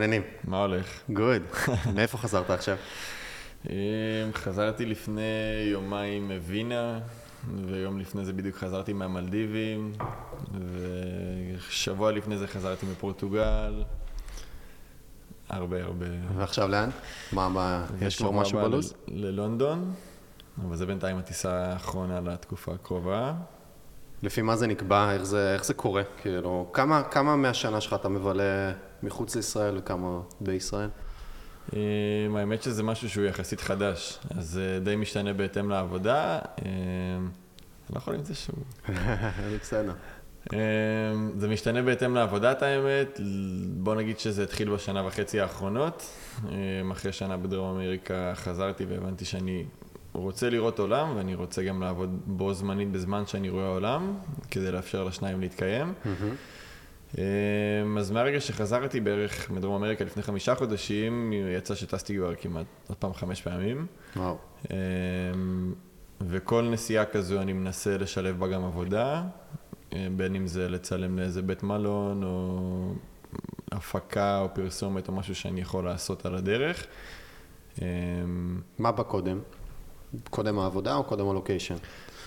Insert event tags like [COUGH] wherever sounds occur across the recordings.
מעניינים. מה הולך? גוד. [LAUGHS] מאיפה חזרת עכשיו? אמ, חזרתי לפני יומיים מווינה, ויום לפני זה בדיוק חזרתי מהמלדיבים, ושבוע לפני זה חזרתי מפורטוגל. הרבה הרבה. ועכשיו לאן? מה, מה, יש כבר משהו בלו"ז? ללונדון, אבל זה בינתיים הטיסה האחרונה לתקופה הקרובה. לפי מה זה נקבע? איך זה, איך זה קורה? כאילו, כמה, כמה מהשנה שלך אתה מבלה מחוץ לישראל וכמה בישראל? אמ, האמת שזה משהו שהוא יחסית חדש, אז זה די משתנה בהתאם לעבודה. אמ, אני לא יכול עם זה שהוא... [LAUGHS] בסדר. אמ, זה משתנה בהתאם לעבודת האמת, בוא נגיד שזה התחיל בשנה וחצי האחרונות. אחרי שנה בדרום אמריקה חזרתי והבנתי שאני רוצה לראות עולם ואני רוצה גם לעבוד בו זמנית בזמן שאני רואה עולם, כדי לאפשר לשניים להתקיים. אמ, אז מהרגע שחזרתי בערך מדרום אמריקה לפני חמישה חודשים, יצא שטסתי כבר כמעט עוד פעם חמש פעמים. וואו. אמ, וכל נסיעה כזו אני מנסה לשלב בה גם עבודה, אה, בין אם זה לצלם לאיזה בית מלון, או הפקה או פרסומת או משהו שאני יכול לעשות על הדרך. אמ, מה בא קודם? קודם העבודה או קודם הלוקיישן?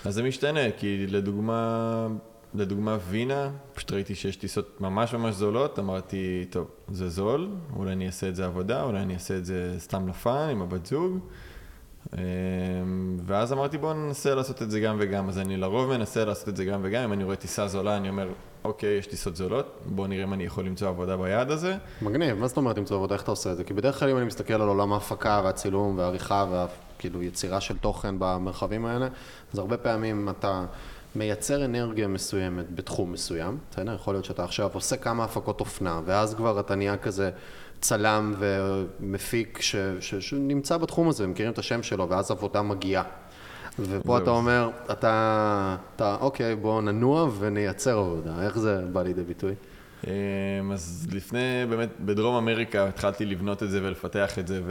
אז זה משתנה, כי לדוגמה, לדוגמה וינה, פשוט ראיתי שיש טיסות ממש ממש זולות, אמרתי, טוב, זה זול, אולי אני אעשה את זה עבודה, אולי אני אעשה את זה סתם לפאן עם הבת זוג. אמ, ואז אמרתי, בואו ננסה לעשות את זה גם וגם. אז אני לרוב מנסה לעשות את זה גם וגם. אם אני רואה טיסה זולה, אני אומר, אוקיי, יש טיסות זולות, בואו נראה אם אני יכול למצוא עבודה ביעד הזה. מגניב, מה זאת אומרת למצוא עבודה? איך אתה עושה את זה? כי בדרך כלל אם אני מסתכל על עולם ההפקה והצילום והעריכה והכאילו יצירה של תוכן במרחבים האלה, אז הרבה פעמים אתה מייצר אנרגיה מסוימת בתחום מסוים, בסדר? יכול להיות שאתה עכשיו עושה כמה הפקות אופנה, ואז כבר אתה נהיה כזה צלם ומפיק ש, ש, שנמצא בתחום הזה, מכירים את השם שלו, ואז עבודה מגיעה. ופה. אתה אומר, אתה, אתה, אוקיי, בוא ננוע ונייצר עבודה. איך זה בא לידי ביטוי? אמ, אז לפני, באמת, בדרום אמריקה התחלתי לבנות את זה ולפתח את זה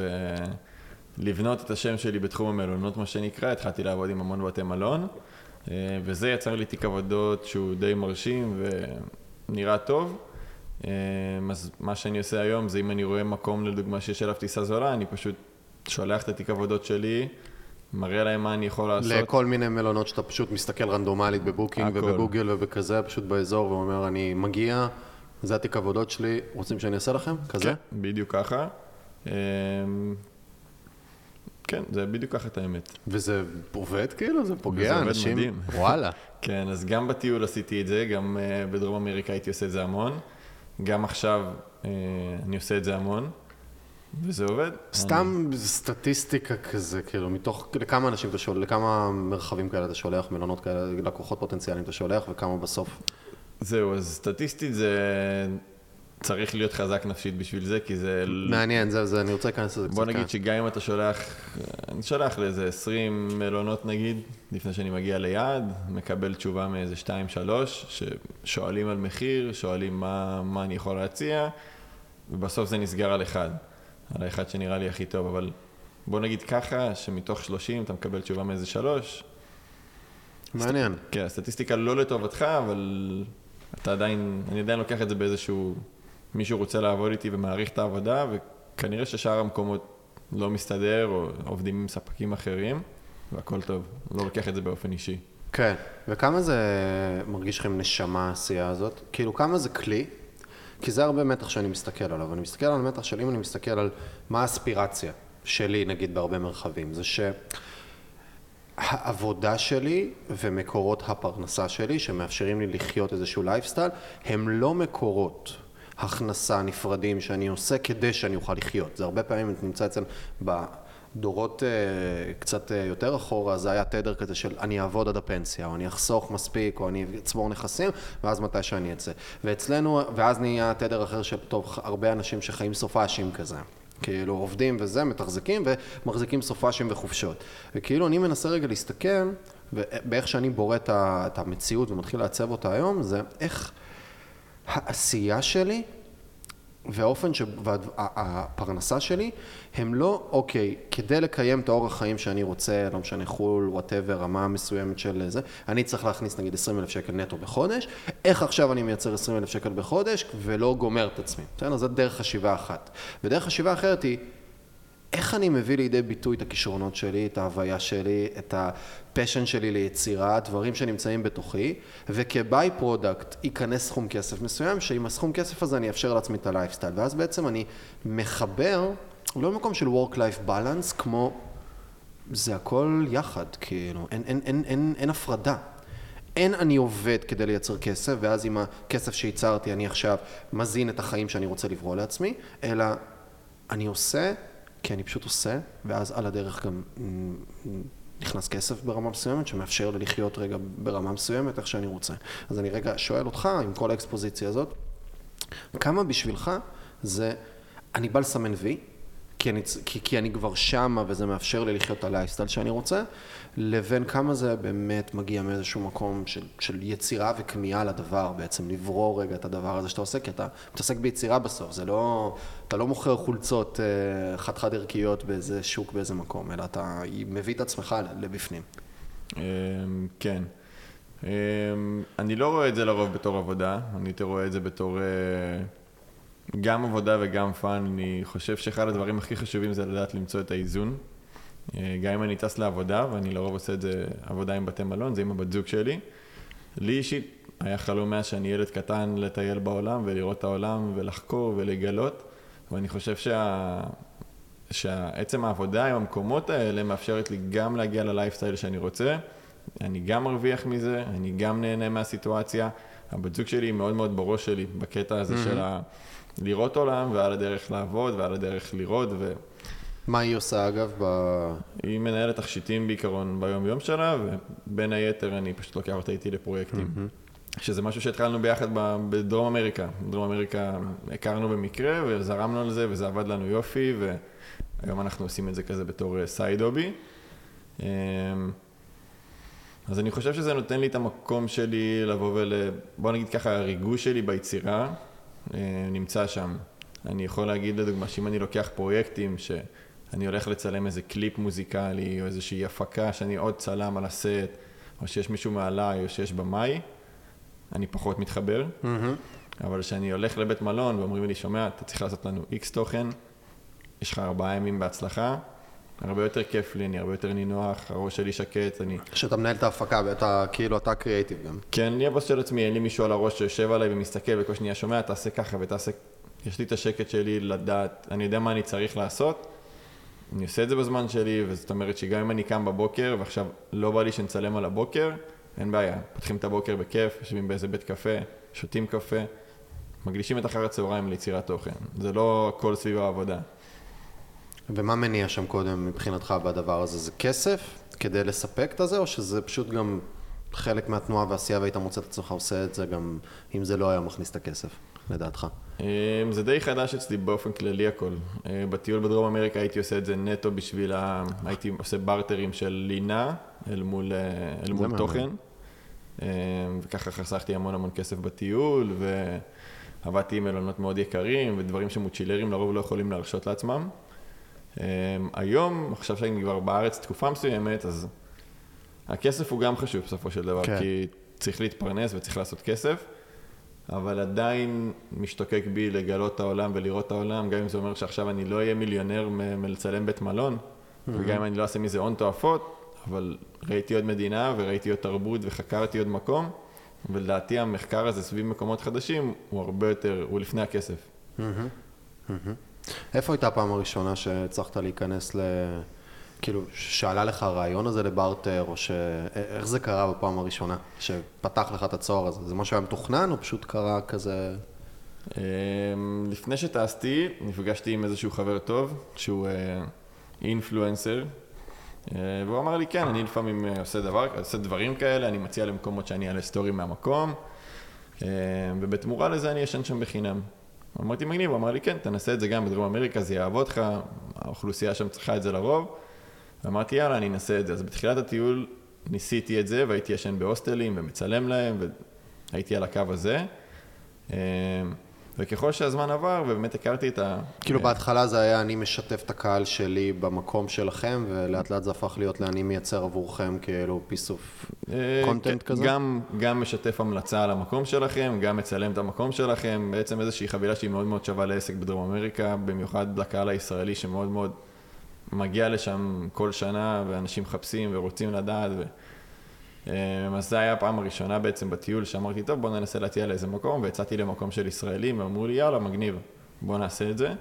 ולבנות את השם שלי בתחום המלונות, מה שנקרא, התחלתי לעבוד עם המון בתי מלון, וזה יצר לי תיק עבודות שהוא די מרשים ונראה טוב. אמ, אז מה שאני עושה היום זה אם אני רואה מקום לדוגמה שיש אליו טיסה זולה, אני פשוט שולח את התיק עבודות שלי, מראה להם מה אני יכול לעשות. לכל מיני מלונות שאתה פשוט מסתכל רנדומלית בבוקינג הכל. ובגוגל ובכזה, פשוט באזור, ואומר, אני מגיע, זה התיק עבודות שלי, רוצים שאני אעשה לכם? כזה? כן, בדיוק ככה. כן, זה בדיוק ככה את האמת. וזה עובד כאילו? זה פוגע? וזה עובד אנשים... מדהים. וואלה. [LAUGHS] כן, אז גם בטיול עשיתי את זה, גם uh, בדרום אמריקה הייתי עושה את זה המון. גם עכשיו uh, אני עושה את זה המון, וזה עובד. סתם סטטיסטיקה כזה, כאילו, מתוך, לכמה אנשים אתה שולח, לכמה מרחבים כאלה אתה שולח, מלונות כאלה, לקוחות פוטנציאליים אתה שולח, וכמה בסוף? זהו, אז סטטיסטית זה... צריך להיות חזק נפשית בשביל זה, כי זה... מעניין, זה, זה, אני רוצה להיכנס לזה קצת. בוא. נגיד שגם אם אתה שולח, אני שולח לאיזה 20 מלונות נגיד, לפני שאני מגיע ליעד, מקבל תשובה מאיזה 2-3, ששואלים על מחיר, שואלים מה, מה אני יכול להציע, ובסוף זה נסגר על אחד, על האחד שנראה לי הכי טוב, אבל בוא נגיד ככה, שמתוך 30 אתה מקבל תשובה מאיזה 3, מעניין. כן, הסטטיסטיקה לא לטובתך, אבל אתה עדיין, אני עדיין לוקח את זה באיזשהו, מישהו רוצה לעבוד איתי ומעריך את העבודה, וכנראה ששאר המקומות לא מסתדר, או עובדים עם ספקים אחרים, והכל טוב, לא לוקח את זה באופן אישי. כן, וכמה זה מרגיש לכם נשמה העשייה הזאת? כאילו, כמה זה כלי? כי זה הרבה מתח שאני מסתכל עליו. אני מסתכל על המתח של אם אני מסתכל על מה האספירציה שלי, נגיד, בהרבה מרחבים. זה שהעבודה שלי ומקורות הפרנסה שלי, שמאפשרים לי לחיות איזשהו לייפסטייל, הם לא מקורות הכנסה נפרדים שאני עושה כדי שאני אוכל לחיות. זה הרבה פעמים נמצא אצל... דורות uh, קצת uh, יותר אחורה, זה היה תדר כזה של אני אעבוד עד הפנסיה, או אני אחסוך מספיק, או אני אצבור נכסים, ואז מתי שאני אצא. ואצלנו, ואז נהיה תדר אחר של, טוב, הרבה אנשים שחיים סופאשים כזה. כאילו עובדים וזה, מתחזקים ומחזיקים סופאשים וחופשות. וכאילו אני מנסה רגע להסתכל, ובאיך שאני בורא את המציאות ומתחיל לעצב אותה היום, זה איך העשייה שלי והאופן שהפרנסה שלי, הם לא, אוקיי, כדי לקיים את האורח חיים שאני רוצה, לא משנה חו"ל, whatever, רמה מסוימת של זה, אני צריך להכניס נגיד 20 אלף שקל נטו בחודש, איך עכשיו אני מייצר 20 אלף שקל בחודש ולא גומר את עצמי, בסדר? זאת דרך חשיבה אחת. ודרך חשיבה אחרת היא, איך אני מביא לידי ביטוי את הכישרונות שלי, את ההוויה שלי, את ה passion שלי ליצירה, דברים שנמצאים בתוכי, וכ by product ייכנס סכום כסף מסוים, שעם הסכום כסף הזה אני אאפשר לעצמי את הלייפסטייל. ואז בעצם אני מחבר, לא במקום של Work-Life Balance, כמו זה הכל יחד, כאילו, אין, אין, אין, אין, אין הפרדה. אין אני עובד כדי לייצר כסף, ואז עם הכסף שייצרתי אני עכשיו מזין את החיים שאני רוצה לברוא לעצמי, אלא אני עושה כי אני פשוט עושה, ואז על הדרך גם נכנס כסף ברמה מסוימת, שמאפשר לי לחיות רגע ברמה מסוימת, איך שאני רוצה. אז אני רגע שואל אותך, עם כל האקספוזיציה הזאת, כמה בשבילך זה, אני בא לסמן וי, כי אני, כי, כי אני כבר שמה וזה מאפשר לי לחיות את הלייסטייל שאני רוצה, לבין כמה זה באמת מגיע מאיזשהו מקום של, של יצירה וכמיהה לדבר בעצם, לברור רגע את הדבר הזה שאתה עושה, כי אתה מתעסק ביצירה בסוף, זה לא, אתה לא מוכר חולצות אה, חד-חד ערכיות באיזה שוק באיזה מקום, אלא אתה מביא את עצמך לבפנים. אמ, כן. אמ, אני לא רואה את זה לרוב בתור עבודה, אני יותר רואה את זה בתור... גם עבודה וגם fun, אני חושב שאחד הדברים הכי חשובים זה לדעת למצוא את האיזון. אה, גם אם אני טס לעבודה, ואני לרוב עושה את זה עבודה עם בתי מלון, זה עם הבת זוג שלי. לי אישית היה חלום מאז שאני ילד קטן לטייל בעולם ולראות את העולם ולחקור ולגלות, ואני חושב שה... שעצם העבודה עם המקומות האלה מאפשרת לי גם להגיע ללייפסטייל שאני רוצה, אני גם מרוויח מזה, אני גם נהנה מהסיטואציה. הבת זוג שלי היא מאוד מאוד בראש שלי בקטע הזה mm-hmm. של ה... לראות עולם, ועל הדרך לעבוד, ועל הדרך לראות. ו... מה היא עושה אגב? ב... היא מנהלת תכשיטים בעיקרון ביום יום שלה, ובין היתר אני פשוט לוקח אותה איתי לפרויקטים. Mm-hmm. שזה משהו שהתחלנו ביחד בדרום אמריקה. בדרום אמריקה הכרנו במקרה וזרמנו על זה וזה עבד לנו יופי והיום אנחנו עושים את זה כזה בתור side אה, hobby. אמ, אז אני חושב שזה נותן לי את המקום שלי לבוא ול... בוא נגיד ככה, הריגוש שלי ביצירה נמצא שם. אני יכול להגיד לדוגמה שאם אני לוקח פרויקטים שאני הולך לצלם איזה קליפ מוזיקלי או איזושהי הפקה שאני עוד צלם על הסט או שיש מישהו מעליי או שיש במאי, אני פחות מתחבר. Mm-hmm. אבל כשאני הולך לבית מלון ואומרים לי, שומע, אתה צריך לעשות לנו איקס תוכן, יש לך ארבעה ימים בהצלחה, הרבה יותר כיף לי, אני הרבה יותר נינוח, הראש שלי שקט, אני... שאתה מנהל את ההפקה ואתה כאילו אתה קריאייטיב גם. כן, אני הבוס של עצמי, אין לי מישהו על הראש שיושב עליי ומסתכל וכל שנייה שומע, תעשה ככה ותעשה... יש לי את השקט שלי לדעת, אני יודע מה אני צריך לעשות, אני עושה את זה בזמן שלי, וזאת אומרת שגם אם אני קם בבוקר ועכשיו לא בא לי שנצלם על הבוקר, אין בעיה, פותחים את הבוקר בכיף, יושבים באיזה בית קפה, שותים קפה, מקדישים את אחר הצהריים ליצירת תוכן, זה לא הכל סביב העבודה. ומה מניע שם קודם מבחינתך בדבר הזה? זה כסף כדי לספק את הזה, או שזה פשוט גם חלק מהתנועה והעשייה והיית מוצא את עצמך עושה את זה גם אם זה לא היה מכניס את הכסף, לדעתך? אמ, זה די חדש אצלי באופן כללי הכל. אה, בטיול בדרום אמריקה הייתי עושה את זה נטו בשביל ה... הייתי עושה בארטרים של לינה אל מול, אה, אל מול תוכן. אמ, וככה חסכתי המון המון כסף בטיול, ועבדתי עם מלונות מאוד יקרים, ודברים שמוצ'ילרים לרוב לא יכולים להרשות לעצמם. אמ, היום, עכשיו שאני כבר בארץ תקופה מסוימת, אז הכסף הוא גם חשוב בסופו של דבר, כן. כי צריך להתפרנס וצריך לעשות כסף, אבל עדיין משתוקק בי לגלות את העולם ולראות את העולם, גם אם זה אומר שעכשיו אני לא אהיה מיליונר מלצלם בית מלון, mm-hmm. וגם אם אני לא אעשה מזה הון תועפות, אבל ראיתי עוד מדינה וראיתי עוד תרבות וחקרתי עוד מקום, ולדעתי המחקר הזה סביב מקומות חדשים הוא הרבה יותר, הוא לפני הכסף. Mm-hmm. Mm-hmm. איפה הייתה הפעם הראשונה שהצלחת להיכנס ל... כאילו, שעלה לך הרעיון הזה לברטר, או ש... איך זה קרה בפעם הראשונה, שפתח לך את הצוהר הזה? זה משהו היה מתוכנן, או פשוט קרה כזה... אמ, לפני שטסתי, נפגשתי עם איזשהו חבר טוב, שהוא אינפלואנסר, אה, והוא אמר לי, כן, אני לפעמים אה, עושה, דבר, עושה דברים כאלה, אני מציע למקומות שאני אעלה סטורי מהמקום, אה, ובתמורה לזה אני ישן שם בחינם. אמרתי מגניב, הוא אמר לי כן, תנסה את זה גם בדרום אמריקה, זה יעבוד לך, האוכלוסייה שם צריכה את זה לרוב. ואמרתי יאללה, אני אנסה את זה. אז בתחילת הטיול ניסיתי את זה, והייתי ישן בהוסטלים ומצלם להם, והייתי על הקו הזה. וככל שהזמן עבר, ובאמת הכרתי את ה... כאילו בהתחלה זה היה אני משתף את הקהל שלי במקום שלכם, ולאט לאט זה הפך להיות לאני מייצר עבורכם כאילו piece of אה, content כן, כזה? גם, גם משתף המלצה על המקום שלכם, גם מצלם את המקום שלכם, בעצם איזושהי חבילה שהיא מאוד מאוד שווה לעסק בדרום אמריקה, במיוחד לקהל הישראלי שמאוד מאוד מגיע לשם כל שנה, ואנשים מחפשים ורוצים לדעת. ו... אה, אז זו הייתה הפעם הראשונה בעצם בטיול שאמרתי, טוב, בוא ננסה להציע לאיזה מקום, ויצאתי למקום של ישראלים, ואמרו לי, יאללה, מגניב, בוא נעשה את זה.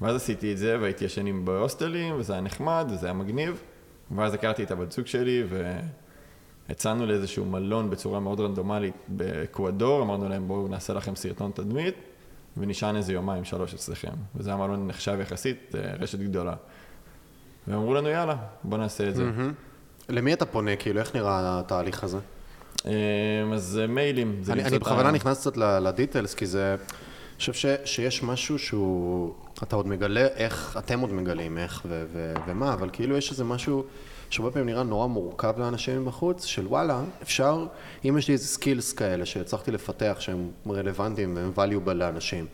ואז עשיתי את זה, והייתי ישנים בהוסטלים, וזה היה נחמד, וזה היה מגניב. ואז הכרתי את הבת זוג שלי, והצענו לאיזשהו מלון בצורה מאוד רנדומלית באקוודור, אמרנו להם, בואו נעשה לכם סרטון תדמית, ונשען איזה יומיים, שלוש אצלכם. וזה היה מלון נחשב יחסית, אה, רשת גדולה. והם אמרו לנו, יאללה, בוא נעשה את זה. מהמם. למי אתה פונה, כאילו, איך נראה התהליך הזה? אה, אז מיילים. זה אני, אני את ה- בכוונה נכנס קצת לדיטלס, כי זה... אני חושב ש, שיש משהו שהוא... אתה עוד מגלה איך, אתם עוד מגלים איך ו, ו, ומה, אבל כאילו יש איזה משהו שהרבה פעמים נראה נורא מורכב לאנשים מבחוץ, של וואלה, אפשר, אם יש לי איזה skills כאלה שהצלחתי לפתח שהם רלוונטיים והם valuable לאנשים,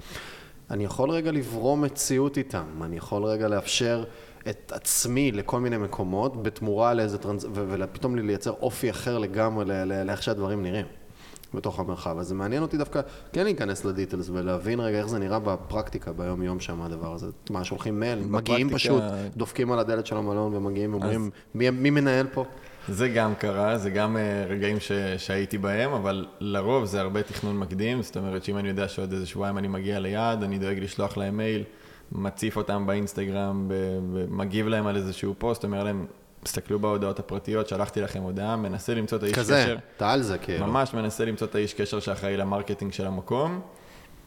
אני יכול רגע לברוא מציאות איתם, אני יכול רגע לאפשר את עצמי לכל מיני מקומות בתמורה לאיזה trans... ופתאום לי לייצר אופי אחר לגמרי לאיך שהדברים נראים בתוך המרחב. אז זה מעניין אותי דווקא כן להיכנס ל details ולהבין רגע איך זה נראה בפרקטיקה ביום-יום שם הדבר הזה. מה, שולחים מייל, מגיעים פשוט, דופקים על הדלת של המלון ומגיעים ואומרים, מי, מי מנהל פה? זה גם קרה, זה גם אה, רגעים ש, שהייתי בהם, אבל לרוב זה הרבה תכנון מקדים, זאת אומרת שאם אני יודע שעוד איזה שבועיים אני מגיע ליעד, אני דואג לשלוח להם מייל, מציף אותם באינסטגרם, מגיב להם על איזשהו פוסט, אומר להם, תסתכלו בהודעות הפרטיות, שלחתי לכם הודעה, מנסה למצוא את האיש כזה, קשר, אתה על זה כאילו. ממש מנסה למצוא את האיש קשר שאחראי ל marketing של המקום,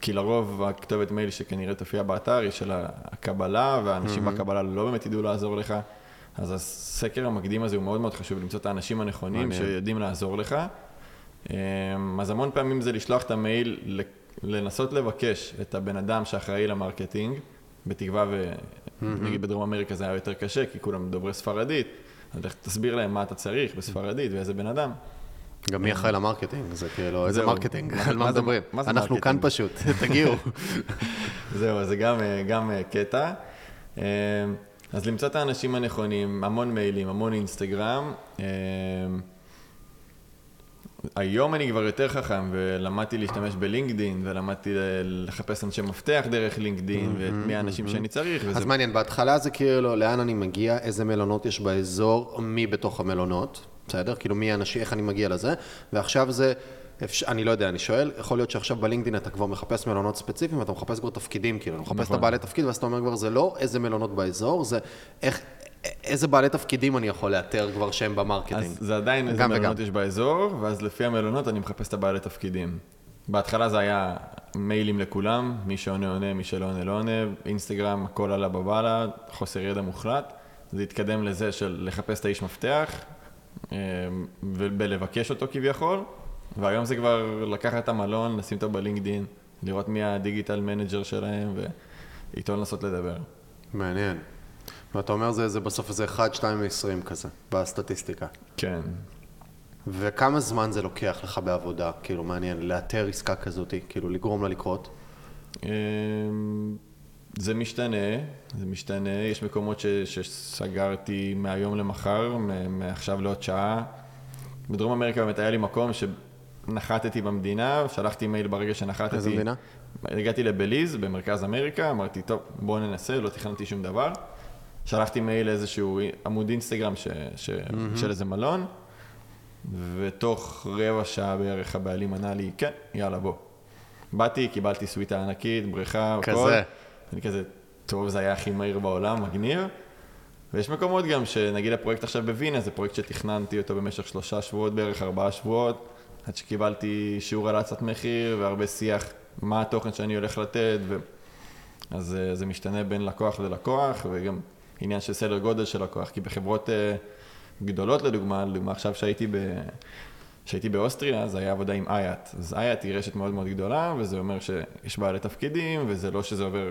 כי לרוב הכתובת מייל שכנראה תופיע באתר היא של הקבלה, והאנשים בקבלה לא באמת ידעו לעזור לך. אז הסקר המקדים הזה הוא מאוד מאוד חשוב, למצוא את האנשים הנכונים מעניין. שיודעים לעזור לך. אמ, אז המון פעמים זה לשלוח את המייל, לנסות לבקש את הבן אדם שאחראי ל marketing, בתקווה ונגיד בדרום אמריקה זה היה יותר קשה, כי כולם דוברי ספרדית, אז לך תסביר להם מה אתה צריך בספרדית ואיזה בן אדם. גם מי אחראי ל marketing, זה כאילו, איזה. marketing, על מה מדברים? אנחנו כאן? פשוט, [LAUGHS] תגיעו. [LAUGHS] זהו, זה גם, אה, אה, קטע. אה, אז למצוא את האנשים הנכונים, המון מיילים, המון אינסטגרם. היום אני כבר יותר חכם, ולמדתי להשתמש בלינקדין, ולמדתי לחפש אנשי מפתח דרך לינקדין, ואת מי האנשים שאני צריך, וזה אז מעניין, בהתחלה זה כאילו, לאן אני מגיע, איזה מלונות יש באזור, מי בתוך המלונות, בסדר? כאילו מי האנשים, איך אני מגיע לזה, ועכשיו זה, אפשר, אני לא יודע, אני שואל, יכול להיות שעכשיו בלינקדאין אתה כבר מחפש מלונות ספציפיים, ואתה מחפש כבר תפקידים, כאילו, אתה מחפש את נכון. הבעלי תפקיד, ואז אתה אומר כבר, זה לא איזה מלונות באזור, זה איך, איזה בעלי תפקידים אני יכול לאתר כבר שהם ב marketing. אז זה עדיין איזה מלונות וגם. יש באזור, ואז לפי המלונות אני מחפש את הבעלי תפקידים. בהתחלה זה היה מיילים לכולם, מי שעונה עונה, מי שלא עונה לא עונה, אינסטגרם, הכל על הבאבאללה, חוסר ידע מוחלט. זה התקדם לזה של לחפש את האיש מפתח, אה, ולבקש אותו כביכול, והיום זה כבר לקחת את המלון, לשים אותו בלינקדין, לראות מי ה digital manager שלהם, ואיתו לנסות לדבר. מעניין. ואתה אומר זה, זה בסוף איזה 1, 2 ו-20 כזה, בסטטיסטיקה. כן. וכמה זמן זה לוקח לך בעבודה, כאילו מעניין, לאתר עסקה כזאת, כאילו לגרום לה לקרות? אמ, זה משתנה, זה משתנה, יש מקומות ש, שסגרתי מהיום למחר, מעכשיו לעוד שעה. בדרום אמריקה באמת היה לי מקום שנחתתי במדינה, שלחתי מייל ברגע שנחתתי. איזה מדינה? הגעתי לבליז, במרכז אמריקה, אמרתי, טוב, בואו ננסה, לא תכננתי שום דבר. שלחתי מייל לאיזשהו עמוד אינסטגרם ש, ש, mm-hmm. של איזה מלון, ותוך רבע שעה בערך הבעלים ענה לי, כן, יאללה, בוא. באתי, קיבלתי סוויטה ענקית, בריכה, הכל. כזה. אני כזה, טוב, זה היה הכי מהיר בעולם, מגניב. ויש מקומות גם, שנגיד הפרויקט עכשיו בווינה, זה פרויקט שתכננתי אותו במשך שלושה שבועות בערך, ארבעה שבועות, עד שקיבלתי שיעור על הצעת מחיר והרבה שיח מה התוכן שאני הולך לתת, ו... אז אה, זה משתנה בין לקוח ללקוח, וגם עניין של סדר גודל של לקוח, כי בחברות אה, גדולות לדוגמה, לדוגמה עכשיו שהייתי ב... כשהייתי באוסטריה, אז היה עבודה עם אייט. אז אייט היא רשת מאוד מאוד גדולה, וזה אומר שיש בעלי תפקידים, וזה לא שזה עובר,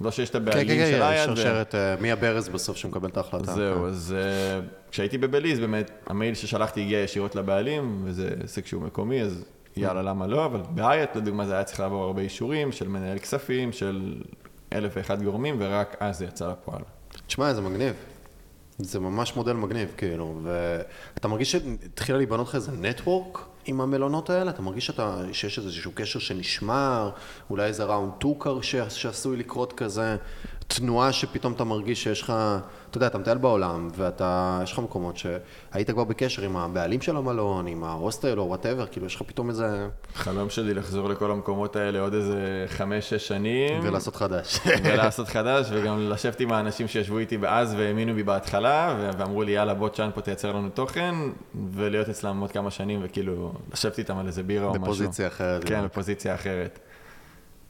לא שיש את כן, הבעלים כן, של כן, אייט. שרשרת, אה, מי הברז בסוף שמקבל את ההחלטה? זהו, כן. אז uh, כשהייתי בבליז, באמת, המייל ששלחתי הגיע ישירות לבעלים, וזה עסק שהוא מקומי, אז יאללה, למה לא? אבל באייט, לדוגמה, זה היה צריך לעבור הרבה אישורים של מנהל כספים, של אלף ואחד גורמים, ורק אז זה יצא לפועל. תשמע, זה מגניב. זה ממש מודל מגניב, כאילו, ואתה מרגיש שהתחילה להיבנות לך איזה נטוורק עם המלונות האלה? אתה מרגיש שאתה, שיש איזשהו קשר שנשמר? אולי איזה round ticket שעשוי לקרות כזה? תנועה שפתאום אתה מרגיש שיש לך, אתה יודע, אתה מטייל בעולם, ואתה, יש לך מקומות שהיית כבר בקשר עם הבעלים של המלון, עם ההוסטל או whatever, כאילו יש לך פתאום איזה... חלום שלי לחזור לכל המקומות האלה עוד איזה חמש-שש שנים. ולעשות חדש. [LAUGHS] ולעשות חדש, וגם לשבת עם האנשים שישבו איתי באז והאמינו בי בהתחלה, ואמרו לי, יאללה, בוא צלם פה תייצר לנו תוכן, ולהיות אצלם עוד כמה שנים, וכאילו, לשבת איתם על איזה בירה או משהו. בפוזיציה אחרת. כן, בפוזיציה אחרת.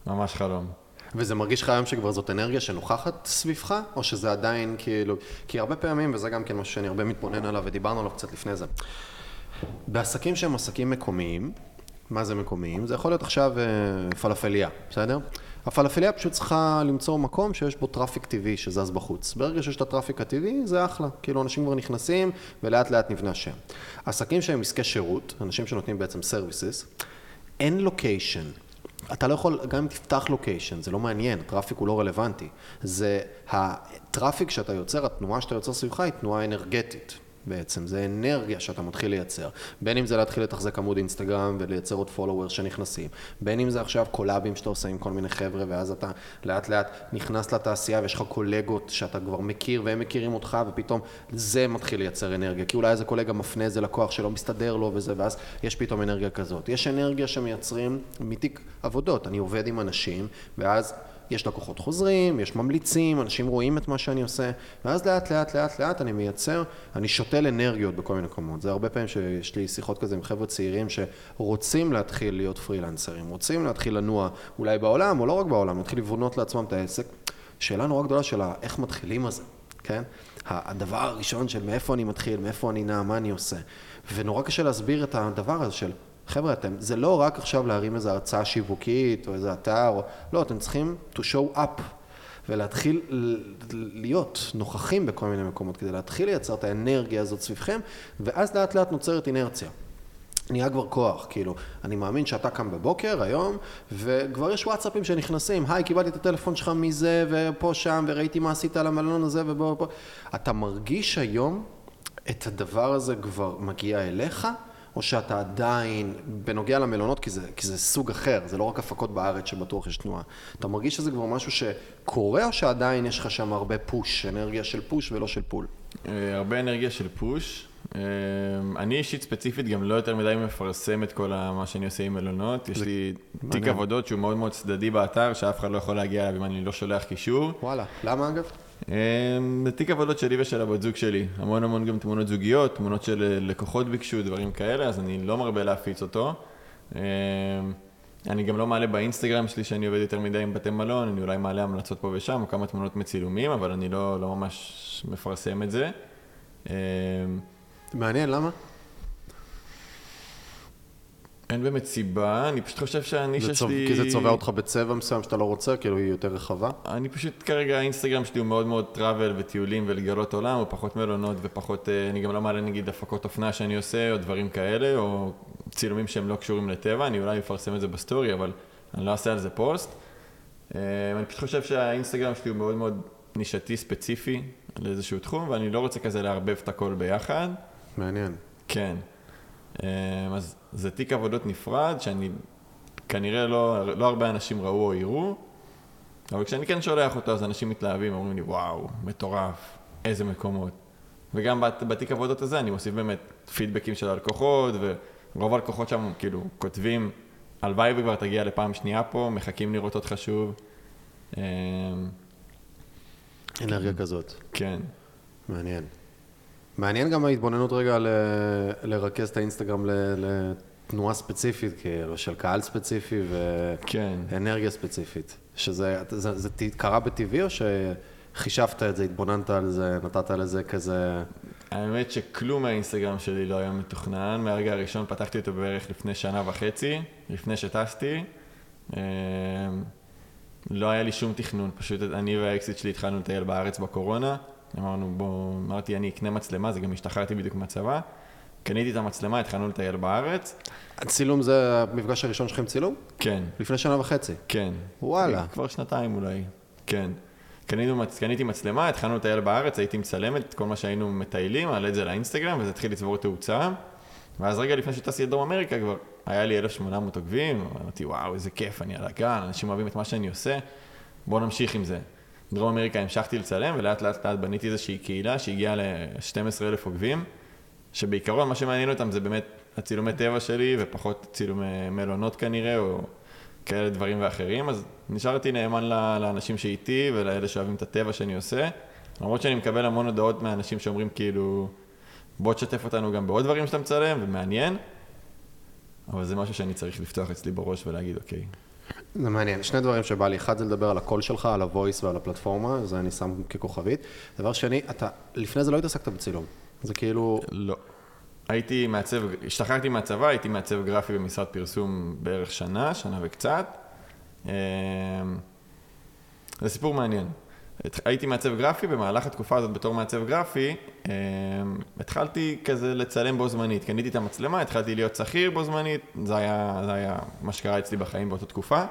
ממש חלום. וזה מרגיש לך היום שכבר זאת אנרגיה שנוכחת סביבך, או שזה עדיין כאילו... כי הרבה פעמים, וזה גם כן משהו שאני הרבה מתבונן עליו, ודיברנו עליו קצת לפני זה, בעסקים שהם עסקים מקומיים, מה זה מקומיים? זה יכול להיות עכשיו אה, פלאפליה, בסדר? הפלאפליה פשוט צריכה למצוא מקום שיש בו traffic טבעי שזז בחוץ. ברגע שיש את ה traffic הטבעי, זה אחלה. כאילו, אנשים כבר נכנסים, ולאט לאט נבנה השם. עסקים שהם עסקי שירות, אנשים שנותנים בעצם services, אין location. אתה לא יכול, גם אם תפתח location, זה לא מעניין, ה traffic הוא לא רלוונטי. זה ה traffic שאתה יוצר, התנועה שאתה יוצר סביבך היא תנועה אנרגטית. בעצם, זה אנרגיה שאתה מתחיל לייצר. בין אם זה להתחיל לתחזק עמוד אינסטגרם ולייצר עוד followers שנכנסים, בין אם זה עכשיו collabים שאתה עושה עם כל מיני חבר'ה, ואז אתה לאט לאט נכנס לתעשייה ויש לך קולגות שאתה כבר מכיר והם מכירים אותך, ופתאום זה מתחיל לייצר אנרגיה. כי אולי איזה קולגה מפנה איזה לקוח שלא מסתדר לו וזה, ואז יש פתאום אנרגיה כזאת. יש אנרגיה שמייצרים מתיק עבודות. אני עובד עם אנשים, ואז... יש לקוחות חוזרים, יש ממליצים, אנשים רואים את מה שאני עושה, ואז לאט לאט לאט לאט אני מייצר, אני שותל אנרגיות בכל מיני מקומות. זה הרבה פעמים שיש לי שיחות כזה עם חבר'ה צעירים שרוצים להתחיל להיות פרילנסרים, רוצים להתחיל לנוע אולי בעולם, או לא רק בעולם, להתחיל לבנות לעצמם את העסק. שאלה נורא גדולה של איך מתחילים על זה, כן? הדבר הראשון של מאיפה אני מתחיל, מאיפה אני נע, מה אני עושה. ונורא קשה להסביר את הדבר הזה של חבר'ה, אתם, זה לא רק עכשיו להרים איזו הרצאה שיווקית או איזה אתר, או, לא, אתם צריכים to show up ולהתחיל להיות נוכחים בכל מיני מקומות כדי להתחיל לייצר את האנרגיה הזאת סביבכם, ואז לאט לאט נוצרת אינרציה. נהיה כבר כוח, כאילו, אני מאמין שאתה קם בבוקר היום, וכבר יש וואטסאפים שנכנסים, היי, קיבלתי את הטלפון שלך מזה, ופה שם, וראיתי מה עשית על המלון הזה, ובוא, פה. אתה מרגיש היום את הדבר הזה כבר מגיע אליך? או שאתה עדיין, בנוגע למלונות, כי זה, כי זה סוג אחר, זה לא רק הפקות בארץ שבטוח יש תנועה. אתה מרגיש שזה כבר משהו שקורה, או שעדיין יש לך שם הרבה פוש, אנרגיה של פוש ולא של פול? אה, הרבה אנרגיה של פוש. אה, אני אישית ספציפית גם לא יותר מדי מפרסם את כל מה שאני עושה עם מלונות. יש לי תיק עבודות שהוא מאוד מאוד צדדי באתר, שאף אחד לא יכול להגיע אליו אם אני לא שולח קישור. וואלה, למה אגב? אמ, תיק עבודות שלי ושל הבת זוג שלי. המון המון גם תמונות זוגיות, תמונות של אה, לקוחות ביקשו, דברים כאלה, אז אני לא מרבה להפיץ אותו. אמ, אני גם לא מעלה באינסטגרם שלי שאני עובד יותר מדי עם בתי מלון, אני אולי מעלה המלצות פה ושם, כמה תמונות מצילומים, אבל אני לא, לא ממש מפרסם את זה. אמ, מעניין, למה? אין באמת סיבה, אני פשוט חושב שהנישה שלי... כי זה צובע אותך בצבע מסוים שאתה לא רוצה, כאילו היא יותר רחבה? אני פשוט, כרגע האינסטגרם שלי הוא מאוד מאוד travel וטיולים ולגלות עולם, הוא פחות מלונות ופחות, אה, אני גם לא מעלה נגיד הפקות אופנה שאני עושה, או דברים כאלה, או צילומים שהם לא קשורים לטבע, אני אולי אפרסם את זה ב story, אבל אני לא אעשה על זה פוסט. אה, אני פשוט חושב שהאינסטגרם שלי הוא מאוד מאוד נישתי ספציפי לאיזשהו תחום, ואני לא רוצה כזה לערבב את הכל ביחד. מעניין. כן. אה, אז זה תיק עבודות נפרד, שאני כנראה לא, לא הרבה אנשים ראו או יראו, אבל כשאני כן שולח אותו, אז אנשים מתלהבים, אומרים לי, וואו, מטורף, איזה מקומות. וגם בתיק עבודות הזה אני מוסיף באמת פידבקים של הלקוחות, ורוב הלקוחות שם כאילו כותבים, הלוואי וכבר תגיע לפעם שנייה פה, מחכים לראות אותך שוב. אה, אנרגיה כזאת. כן. מעניין. מעניין גם ההתבוננות רגע ל... לרכז את האינסטגרם לתנועה ספציפית, כאילו, של קהל ספציפי ואנרגיה כן. ספציפית. שזה זה, זה, זה קרה בטבעי או שחישבת את זה, התבוננת על זה, נתת לזה כזה... האמת שכלום מהאינסטגרם שלי לא היה מתוכנן. מהרגע הראשון פתחתי אותו בערך לפני שנה וחצי, לפני שטסתי. אמ, לא היה לי שום תכנון, פשוט אני והאקסיט שלי התחלנו לטייל בארץ בקורונה. אמרנו, בוא, אמרתי, אני אקנה מצלמה, זה גם השתחררתי בדיוק מהצבא. קניתי את המצלמה, התחלנו לטייל בארץ. הצילום זה המפגש הראשון שלכם צילום? כן, לפני שנה וחצי. כן. וואלה. כבר שנתיים אולי, כן. קנינו, מצ- קניתי מצלמה, התחלנו לטייל בארץ, הייתי מצלם את כל מה שהיינו מטיילים, מעלה את זה לאינסטגרם, וזה התחיל לצבור תאוצה. ואז רגע לפני שטסתי לדרום אמריקה כבר, היה לי 1,800 עוקבים, אמרתי, וואו, איזה כיף, אני על הגל, אנשים אוהבים את מה שאני עושה, בואו נמשיך עם זה. בדרום אמריקה המשכתי לצלם, ולאט לאט לאט בניתי איזושהי קהילה שהגיעה ל-12,000 עוקבים, שבעיקרון מה שמעניין אותם זה באמת הצילומי טבע שלי, ופחות צילומי מלונות כנראה, או כאלה דברים ואחרים, אז נשארתי נאמן לאנשים שאיתי ולאלה שאוהבים את הטבע שאני עושה, למרות שאני מקבל המון הודעות מאנשים שאומרים כאילו, בוא תשתף אותנו גם בעוד דברים שאתה מצלם, ומעניין, אבל זה משהו שאני צריך לפתוח אצלי בראש ולהגיד, אוקיי, זה מעניין. שני דברים שבא לי, אחד זה לדבר על הקול שלך, על ה-voice ועל הפלטפורמה, זה אני שם ככוכבית. דבר שני, אתה לפני זה לא התעסקת בצילום. זה כאילו, לא. הייתי מעצב, השתחררתי מהצבא, הייתי מעצב גרפי במשרד פרסום בערך שנה, שנה וקצת. אמ, זה סיפור מעניין. הייתי מעצב גרפי, במהלך התקופה הזאת בתור מעצב גרפי, אמ, התחלתי כזה לצלם בו זמנית. קניתי את המצלמה, התחלתי להיות שכיר בו זמנית, זה היה, זה היה מה שקרה אצלי בחיים באותה תקופה.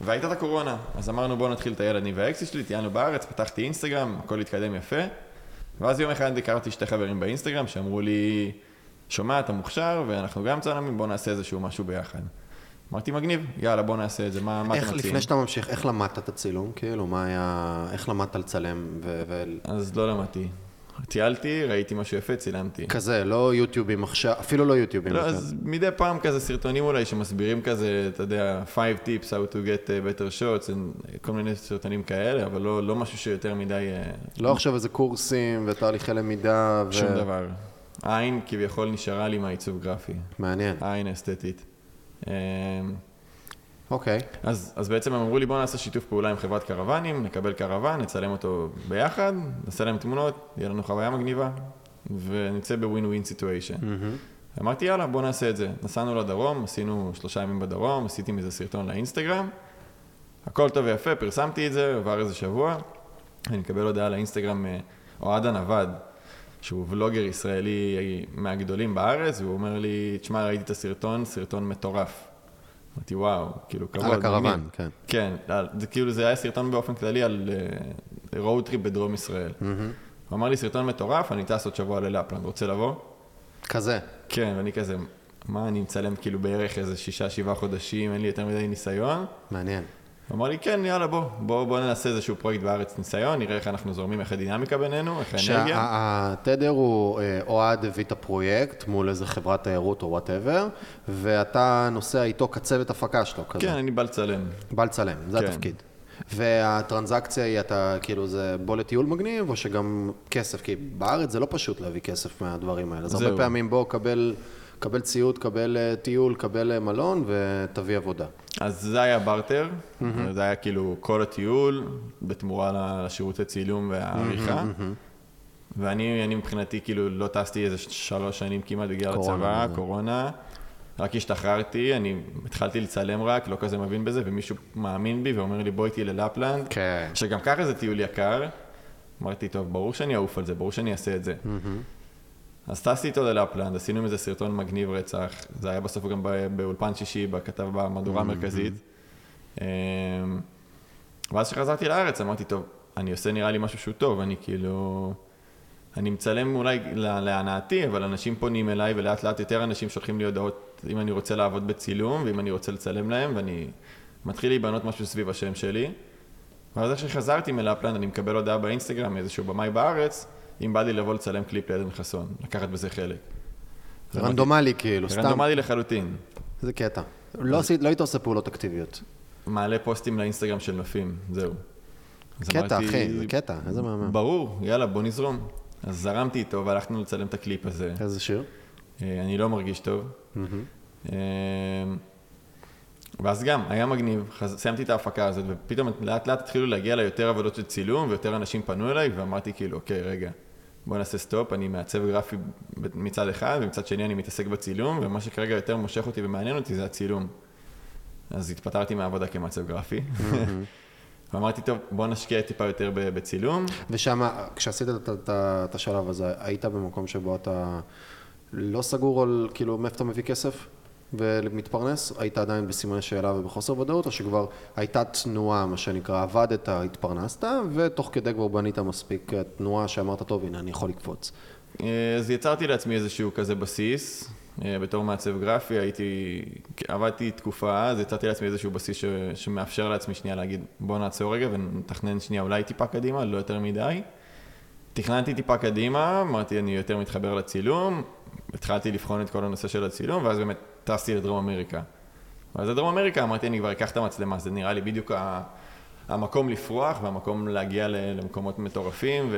והייתה את הקורונה, אז אמרנו בואו נתחיל לטייל אני והאקסי שלי, טיילנו בארץ, פתחתי אינסטגרם, הכל התקדם יפה. ואז יום אחד הכרתי שתי חברים באינסטגרם שאמרו לי, שומע, אתה מוכשר ואנחנו גם צלמים, בוא נעשה איזשהו משהו ביחד. אמרתי, מגניב, יאללה, בוא נעשה את זה, מה, מה אתם מציעים? לפני שאתה ממשיך, איך למדת את הצילום? כאילו, מה היה, איך למדת לצלם ו... ו... אז לא למדתי. טיילתי, ראיתי משהו יפה, צילמתי. כזה, לא יוטיובים עכשיו, אפילו לא יוטיובים. לא. אז מדי פעם כזה סרטונים אולי שמסבירים כזה, אתה יודע, 5 tips how to get uh, better shots, כל מיני סרטונים כאלה, אבל לא, לא משהו שיותר מדי... אה, לא עכשיו איזה קורסים ותהליכי למידה ו... שום דבר. העין כביכול נשארה לי מהעיצוב גרפי. מעניין. העין האסתטית. אמ, אוקיי. אז, אז בעצם הם אמרו לי בוא נעשה שיתוף פעולה עם חברת קרוונים, נקבל קרוון, נצלם אותו ביחד, נעשה להם תמונות, יהיה לנו חוויה מגניבה, ונצא ב win win situation. אמרתי יאללה בוא נעשה את זה. נסענו לדרום, עשינו שלושה ימים בדרום, עשיתי מזה סרטון לאינסטגרם, הכל טוב ויפה, פרסמתי את זה, עבר איזה שבוע, אני מקבל הודעה לאינסטגרם מאוהד הנווד, שהוא vlogger ישראלי מהגדולים בארץ, והוא אומר לי, תשמע ראיתי את הסרטון, סרטון מטורף. אמרתי וואו, כאילו כבוד. על הקרוון, מגניב." כן. כן, זה כאילו זה היה סרטון באופן כללי על road trip בדרום ישראל. הוא אמר לי סרטון מטורף, אני טס עוד שבוע ללפלנד, רוצה לבוא? כזה. כן, ואני כזה, מה, אני מצלם כאילו בערך איזה שישה, שבעה חודשים, אין לי יותר מדי ניסיון. מעניין. הוא אמר לי, כן, יאללה, בוא, בוא, בוא נעשה איזשהו פרויקט בארץ ניסיון, נראה איך אנחנו זורמים, איך הדינמיקה בינינו, איך האנרגיה. שהתדר הוא, אה, אוהד הביא את הפרויקט מול איזה חברת תיירות או whatever, ואתה נוסע איתו כצוות הפקה שלו, כזה. כן, אני בא לצלם. בא לצלם, זה כן. התפקיד. והטרנזקציה היא, אתה, כאילו, זה בוא לטיול מגניב, או שגם כסף? כי בארץ זה לא פשוט להביא כסף מהדברים האלה. אז הרבה. פעמים בוא, קבל, קבל ציוד, קבל אה, טיול, קבל אה, מלון, ותביא עבודה. אז זה היה בארטר, זה היה כאילו כל הטיול, בתמורה לשירותי צילום והעריכה. ואני אני מבחינתי כאילו לא טסתי איזה שלוש שנים כמעט בגלל הצבא. קורונה. רק השתחררתי, אני התחלתי לצלם רק, לא כזה מבין בזה, ומישהו מאמין בי ואומר לי בוא איתי ללפלנד, כן. שגם ככה זה טיול יקר. אמרתי, טוב, ברור שאני אעוף על זה, ברור שאני אעשה את זה. אז טסתי איתו ללפלנד, עשינו מזה סרטון מגניב רצח, זה היה בסוף גם באולפן שישי, בכתב במהדורה המרכזית. אמ, ואז כשחזרתי לארץ אמרתי, טוב, אני עושה נראה לי משהו שהוא טוב, אני כאילו... אני מצלם אולי לה- להנאתי, אבל אנשים פונים אליי ולאט לאט יותר אנשים שולחים לי הודעות אם אני רוצה לעבוד בצילום ואם אני רוצה לצלם להם, ואני מתחיל להיבנות משהו סביב השם שלי. ואז איך שחזרתי מלפלנד, אני מקבל הודעה באינסטגרם מאיזשהו במאי בארץ, אם בא לי לבוא לצלם קליפ לעדן חסון, לקחת בזה חלק. זה רנדומלי, כאילו, סתם. רנדומלי לחלוטין. זה קטע. לא לא היית עושה פעולות אקטיביות. מעלה פוסטים לאינסטגרם של נופים, זהו. קטע, אחי, זה קטע, איזה מהמם. ברור, יאללה, בוא נזרום. אז זרמתי איתו והלכנו לצלם את הקליפ הזה. איזה שיר? אה, אני לא מרגיש טוב. אה, ואז גם, היה מגניב, סיימתי את ההפקה הזאת, ופתאום לאט לאט התחילו להגיע אליי יותר עבודות של צילום, ויותר אנשים פנו אליי, ואמרתי כאילו, אוקיי, רגע, בוא נעשה stop, אני מעצב גרפי מצד אחד, ומצד שני אני מתעסק בצילום, ומה שכרגע יותר מושך אותי ומעניין אותי זה הצילום. אז התפטרתי מהעבודה כמעצב גרפי. [LAUGHS] ואמרתי, טוב, בוא נשקיע טיפה יותר בצילום. ושם, כשעשית את השלב הזה, היית במקום שבו אתה לא סגור על כאילו מאיפה אתה מביא כסף ומתפרנס, היית עדיין בסימני שאלה ובחוסר ודאות, או שכבר הייתה תנועה, מה שנקרא, עבדת, התפרנסת, ותוך כדי כבר בנית מספיק תנועה שאמרת, טוב, הנה, אני יכול לקפוץ. אז יצרתי לעצמי איזשהו כזה בסיס, אה, בתור מעצב גרפי, הייתי, עבדתי תקופה, אז יצרתי לעצמי איזשהו בסיס ש, שמאפשר לעצמי שנייה להגיד, בוא נעצור רגע ונתכנן שנייה אולי טיפה קדימה, לא יותר מדי. תכננתי טיפה קדימה, אמרתי אני יותר מתחבר לצילום, התחלתי לבחון את כל הנושא של הצילום, ואז באמת טסתי לדרום אמריקה. ואז לדרום אמריקה אמרתי אני כבר אקח את המצלמה, זה נראה לי בדיוק המקום לפרוח והמקום להגיע למקומות מטורפים,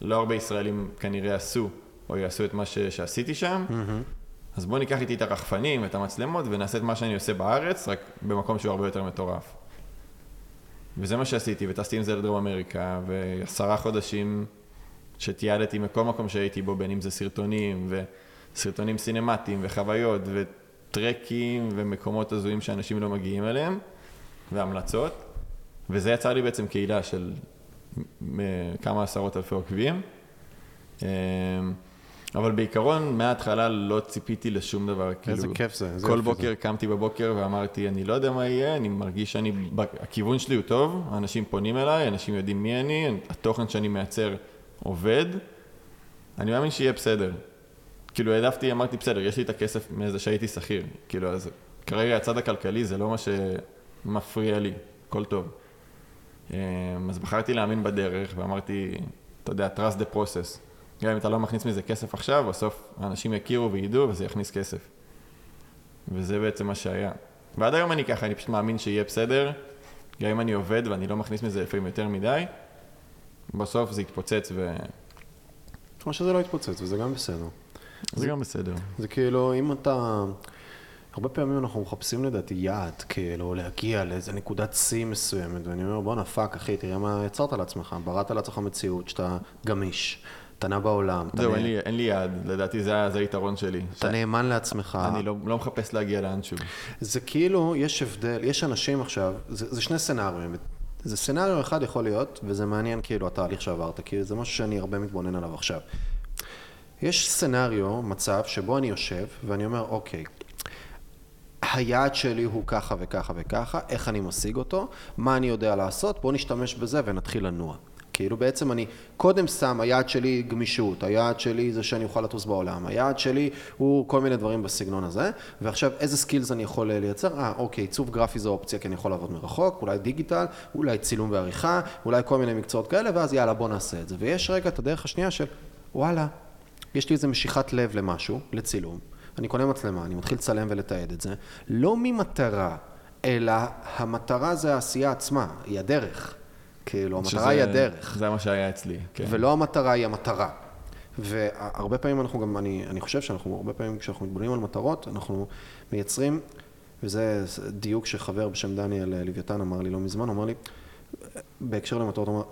ולא הרבה ישראלים כנראה עשו או יעשו את מה ש, שעשיתי שם. Mm-hmm. אז בוא ניקח איתי את הרחפנים ואת המצלמות ונעשה את מה שאני עושה בארץ, רק במקום שהוא הרבה יותר מטורף. וזה מה שעשיתי, וטסתי עם זה לדרום אמריקה, ועשרה חודשים שתיעדתי מכל מקום שהייתי בו, בין אם זה סרטונים, וסרטונים סינמטיים, וחוויות, וטרקים, ומקומות הזויים שאנשים לא מגיעים אליהם, והמלצות. וזה יצר לי בעצם קהילה של כמה עשרות אלפי עוקבים. אמ, אבל בעיקרון, מההתחלה לא ציפיתי לשום דבר. איזה כאילו, כיף זה. כל בוקר זה. קמתי בבוקר ואמרתי, אני לא יודע מה יהיה, אני מרגיש שאני, הכיוון שלי הוא טוב, אנשים פונים אליי, אנשים יודעים מי אני, התוכן שאני מייצר עובד, אני מאמין שיהיה בסדר. כאילו העדפתי, אמרתי, בסדר, יש לי את הכסף מאיזה שהייתי שכיר. כאילו, אז כרגע הצד הכלכלי זה לא מה שמפריע לי, הכל טוב. אמ, אז בחרתי להאמין בדרך ואמרתי, אתה יודע, trust the process. גם אם אתה לא מכניס מזה כסף עכשיו, בסוף האנשים יכירו וידעו וזה יכניס כסף. וזה בעצם מה שהיה. ועד היום אני ככה, אני פשוט מאמין שיהיה בסדר, גם אם אני עובד ואני לא מכניס מזה לפעמים יותר מדי, בסוף זה יתפוצץ ו... או שזה לא יתפוצץ, וזה גם בסדר. זה, גם בסדר. זה כאילו, אם אתה... הרבה פעמים אנחנו מחפשים לדעתי יעד, כאילו, להגיע לאיזה נקודת שיא מסוימת, ואני אומר, בואנה, fuck, אחי, תראה מה יצרת לעצמך, בראת לעצמך מציאות שאתה גמיש. קטנה בעולם. זהו, אין, אין לי יעד, לדעתי זה, זה היתרון שלי. אתה ש... נאמן לעצמך. אני לא, לא מחפש להגיע לאנשהו. זה כאילו, יש הבדל, יש אנשים עכשיו, זה, זה שני סצנריונים. זה סצנריו אחד יכול להיות, וזה מעניין כאילו התהליך שעברת, כי זה משהו שאני הרבה מתבונן עליו עכשיו. יש סצנריו, מצב, שבו אני יושב, ואני אומר, אוקיי, היעד שלי הוא ככה וככה וככה, איך אני משיג אותו, מה אני יודע לעשות, בואו נשתמש בזה ונתחיל לנוע. כאילו בעצם אני קודם שם, היעד שלי גמישות, היעד שלי זה שאני אוכל לטוס בעולם, היעד שלי הוא כל מיני דברים בסגנון הזה, ועכשיו איזה skills אני יכול לייצר? אה, אוקיי, עיצוב גרפי זה אופציה כי אני יכול לעבוד מרחוק, אולי דיגיטל, אולי צילום ועריכה, אולי כל מיני מקצועות כאלה, ואז יאללה בוא נעשה את זה. ויש רגע את הדרך השנייה של וואלה, יש לי איזה משיכת לב למשהו, לצילום, אני קונה מצלמה, אני מתחיל לצלם ולתעד את זה, לא ממטרה, אלא המטרה זה העשייה עצמה, היא הדרך. כאילו, המטרה שזה, היא הדרך. זה מה שהיה אצלי, כן. ולא המטרה היא המטרה. והרבה פעמים אנחנו גם, אני, אני חושב שאנחנו, הרבה פעמים כשאנחנו מתבוננים על מטרות, אנחנו מייצרים, וזה דיוק שחבר בשם דניאל לוויתן אמר לי לא מזמן, הוא אמר לי, בהקשר למטרות, הוא אמר,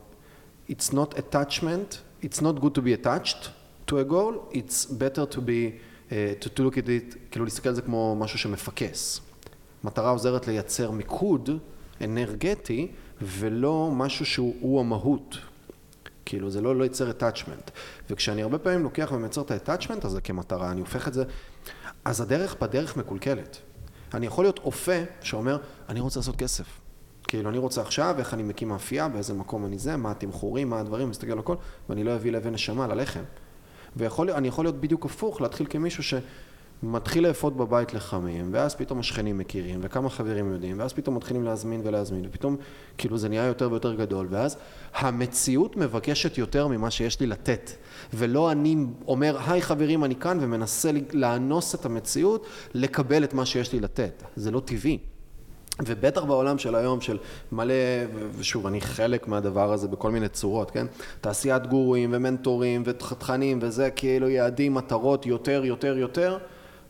It's not attachment, it's not good to be attached to a goal, it's better to be, uh, to, to look at it, כאילו להסתכל על זה כמו משהו שמפקס. מטרה עוזרת לייצר מיקוד אנרגטי ולא משהו שהוא המהות. כאילו זה לא, לא יצר attachment. וכשאני הרבה פעמים לוקח ומייצר את ה-attachment הזה כמטרה, אני הופך את זה, אז הדרך בדרך מקולקלת. אני יכול להיות אופה שאומר, אני רוצה לעשות כסף. כאילו, אני רוצה עכשיו, איך אני מקים מאפייה, באיזה מקום אני זה, מה התמחורים, מה הדברים, מסתכל על הכל, ואני לא אביא לבן נשמה ללחם. ואני יכול להיות בדיוק הפוך, להתחיל כמישהו ש... מתחיל לאפות בבית לחמים, ואז פתאום השכנים מכירים, וכמה חברים יודעים, ואז פתאום מתחילים להזמין ולהזמין, ופתאום כאילו זה נהיה יותר ויותר גדול, ואז המציאות מבקשת יותר ממה שיש לי לתת, ולא אני אומר, היי חברים, אני כאן, ומנסה לאנוס את המציאות, לקבל את מה שיש לי לתת. זה לא טבעי. ובטח בעולם של היום, של מלא, ושוב, אני חלק מהדבר הזה בכל מיני צורות, כן? תעשיית גורואים ומנטורים ותכנים וזה, כאילו יעדים, מטרות, יותר, יותר, יותר.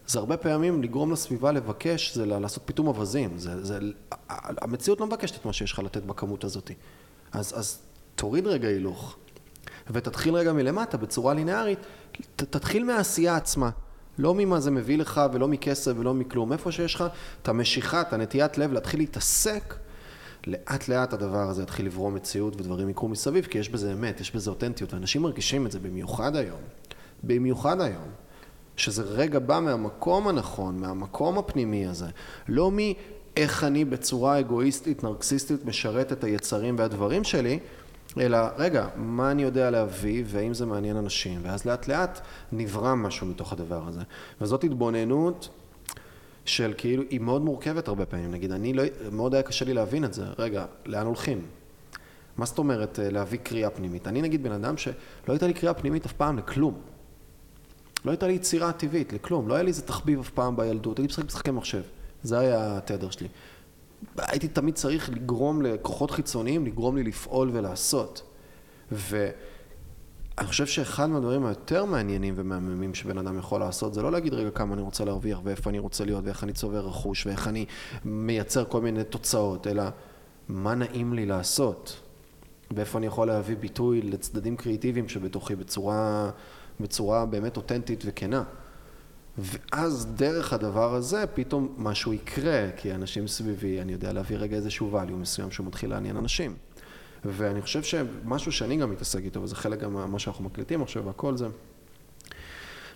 זה הרבה פעמים לגרום לסביבה לבקש, זה לעשות פיתום אווזים. זה, זה, המציאות לא מבקשת את מה שיש לך לתת בכמות הזאת. אז, אז תוריד רגע הילוך, ותתחיל רגע מלמטה בצורה לינארית, ת, תתחיל מהעשייה עצמה. לא ממה זה מביא לך ולא מכסף ולא מכלום. איפה שיש לך את המשיכה, את הנטיית לב להתחיל להתעסק, לאט לאט הדבר הזה יתחיל לברום מציאות ודברים יקרו מסביב, כי יש בזה אמת, יש בזה אותנטיות, ואנשים מרגישים את זה במיוחד היום. במיוחד היום. שזה רגע בא מהמקום הנכון, מהמקום הפנימי הזה, לא מאיך אני בצורה אגואיסטית, נרקסיסטית, משרת את היצרים והדברים שלי, אלא רגע, מה אני יודע להביא והאם זה מעניין אנשים, ואז לאט לאט נברא משהו מתוך הדבר הזה. וזאת התבוננות של כאילו, היא מאוד מורכבת הרבה פעמים, נגיד, אני לא, מאוד היה קשה לי להבין את זה, רגע, לאן הולכים? מה זאת אומרת אה, להביא קריאה פנימית? אני נגיד בן אדם שלא הייתה לי קריאה פנימית אף פעם לכלום. לא הייתה לי יצירה טבעית לכלום, לא היה לי איזה תחביב אף פעם בילדות, הייתי משחק משחקי מחשב, זה היה התדר שלי. הייתי תמיד צריך לגרום לכוחות חיצוניים, לגרום לי לפעול ולעשות. ואני חושב שאחד מהדברים היותר מעניינים ומהממים שבן אדם יכול לעשות, זה לא להגיד רגע כמה אני רוצה להרוויח ואיפה אני רוצה להיות ואיך אני צובר רכוש ואיך אני מייצר כל מיני תוצאות, אלא מה נעים לי לעשות. ואיפה אני יכול להביא ביטוי לצדדים קריאיטיביים שבתוכי בצורה, בצורה באמת אותנטית וכנה. ואז דרך הדבר הזה פתאום משהו יקרה, כי אנשים סביבי, אני יודע להביא רגע איזשהו value מסוים שהוא מתחיל לעניין אנשים. ואני חושב שמשהו שאני גם מתעסק איתו, וזה חלק גם ממה שאנחנו מקליטים עכשיו והכל זה,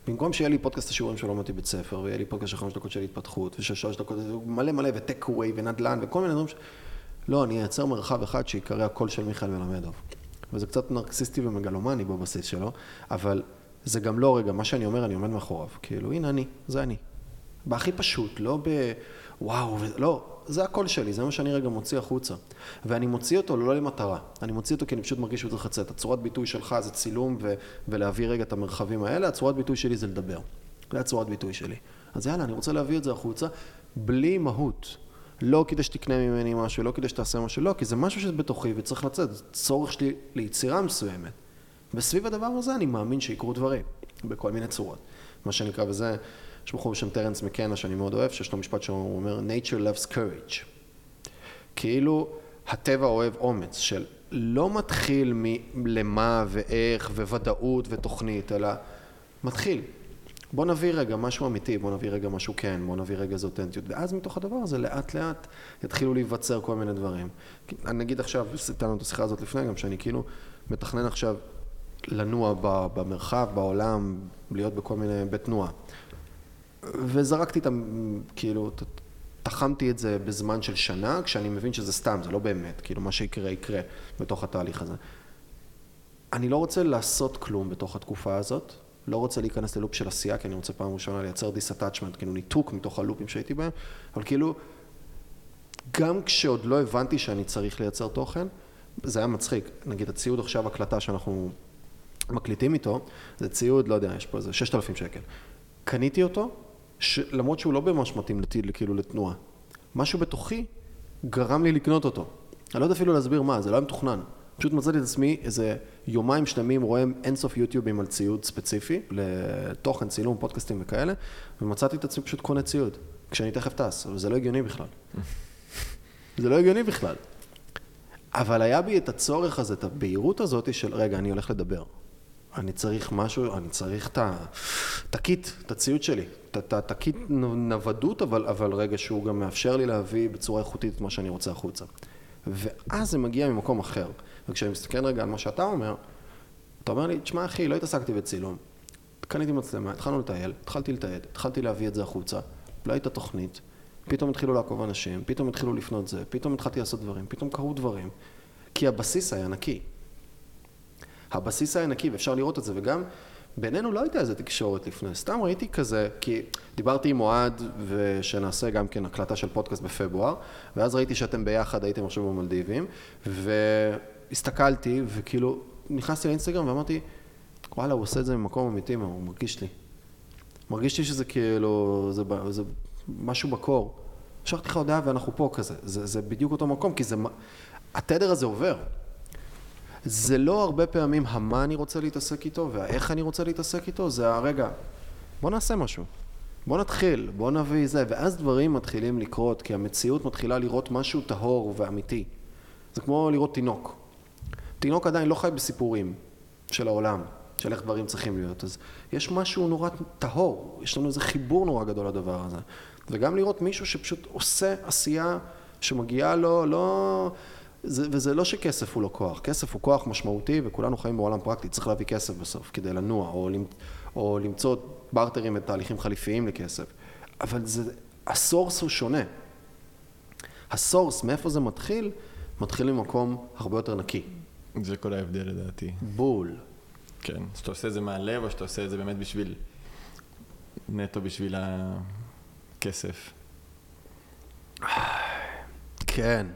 במקום שיהיה לי פודקאסט השיעורים שלא למדתי בית ספר, ויהיה לי פודקאסט של חמש דקות של התפתחות, ושל שלוש דקות, מלא מלא, וטק אווי, ונדל"ן, וכל מיני דברים ש... לא, אני אייצר מרחב אחד שיקרא הקול של מיכאל מלמדוב. וזה קצת נרקסיסטי ומגלומני בבסיס שלו, אבל זה גם לא, רגע, מה שאני אומר, אני עומד מאחוריו. כאילו, הנה אני, זה אני. בהכי פשוט, לא בוואו, לא, זה הקול שלי, זה מה שאני רגע מוציא החוצה. ואני מוציא אותו לא למטרה, אני מוציא אותו כי אני פשוט מרגיש שהוא צריך לצאת. הצורת ביטוי שלך זה צילום ו- ולהביא רגע את המרחבים האלה, הצורת ביטוי שלי זה לדבר. זה הצורת ביטוי שלי. אז יאללה, אני רוצה להביא את זה החוצה, בלי מהות. לא כדי שתקנה ממני משהו, לא כדי שתעשה משהו, לא, כי זה משהו שזה בתוכי וצריך לצאת, זה צורך שלי ליצירה מסוימת. וסביב הדבר הזה אני מאמין שיקרו דברים, בכל מיני צורות. מה שנקרא, וזה, יש בחור בשם טרנס מקנה שאני מאוד אוהב, שיש לו משפט שהוא אומר, nature loves courage. כאילו, הטבע אוהב אומץ, של לא מתחיל מלמה ואיך וודאות ותוכנית, אלא מתחיל. בוא נביא רגע משהו אמיתי, בוא נביא רגע משהו כן, בוא נביא רגע איזו אותנטיות, ואז מתוך הדבר הזה לאט לאט יתחילו להיווצר כל מיני דברים. נגיד עכשיו, סיפרנו את השיחה הזאת לפני גם, שאני כאילו מתכנן עכשיו לנוע במרחב, בעולם, להיות בכל מיני, בתנועה. וזרקתי את ה... כאילו, תחמתי את זה בזמן של שנה, כשאני מבין שזה סתם, זה לא באמת, כאילו מה שיקרה יקרה בתוך התהליך הזה. אני לא רוצה לעשות כלום בתוך התקופה הזאת, לא רוצה להיכנס ל loop של עשייה, כי אני רוצה פעם ראשונה לייצר detachment, כאילו ניתוק מתוך ה loopים שהייתי בהם, אבל כאילו, גם כשעוד לא הבנתי שאני צריך לייצר תוכן, זה היה מצחיק. נגיד הציוד עכשיו, הקלטה שאנחנו מקליטים איתו, זה ציוד, לא יודע, יש פה איזה ששת אלפים שקל. קניתי אותו, ש... למרות שהוא לא ממש מתאים לטיל, כאילו לתנועה. משהו בתוכי גרם לי לקנות אותו. אני לא יודע אפילו להסביר מה, זה לא היה מתוכנן. פשוט מצאתי את עצמי איזה יומיים שלמים רואה אינסוף יוטיובים על ציוד ספציפי, לתוכן, צילום, פודקאסטים וכאלה, ומצאתי את עצמי פשוט קונה ציוד, כשאני תכף טס, וזה לא הגיוני בכלל. [LAUGHS] זה לא הגיוני בכלל. אבל היה בי את הצורך הזה, את הבהירות הזאת של, רגע, אני הולך לדבר. אני צריך משהו, אני צריך את הקיט, את הציוד שלי, את הקיט נוודות, אבל, אבל רגע שהוא גם מאפשר לי להביא בצורה איכותית את מה שאני רוצה החוצה. ואז זה מגיע ממקום אחר. וכשאני מסתכל רגע על מה שאתה אומר, אתה אומר לי, תשמע אחי, לא התעסקתי בצילום. קניתי מצלמה, התחלנו לטייל, התחלתי לתעד, התחלתי להביא את זה החוצה, לא הייתה תוכנית, פתאום התחילו לעקוב אנשים, פתאום התחילו לפנות זה, פתאום התחלתי לעשות דברים, פתאום קרו דברים, כי הבסיס היה נקי. הבסיס היה נקי ואפשר לראות את זה, וגם בינינו לא הייתה איזה תקשורת לפני, סתם ראיתי כזה, כי דיברתי עם אוהד ושנעשה גם כן הקלטה של פודקאסט בפברואר, ואז ראיתי שאתם ביחד הייתם עכשיו במלדיבים, והסתכלתי וכאילו נכנסתי לאינסטגרם ואמרתי, וואלה, הוא עושה את זה ממקום אמיתי, הוא מרגיש לי. מרגיש לי שזה כאילו, זה, זה משהו בקור. שלחתי לך הודעה ואנחנו פה כזה, זה, זה בדיוק אותו מקום, כי זה, התדר הזה עובר. זה לא הרבה פעמים המה אני רוצה להתעסק איתו והאיך אני רוצה להתעסק איתו, זה הרגע, בוא נעשה משהו. בוא נתחיל, בוא נביא זה, ואז דברים מתחילים לקרות, כי המציאות מתחילה לראות משהו טהור ואמיתי. זה כמו לראות תינוק. תינוק עדיין לא חי בסיפורים של העולם, של איך דברים צריכים להיות. אז יש משהו נורא טהור, יש לנו איזה חיבור נורא גדול לדבר הזה. וגם לראות מישהו שפשוט עושה עשייה שמגיעה לו, לא... זה, וזה לא שכסף הוא לא כוח, כסף הוא כוח משמעותי וכולנו חיים בעולם פרקטי, צריך להביא כסף בסוף כדי לנוע, או, למ, או למצוא בארטרים ותהליכים חליפיים לכסף. אבל זה, הסורס הוא שונה. הסורס, מאיפה זה מתחיל? מתחיל ממקום הרבה יותר נקי. זה כל ההבדל לדעתי. בול. כן, שאתה עושה את זה מהלב, או שאתה עושה את זה באמת בשביל, נטו בשביל הכסף. כן.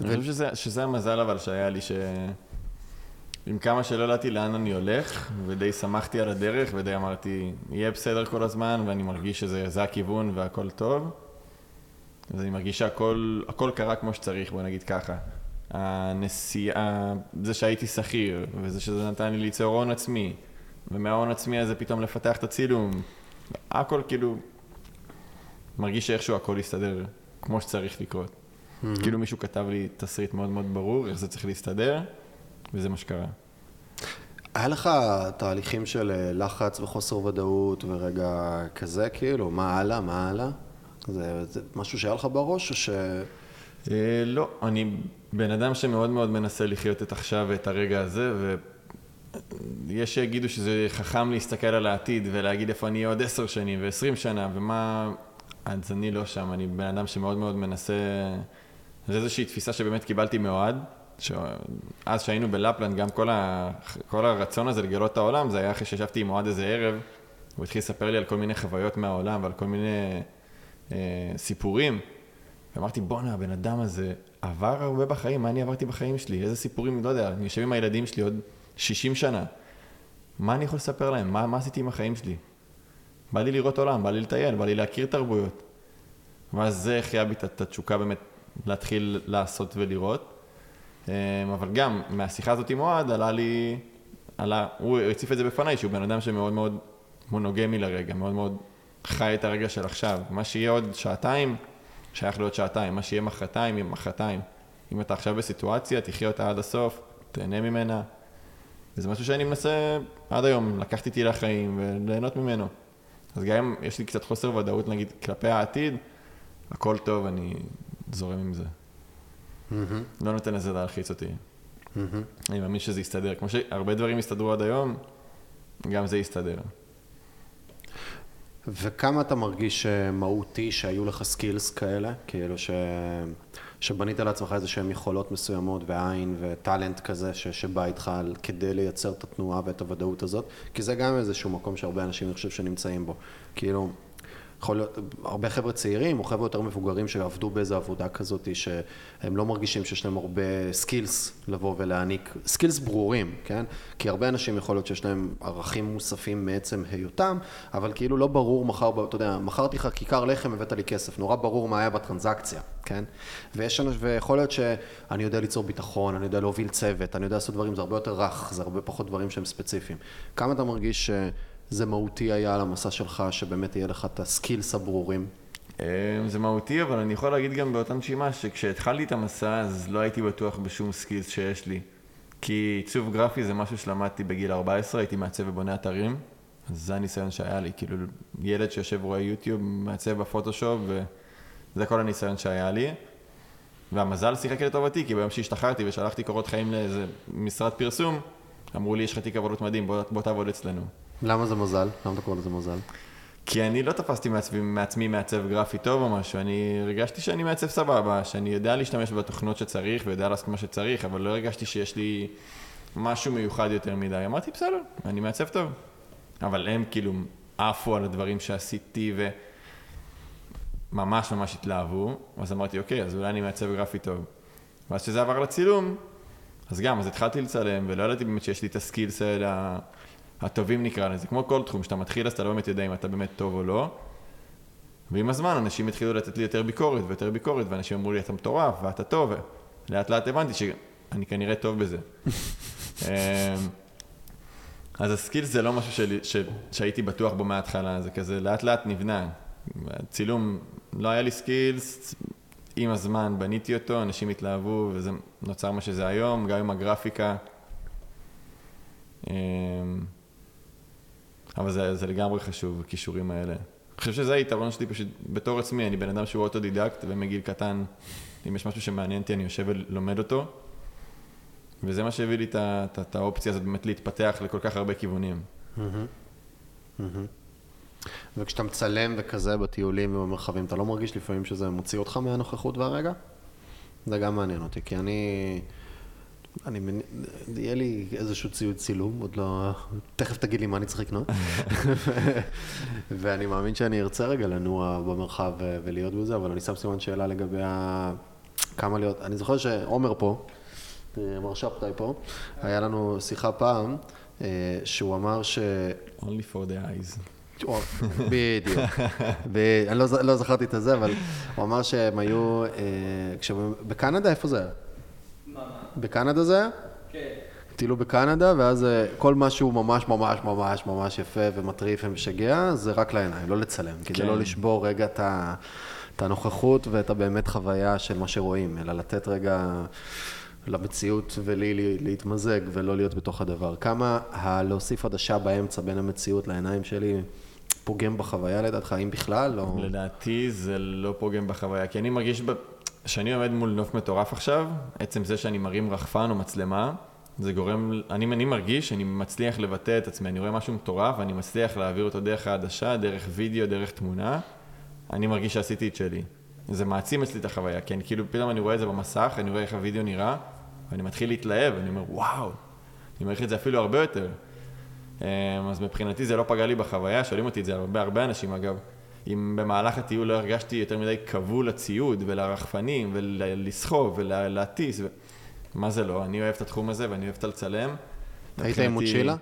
אני חושב שזה, שזה המזל אבל שהיה לי, שעם כמה שלא ידעתי לאן אני הולך, ודי שמחתי על הדרך, ודי אמרתי, יהיה בסדר כל הזמן, ואני מרגיש שזה הכיוון והכל טוב. אז אני מרגיש שהכל הכל קרה כמו שצריך, בוא נגיד ככה. הנסיעה, זה שהייתי שכיר, וזה שזה נתן לי ליצור הון עצמי, ומההון עצמי הזה פתאום לפתח את הצילום, הכל כאילו, מרגיש שאיכשהו הכל יסתדר כמו שצריך לקרות. Mm-hmm. כאילו מישהו כתב לי תסריט מאוד מאוד ברור, איך זה צריך להסתדר, וזה מה שקרה. היה לך תהליכים של אה, לחץ וחוסר ודאות ורגע כזה, כאילו, מה הלאה, מה הלאה? זה, זה משהו שהיה לך בראש, או ש... אה, לא, אני בן אדם שמאוד מאוד מנסה לחיות את עכשיו ואת הרגע הזה, ויש שיגידו שזה חכם להסתכל על העתיד ולהגיד איפה אני אהיה עוד עשר שנים ועשרים שנה, ומה... אז אני לא שם, אני בן אדם שמאוד מאוד מנסה... זה איזושהי תפיסה שבאמת קיבלתי מאוהד, שאז שהיינו בלפלנד, גם כל, ה... כל הרצון הזה לגלות את העולם, זה היה אחרי שישבתי עם אוהד איזה ערב, הוא התחיל לספר לי על כל מיני חוויות מהעולם ועל כל מיני אה, סיפורים. ואמרתי, בואנה, הבן אדם הזה עבר הרבה בחיים, מה אני עברתי בחיים שלי? איזה סיפורים, לא יודע, אני יושב עם הילדים שלי עוד 60 שנה. מה אני יכול לספר להם? מה, מה עשיתי עם החיים שלי? בא לי לראות עולם, בא לי לטייל, בא לי להכיר תרבויות. ואז זה החיה בי את התשוקה באמת להתחיל לעשות ולראות. אמ, אבל גם מהשיחה הזאת עם אוהד עלה לי, עלה, הוא הציף את זה בפניי, שהוא בן אדם שמאוד מאוד מונוגמי לרגע, מאוד מאוד חי את הרגע של עכשיו. מה שיהיה עוד שעתיים, שייך להיות שעתיים. מה שיהיה מחרתיים, יהיה מחרתיים. אם אתה עכשיו בסיטואציה, תחיה אותה עד הסוף, תהנה ממנה. וזה משהו שאני מנסה עד היום, לקחת איתי לחיים וליהנות ממנו. אז גם אם יש לי קצת חוסר ודאות, נגיד, כלפי העתיד, הכל טוב, אני זורם עם זה. Mm-hmm. לא נותן לזה להלחיץ אותי. Mm-hmm. אני מאמין שזה יסתדר. כמו שהרבה דברים הסתדרו עד היום, גם זה יסתדר. וכמה אתה מרגיש אה, מהותי שהיו לך skills כאלה? כאילו ש... שבנית לעצמך איזה שהן יכולות מסוימות ועין ו talent כזה ש... שבא איתך כדי לייצר את התנועה ואת הוודאות הזאת? כי זה גם איזשהו מקום שהרבה אנשים, אני חושב, שנמצאים בו. כאילו, יכול להיות, הרבה חבר'ה צעירים או חבר'ה יותר מבוגרים שעבדו באיזו עבודה כזאת שהם לא מרגישים שיש להם הרבה skills לבוא ולהעניק, skills ברורים, כן? כי הרבה אנשים יכול להיות שיש להם ערכים מוספים מעצם היותם, אבל כאילו לא ברור מחר, אתה יודע, מכרתי לך כיכר לחם, הבאת לי כסף, נורא ברור מה היה בטרנזקציה, כן? ויש, ויכול להיות שאני יודע ליצור ביטחון, אני יודע להוביל צוות, אני יודע לעשות דברים, זה הרבה יותר רך, זה הרבה פחות דברים שהם ספציפיים. כמה אתה מרגיש ש... זה מהותי היה על המסע שלך, שבאמת יהיה לך את ה skills הברורים? אמ, זה מהותי, אבל אני יכול להגיד גם באותה נשימה שכשהתחלתי את המסע אז לא הייתי בטוח בשום skills שיש לי. כי עיצוב גרפי זה משהו שלמדתי בגיל 14, הייתי מעצב ובונה אתרים, אז זה הניסיון שהיה לי, כאילו ילד שיושב רואה יוטיוב, מעצב בפוטושופ, וזה כל הניסיון שהיה לי. והמזל שיחק לטובתי, כי ביום שהשתחררתי ושלחתי קורות חיים לאיזה משרד פרסום, אמרו לי, יש לך תיק עבודות מדהים, בוא, בוא תעבוד אצלנו. למה זה מזל? למה אתה קורא לזה מזל? כי אני לא תפסתי מעצמי, מעצמי מעצב גרפי טוב או משהו, אני הרגשתי שאני מעצב סבבה, שאני יודע להשתמש בתוכנות שצריך ויודע לעשות מה שצריך, אבל לא הרגשתי שיש לי משהו מיוחד יותר מדי. אמרתי, בסדר, אני מעצב טוב. אבל הם כאילו עפו על הדברים שעשיתי וממש ממש התלהבו, אז אמרתי, אוקיי, אז אולי אני מעצב גרפי טוב. ואז כשזה עבר לצילום, אז גם, אז התחלתי לצלם, ולא ידעתי באמת שיש לי את הסקילס האלה. הטובים נקרא לזה, כמו כל תחום, שאתה מתחיל אז אתה לא באמת יודע אם אתה באמת טוב או לא. ועם הזמן אנשים התחילו לתת לי יותר ביקורת ויותר ביקורת, ואנשים אמרו לי, אתה מטורף ואתה טוב, ולאט לאט הבנתי שאני כנראה טוב בזה. [LAUGHS] אמ, אז הסקילס זה לא משהו שלי, ש, שהייתי בטוח בו מההתחלה, זה כזה לאט לאט נבנה. צילום, לא היה לי skills, עם הזמן בניתי אותו, אנשים התלהבו, וזה נוצר מה שזה היום, גם עם הגרפיקה. אבל זה, זה לגמרי חשוב, הכישורים האלה. חושב שזה היתרון שלי פשוט בתור עצמי, אני בן אדם שהוא אוטודידקט ומגיל קטן, אם יש משהו שמעניין אותי אני יושב ולומד אותו. וזה מה שהביא לי את האופציה הזאת באמת להתפתח לכל כך הרבה כיוונים. וכשאתה מצלם וכזה בטיולים ובמרחבים, אתה לא מרגיש לפעמים שזה מוציא אותך מהנוכחות והרגע? זה גם מעניין אותי, כי אני... אני מנ... יהיה לי איזשהו ציוד צילום, עוד לא... תכף תגיד לי מה אני צריך לקנות. ואני מאמין שאני ארצה רגע לנוע במרחב ולהיות בזה, אבל אני שם סימן שאלה לגבי ה... כמה להיות... אני זוכר שעומר פה, מר שבתאי פה, היה לנו שיחה פעם, אה, שהוא אמר ש... Only for the eyes. בדיוק. אני לא, לא זכרתי את זה, אבל הוא אמר שהם היו, אה, בקנדה, איפה זה היה? בקנדה זה היה? כן. טיילו בקנדה, ואז אה, כל מה שהוא ממש ממש ממש ממש יפה ומטריף ומשגע, זה רק לעיניים, לא לצלם. כן. כדי לא לשבור רגע את, ה, את הנוכחות ואת הבאמת חוויה של מה שרואים, אלא לתת רגע... למציאות ולי להתמזג ולא להיות בתוך הדבר. כמה הלהוסיף עדשה באמצע בין המציאות לעיניים שלי פוגם בחוויה לדעתך, אם בכלל, או... לדעתי זה לא פוגם בחוויה, כי אני מרגיש שאני עומד מול נוף מטורף עכשיו, עצם זה שאני מרים רחפן או מצלמה, זה גורם, אני, אני מרגיש שאני מצליח לבטא את עצמי, אני רואה משהו מטורף ואני מצליח להעביר אותו דרך העדשה, דרך וידאו, דרך תמונה, אני מרגיש שעשיתי את שלי. זה מעצים אצלי את החוויה, אני כאילו, פתאום אני רואה את זה במסך, אני רואה איך הוידאו נראה, ואני מתחיל להתלהב, אני אומר, וואו, אני מעריך את זה אפילו הרבה יותר. אמ, אז מבחינתי זה לא פגע לי בחוויה, שואלים אותי את זה הרבה, הרבה אנשים אגב. אם במהלך הטיול לא הרגשתי יותר מדי כבול לציוד ולרחפנים ולסחוב ולהטיס, ו... מה זה לא? אני אוהב את התחום הזה ואני אוהב את הלצלם. היית עם מוצ'ילה?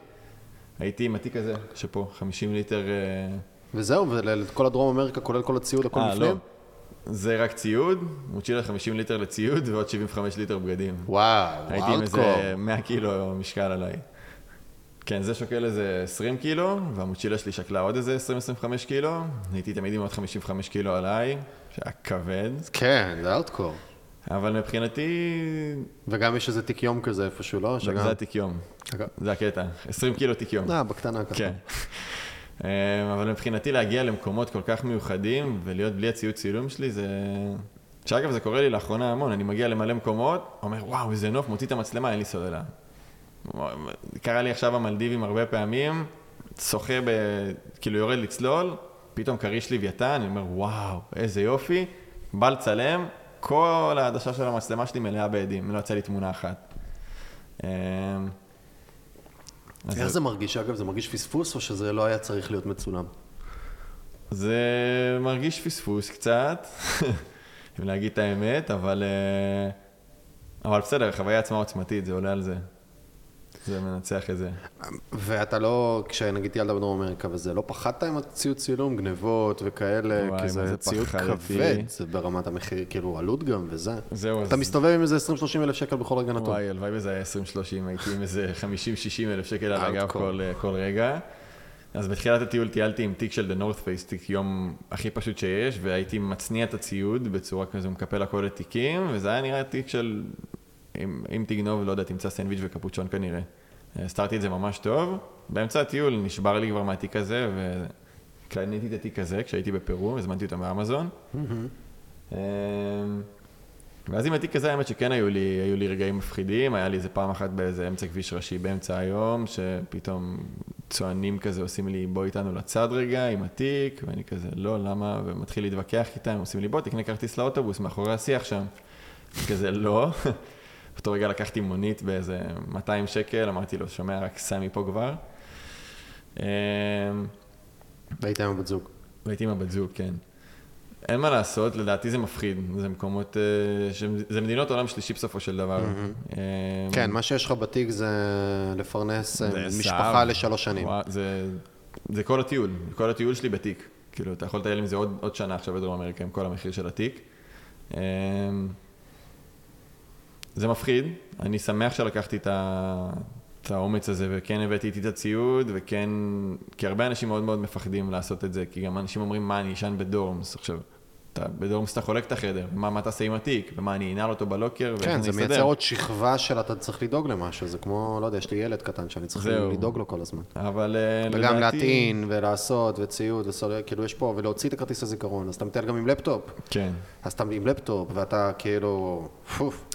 הייתי עם התיק הזה, שפה, 50 ליטר... אה, וזהו, ולכל הדרום אמריקה, כולל כל הציוד, הכל בפנים? לא. זה רק ציוד, מוצ'ילה 50 ליטר לציוד ועוד 75 ליטר בגדים. וואו, הייתי עם איזה 100 קילו משקל עליי. כן, זה שוקל איזה 20 קילו, והמוצ'ילה שלי שקלה עוד איזה 20-25 קילו. הייתי תמיד עם עוד 55 קילו עליי, שהיה כבד. כן, זה ארטקור. אבל מבחינתי... וגם יש איזה תיק יום כזה איפשהו, לא? שגם... זה התיק יום. זה הקטע. 20 קילו תיק יום. אה, בקטנה ככה. כן. אה, אבל מבחינתי להגיע למקומות כל כך מיוחדים ולהיות בלי הציוד צילום שלי זה... שאגב זה קורה לי לאחרונה המון, אני מגיע למלא מקומות, אומר וואו איזה נוף, מוציא את המצלמה, אין לי סוללה. קרה לי עכשיו המלדיבים הרבה פעמים, שוחה ב... כאילו יורד לצלול, פתאום כריש לוויתן, אני אומר וואו, איזה יופי, בא לצלם, כל העדשה של המצלמה שלי מלאה בעדים, לא יצא לי תמונה אחת. אה, איך זה מרגיש? אגב, זה מרגיש פספוס או שזה לא היה צריך להיות מצולם? זה מרגיש פספוס קצת, אם להגיד את האמת, אבל, אה, אבל בסדר, החוויה עצמה עוצמתית, זה עולה על זה. זה מנצח את זה. ואתה לא, כשנגיד ילדה בדרום אמריקה וזה, לא פחדת עם הציוד צילום, גנבות וכאלה, וואי, כי זה ציוד כבד, זה ברמת המחיר, כאילו עלות גם וזה. זהו, אתה אז... מסתובב עם איזה 20-30 אלף שקל בכל רגע נתון. וואי, הלוואי וזה היה 20-30, הייתי עם איזה 50-60 אלף שקל על הגב כל, כל רגע. אז בתחילת הטיול טיילתי עם תיק של The North Face, תיק יום הכי פשוט שיש, והייתי מצניע את הציוד בצורה כזו, מקפל הכל לתיקים, וזה היה נראה תיק של אם, אם תגנוב, לא יודע, תמצא סנדוויץ' וקפוצ'ון כנראה. הסתרתי את זה ממש טוב. באמצע הטיול נשבר לי כבר מהתיק הזה, וקניתי את התיק הזה כשהייתי בפרו, הזמנתי אותו מאמזון. אמ, ואז עם התיק הזה, האמת שכן היו לי, היו לי רגעים מפחידים, היה לי איזה פעם אחת באיזה אמצע כביש ראשי באמצע היום, שפתאום צוענים כזה עושים לי בוא איתנו לצד רגע עם התיק, ואני כזה לא, למה, ומתחיל להתווכח איתם, עושים לי בוא תקנה כרטיס לאוטובוס מאחורי השיח שם. כזה לא. באותו רגע לקחתי מונית באיזה 200 שקל, אמרתי לו, שומע, רק סע מפה כבר. אמ, והיית עם הבת זוג. והייתי עם הבת זוג, כן. אין מה לעשות, לדעתי זה מפחיד. זה מקומות, אה, זה מדינות עולם שלישי בסופו של דבר. אמ, כן, מה שיש לך בתיק זה לפרנס אה, משפחה לשלוש שנים. זה כל הטיול, כל הטיול שלי בתיק. כאילו, אתה יכול לטייל עם זה עוד שנה עכשיו בדרום אמריקה עם כל המחיר של התיק. זה מפחיד, אני שמח שלקחתי את, ה... את האומץ הזה וכן הבאתי איתי את הציוד וכן, כי הרבה אנשים מאוד מאוד מפחדים לעשות את זה, כי גם אנשים אומרים מה אני אשן ב dorms, עכשיו, אתה ב dorms אתה חולק את החדר, מה, מה תעשה עם התיק, ומה אני אנעל אותו בלוקר, ואיך כן, זה אסתדר. מייצר עוד שכבה של אתה צריך לדאוג למשהו, זה כמו, לא יודע, יש לי ילד קטן שאני צריך זהו. לדאוג לו כל הזמן. אבל אה, וגם לדעתי- להטעין, ולעשות, וציוד, וסולר, כאילו יש פה, ולהוציא את הכרטיס הזיכרון, אז אתה מטייל גם עם לפטופ. כן. אז אתה עם לפטופ, ואתה כאילו, פוף.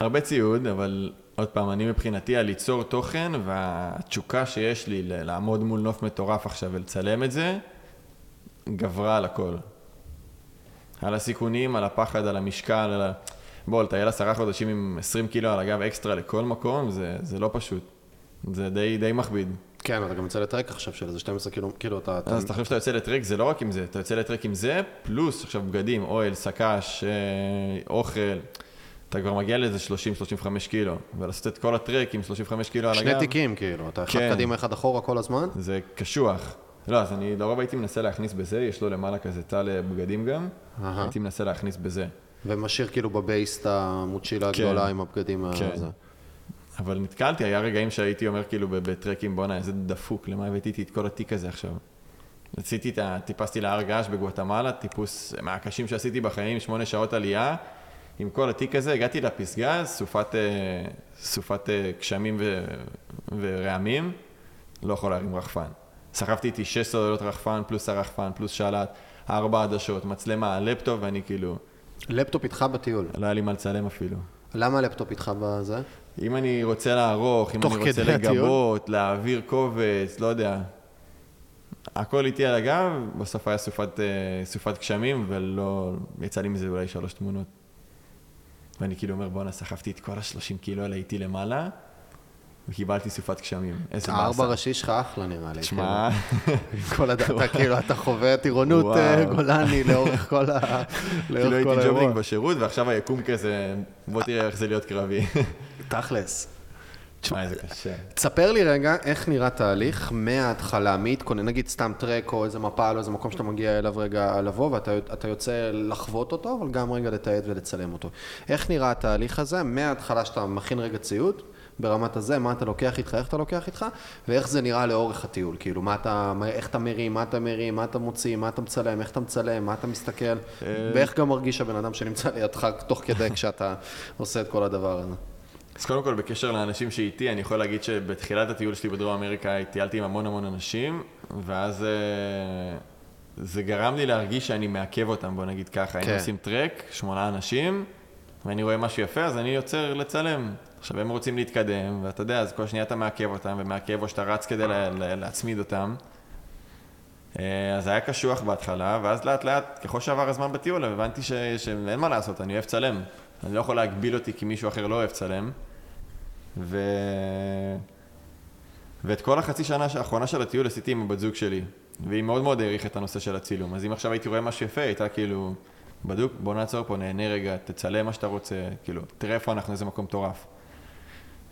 הרבה ציוד, אבל עוד פעם, אני מבחינתי, הליצור תוכן והתשוקה שיש לי לעמוד מול נוף מטורף עכשיו ולצלם את זה, גברה על הכל. על הסיכונים, על הפחד, על המשקל, על ה... בוא, לטייל עשרה חודשים עם 20 קילו על הגב אקסטרה לכל מקום, זה, זה לא פשוט. זה די, די מכביד. כן, אתה גם יוצא לטרק עכשיו של איזה 12 קילו, כאילו אתה... אתה- אז אתה חושב שאתה יוצא לטרק, זה לא רק עם זה, אתה יוצא לטרק עם זה, פלוס עכשיו בגדים, אוהל, שק"ש, אה, אוכל, אתה כבר מגיע לאיזה 30-35 קילו, ולעשות את כל הטרק עם 35 קילו על הגב, שני תיקים, כאילו, אתה אחד כן. קדימה, אחד אחורה כל הזמן. זה קשוח. לא, אז אני לרוב הייתי מנסה להכניס בזה, יש לו למעלה כזה תא לבגדים גם, אהה. הייתי מנסה להכניס בזה. ומשאיר כאילו בבייס את המוצ'ילה כן. הגדולה עם הבגדים כן. הזה. אבל נתקלתי, היה רגעים שהייתי אומר כאילו בטרקים, בואנה, איזה דפוק, למה הבאתי את כל התיק הזה עכשיו? עשיתי את ה... טיפסתי להר געש בגואטמלה, טיפוס מהקשים שעשיתי בחיים, שמונה שעות עלייה. עם כל התיק הזה, הגעתי לפסגה, סופת, אה, סופת אה, גשמים ו... ורעמים, לא יכול להרים רחפן. סחבתי איתי שש סוללות רחפן, פלוס הרחפן, פלוס שלט, ארבע עדשות, מצלמה, לפטופ, ואני כאילו, לפטופ איתך בטיול. לא היה לי מה לצלם אפילו. למה הלפטופ איתך בזה? אם אני רוצה לערוך, אם אני רוצה כדי הטיול? לגבות, להעביר קובץ, לא יודע. הכל איתי על הגב, בסוף היה סופת, אה, סופת גשמים, ולא... יצא לי מזה אולי שלוש תמונות. ואני כאילו אומר, בואנה, סחבתי את כל השלושים קילו האלה איתי למעלה, וקיבלתי סופת גשמים. איזה הארבע באסה. ראשי שלך אחלה נראה לי. תשמע, כאילו. כל הד... אתה [LAUGHS] כאילו, אתה חווה טירונות. אה, גולני לאורך כל ה... [LAUGHS] כאילו הייתי האירוע. בשירות, ועכשיו היקום כזה, בוא תראה איך זה להיות קרבי. תכלס. תשמע, איזה קשה. תספר לי רגע איך נראה תהליך מההתחלה, מהתכונן, נגיד סתם טרק או איזה מפל או איזה מקום שאתה מגיע אליו רגע לבוא ואתה אתה יוצא לחוות אותו, אבל גם רגע לתעד ולצלם אותו. איך נראה התהליך הזה מההתחלה שאתה מכין רגע ציוד, ברמת הזה, מה אתה לוקח איתך, איך אתה לוקח איתך, ואיך זה נראה לאורך הטיול, כאילו, מה אתה, איך אתה מרים, מה אתה מרים, מה אתה מוציא, מה אתה מצלם, איך אתה מצלם, מה אתה מסתכל, ואיך גם מרגיש הבן אדם שנמצא לידך תוך כדי כשאתה עושה את כל הדבר הזה. אז קודם כל, בקשר לאנשים שאיתי, אני יכול להגיד שבתחילת הטיול שלי בדרום אמריקה טיילתי עם המון המון אנשים, ואז אה, זה גרם לי להרגיש שאני מעכב אותם, בוא נגיד ככה. היינו כן. עושים טרק, שמונה אנשים, ואני רואה משהו יפה, אז אני יוצר לצלם. עכשיו, הם רוצים להתקדם, ואתה יודע, אז כל שנייה אתה מעכב אותם, ומעכב או שאתה רץ כדי לה, לה, להצמיד אותם. אה, אז היה קשוח בהתחלה, ואז לאט לאט, ככל שעבר הזמן בטיול, הבנתי ש, שאין מה לעשות, אני אוהב לצלם. אני לא יכול להגביל אותי כי מישהו אחר לא אוהב לצלם. ו... ואת כל החצי שנה האחרונה של הטיול עשיתי עם הבת זוג שלי, והיא מאוד מאוד העריכה את הנושא של הצילום. אז אם עכשיו הייתי רואה משהו יפה, הייתה כאילו, בדוק, בוא נעצור פה, נהנה רגע, תצלם מה שאתה רוצה, כאילו, תראה איפה אנחנו, איזה מקום מטורף.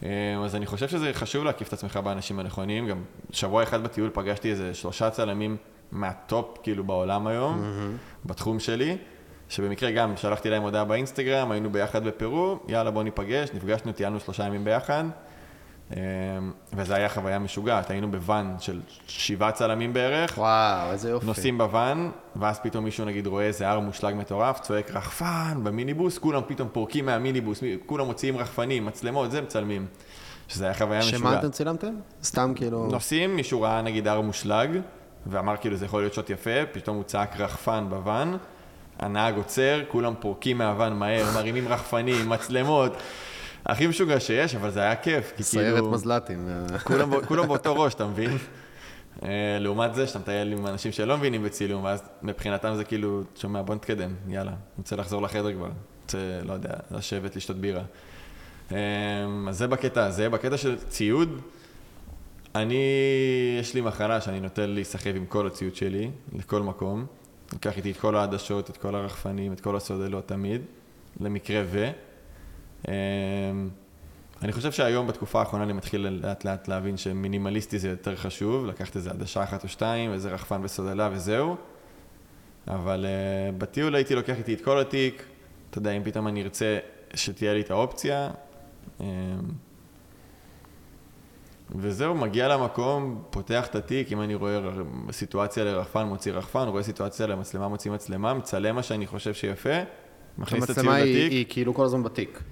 אה, אז אני חושב שזה חשוב להקיף את עצמך באנשים הנכונים. גם שבוע אחד בטיול פגשתי איזה שלושה צלמים מהטופ, כאילו, בעולם היום, בתחום שלי. שבמקרה גם שלחתי להם הודעה באינסטגרם, היינו ביחד בפרו, יאללה בוא ניפגש, נפגשנו, טיילנו שלושה ימים ביחד, אמ, וזה היה חוויה משוגעת, היינו בוואן של שבעה צלמים בערך, וואו, איזה יופי. נוסעים בוואן, ואז פתאום מישהו נגיד רואה איזה הר מושלג מטורף, צועק רחפן במיניבוס, כולם פתאום פורקים מהמיניבוס, מי- כולם מוציאים רחפנים, מצלמות, זה מצלמים. שזה היה חוויה משוגעת. שמה אתם צילמתם? סתם כאילו... נוסעים, מישהו ראה נגיד הר מושלג, ואמר כאילו זה יכול להיות שוט יפה, פתאום הוא צעק רחפן בוואן, הנהג עוצר, כולם פורקים מהוואן מהר, מרימים רחפנים, מצלמות, הכי משוגע שיש, אבל זה היה כיף, כי סיירת כאילו, מזל"טים. כולם, [LAUGHS] כולם באותו ראש, אתה מבין? אה, לעומת זה שאתה מטייל עם אנשים שלא מבינים בצילום, ואז מבחינתם זה כאילו, שומע, בוא נתקדם, יאללה, רוצה לחזור לחדר כבר, רוצה, לא יודע, לשבת, לשתות בירה. אה, אז זה בקטע הזה, בקטע של ציוד, אני, יש לי מחלה שאני נוטה להיסחב עם כל הציוד שלי, לכל מקום. לוקח איתי את כל העדשות, את כל הרחפנים, את כל הסוללות תמיד, למקרה ו. אמ, אני חושב שהיום, בתקופה האחרונה, אני מתחיל לאט לאט להבין שמינימליסטי זה יותר חשוב, לקחת איזה עדשה אחת או שתיים, איזה רחפן וסוללה וזהו. אבל uh, בטיול הייתי לוקח איתי את כל התיק, אתה יודע, אם פתאום אני ארצה שתהיה לי את האופציה. Um, וזהו, מגיע למקום, פותח את התיק, אם אני רואה סיטואציה לרחפן, מוציא רחפן, רואה סיטואציה למצלמה, מוציא מצלמה, מצלם מה שאני חושב שיפה, מכניס את הציוד המצלמה היא, לתיק. כאילו כל הזמן בתיק.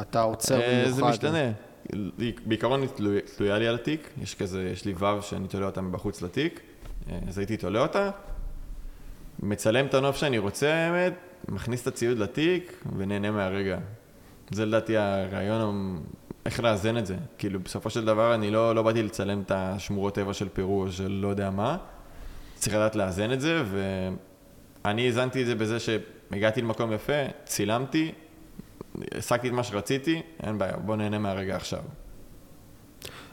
אתה עוצר אה, במיוחד. זה משתנה. בעיקרון היא תלוי- תלויה לי על התיק, יש כזה, יש לי וו שאני תולה אותה מבחוץ לתיק, אה, אז הייתי תולה אותה, מצלם את הנוף שאני רוצה, האמת, מכניס את הציוד לתיק ונהנה מהרגע. זה לדעתי הרעיון, איך לאזן את זה. כאילו, בסופו של דבר אני לא, לא באתי לצלם את השמורות טבע של פרו או של לא יודע מה, צריך לדעת לאזן את זה, ואני האזנתי את זה בזה שהגעתי למקום יפה, צילמתי, השגתי את מה שרציתי, אין בעיה, בוא נהנה מהרגע עכשיו.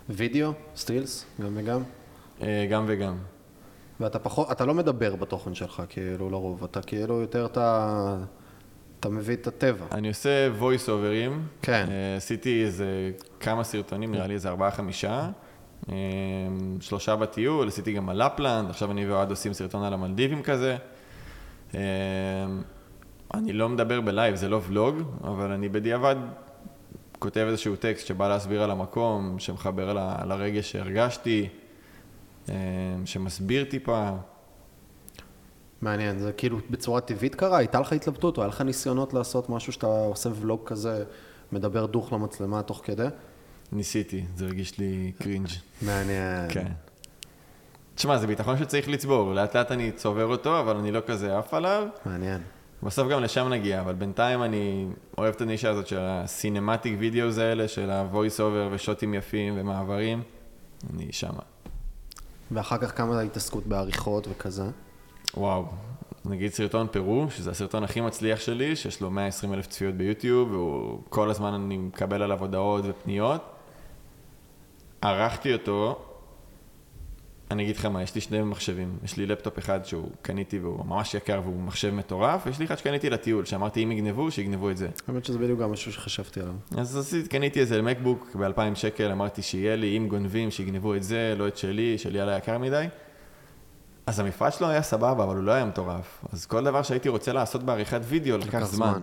וידאו, סטילס, גם וגם. אה, גם וגם. ואתה פחות, אתה לא מדבר בתוכן שלך, כאילו, לרוב. אתה כאילו יותר אתה, אתה מביא את הטבע. אני עושה voice overים. כן. אה, עשיתי איזה כמה סרטונים, נראה לי איזה ארבעה חמישה. אה, שלושה בטיול, עשיתי גם על לפלנד, עכשיו אני ואוהד עושים סרטון על המלדיבים כזה. אה, אני לא מדבר בלייב, זה לא ולוג, אבל אני בדיעבד כותב איזשהו טקסט שבא להסביר על המקום, שמחבר ל- לרגש שהרגשתי, שמסביר טיפה. מעניין, זה כאילו בצורה טבעית קרה? הייתה לך התלבטות או היה לך ניסיונות לעשות משהו שאתה עושה ולוג כזה, מדבר דוך למצלמה תוך כדי? ניסיתי, זה הרגיש לי cringe. מעניין. כן. תשמע, זה ביטחון שצריך לצבור, לאט לאט אני צובר אותו, אבל אני לא כזה עף עליו. מעניין. בסוף גם לשם נגיע, אבל בינתיים אני אוהב את הנישה הזאת של ה cinematic videos האלה, של ה-voice over ושוטים יפים ומעברים. אני שמה. ואחר כך כמה התעסקות בעריכות וכזה? וואו. נגיד סרטון פרו, שזה הסרטון הכי מצליח שלי, שיש לו 120 אלף צפיות ביוטיוב, והוא כל הזמן אני מקבל עליו הודעות ופניות. ערכתי אותו, אני אגיד לך מה, יש לי שני מחשבים. יש לי לפטופ אחד שהוא קניתי והוא ממש יקר והוא מחשב מטורף, ויש לי אחד שקניתי לטיול, שאמרתי אם יגנבו, שיגנבו את זה. האמת שזה בדיוק גם משהו שחשבתי עליו. אז עשיתי, קניתי איזה מקבוק ב-2,000 שקל, אמרתי שיהיה לי, אם גונבים, שיגנבו את זה, לא את שלי, שלי עלה יקר מדי. אז המפרט שלו היה סבבה, אבל הוא לא היה מטורף. אז כל דבר שהייתי רוצה לעשות בעריכת וידאו לקח זמן. זמן.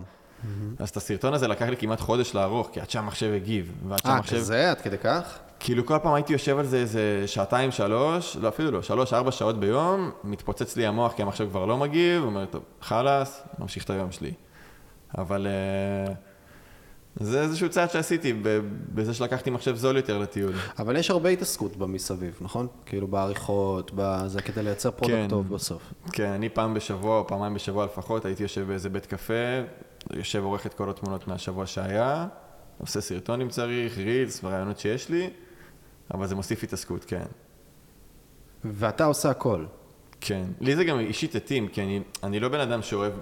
אז את הסרטון הזה לקח לי כמעט חודש לערוך, כי עד שהמחשב הגיב. אה, שהמחשב... כזה? עד כדי כך? כאילו כל פעם הייתי יושב על זה איזה שעתיים, שלוש, לא אפילו לא, שלוש, ארבע שעות ביום, מתפוצץ לי המוח כי המחשב כבר לא מגיב, אומר, טוב, חלאס, ממשיך את היום שלי. אבל אה, זה איזשהו צעד שעשיתי בזה שלקחתי מחשב זול יותר לטיול. אבל יש הרבה התעסקות במסביב, נכון? כאילו בעריכות, בזה, כדי לייצר product כן. טוב בסוף. כן, אני פעם בשבוע או פעמיים בשבוע לפחות, הייתי יושב באיזה בית קפה, יושב עורך את כל התמונות מהשבוע שהיה, עושה סרטון אם צריך, reels ורעיונות שיש לי, אבל זה מוסיף התעסקות, כן. ואתה עושה הכל. כן. לי זה גם אישית התאים, כי אני, אני לא בן אדם שאוהב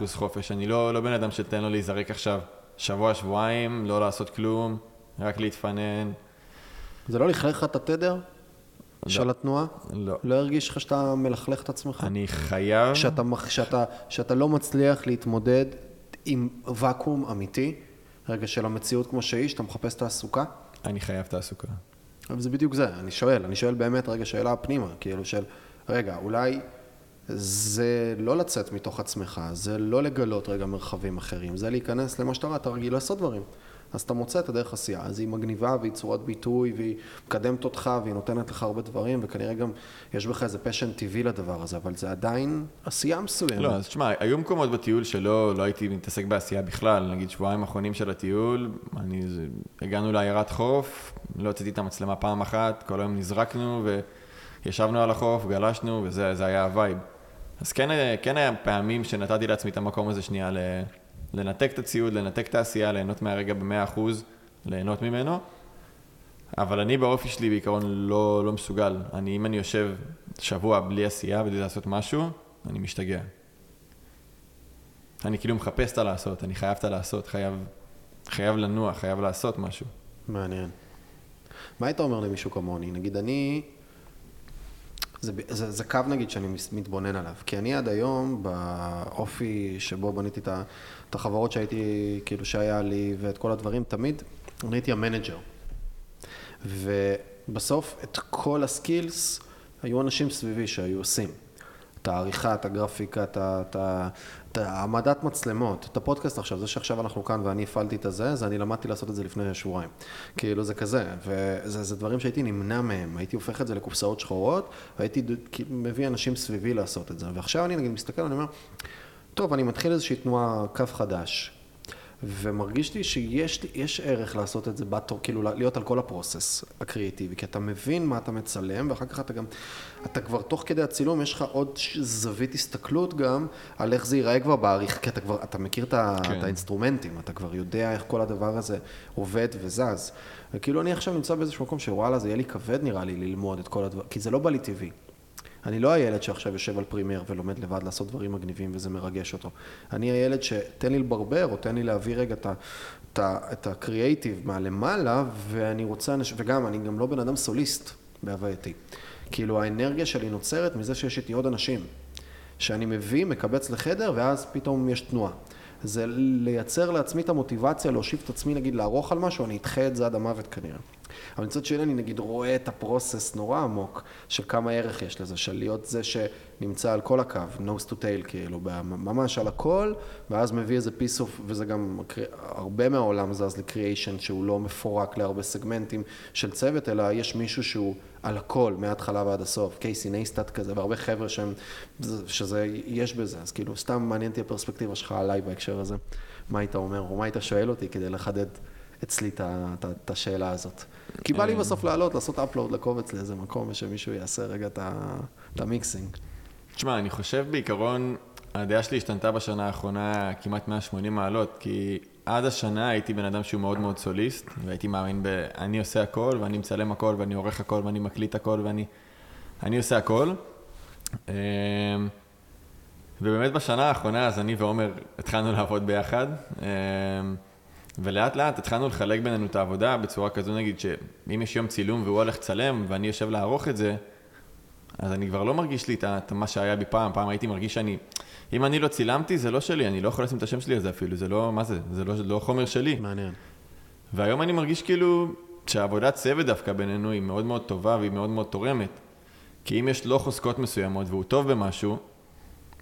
100% חופש, אני לא, לא בן אדם שתן לו להיזרק עכשיו שבוע, שבועיים, לא לעשות כלום, רק להתפנן. זה לא לכלך לך את התדר של התנועה? לא. לא הרגיש לך שאתה מלכלך את עצמך? אני חייב... שאתה, שאתה, שאתה לא מצליח להתמודד עם ואקום אמיתי, רגע של המציאות כמו שהיא, שאתה מחפש תעסוקה? אני חייב תעסוקה. אבל זה בדיוק זה, אני שואל, אני שואל באמת רגע שאלה פנימה, כאילו של, רגע, אולי זה לא לצאת מתוך עצמך, זה לא לגלות רגע מרחבים אחרים, זה להיכנס למה שאתה רואה, אתה רגיל לעשות דברים. אז אתה מוצא את הדרך עשייה, אז היא מגניבה והיא צורת ביטוי והיא מקדמת אותך והיא נותנת לך הרבה דברים וכנראה גם יש בך איזה פשן טבעי לדבר הזה, אבל זה עדיין עשייה מסוימת. לא, אז תשמע, היו מקומות בטיול שלא לא הייתי מתעסק בעשייה בכלל, נגיד שבועיים האחרונים של הטיול, אני, זה, הגענו לעיירת חוף, לא הוצאתי את המצלמה פעם אחת, כל היום נזרקנו וישבנו על החוף, גלשנו, וזה זה היה ה vibe. אז כן, כן היה פעמים שנתתי לעצמי את המקום הזה שנייה ל, לנתק את הציוד, לנתק את העשייה, ליהנות מהרגע ב-100%, ליהנות ממנו. אבל אני באופי שלי בעיקרון לא, לא מסוגל. אני, אם אני יושב שבוע בלי עשייה, בלי לעשות משהו, אני משתגע. אני כאילו מחפש את הלעשות, אני חייב את הלעשות, חייב, חייב לנוע, חייב לעשות משהו. מעניין. מה היית אומר למישהו כמוני? נגיד אני, זה, זה, זה קו נגיד שאני מתבונן עליו, כי אני עד היום באופי שבו בניתי את, את החברות שהייתי, כאילו שהיה לי ואת כל הדברים, תמיד אני הייתי ה manager. ובסוף את כל ה skills היו אנשים סביבי שהיו עושים. את העריכה, את הגרפיקה, את את העמדת מצלמות, את הפודקאסט עכשיו, זה שעכשיו אנחנו כאן ואני הפעלתי את הזה, זה אני למדתי לעשות את זה לפני שבועיים. כאילו זה כזה, וזה זה דברים שהייתי נמנע מהם, הייתי הופך את זה לקופסאות שחורות, והייתי מביא אנשים סביבי לעשות את זה. ועכשיו אני נגיד מסתכל, אני אומר, טוב, אני מתחיל איזושהי תנועה, קו חדש. ומרגיש לי שיש לי- ערך לעשות את זה בתור, כאילו להיות על כל הפרוסס הקריאיטיבי, כי אתה מבין מה אתה מצלם, ואחר כך אתה גם, אתה כבר תוך כדי הצילום, יש לך עוד זווית הסתכלות גם על איך זה ייראה כבר בעריכה, כי אתה כבר, אתה מכיר את, כן. את האינסטרומנטים, אתה כבר יודע איך כל הדבר הזה עובד וזז. וכאילו אני עכשיו נמצא באיזשהו מקום שוואלה, זה יהיה לי כבד נראה לי ללמוד את כל הדבר, כי זה לא בא לי טבעי. אני לא הילד שעכשיו יושב על פרימייר ולומד לבד לעשות דברים מגניבים וזה מרגש אותו. אני הילד שתן לי לברבר או תן לי להביא רגע את את את הקריאייטיב מהלמעלה ואני רוצה, אנש- וגם, אני גם לא בן אדם סוליסט בהווייתי. כאילו האנרגיה שלי נוצרת מזה שיש איתי עוד אנשים. שאני מביא, מקבץ לחדר ואז פתאום יש תנועה. זה לייצר לעצמי את המוטיבציה, להושיב את עצמי נגיד לערוך על משהו, אני אדחה את זה עד המוות כנראה. אבל מצד שני אני נגיד רואה את הפרוסס נורא עמוק של כמה ערך יש לזה, של להיות זה שנמצא על כל הקו, nose to tail כאילו, ממש על הכל, ואז מביא איזה piece of, וזה גם, הרבה מהעולם זז לקריאיישן שהוא לא מפורק להרבה סגמנטים של צוות, אלא יש מישהו שהוא על הכל, מההתחלה ועד הסוף, קייסי נייסטאט כזה, והרבה חבר'ה שהם, שזה, יש בזה, אז כאילו, סתם מעניין אותי הפרספקטיבה שלך עליי בהקשר הזה, מה היית אומר, או מה היית שואל אותי כדי לחדד אצלי את השאלה הזאת. כי בא לי בסוף לעלות, לעשות upload לקובץ לאיזה מקום, ושמישהו יעשה רגע את ה mixing. תשמע, אני חושב בעיקרון, הדעה שלי השתנתה בשנה האחרונה כמעט 180 מעלות, כי עד השנה הייתי בן אדם שהוא מאוד מאוד סוליסט, והייתי מאמין ב... אני עושה הכל, ואני מצלם הכל, ואני עורך הכל, ואני מקליט הכל, ואני... אני עושה הכל. אמ, ובאמת בשנה האחרונה, אז אני ועומר התחלנו לעבוד ביחד, אמ, ולאט לאט התחלנו לחלק בינינו את העבודה בצורה כזו, נגיד, שאם יש יום צילום והוא הולך לצלם, ואני יושב לערוך את זה, אז אני כבר לא מרגיש לי את מה שהיה בי פעם, פעם הייתי מרגיש שאני, אם אני לא צילמתי, זה לא שלי, אני לא יכול לשים את השם שלי על זה אפילו, זה לא, מה זה, זה לא, לא חומר שלי. מעניין. והיום אני מרגיש כאילו שהעבודת צוות דווקא בינינו היא מאוד מאוד טובה והיא מאוד מאוד תורמת. כי אם יש לו חוזקות מסוימות והוא טוב במשהו,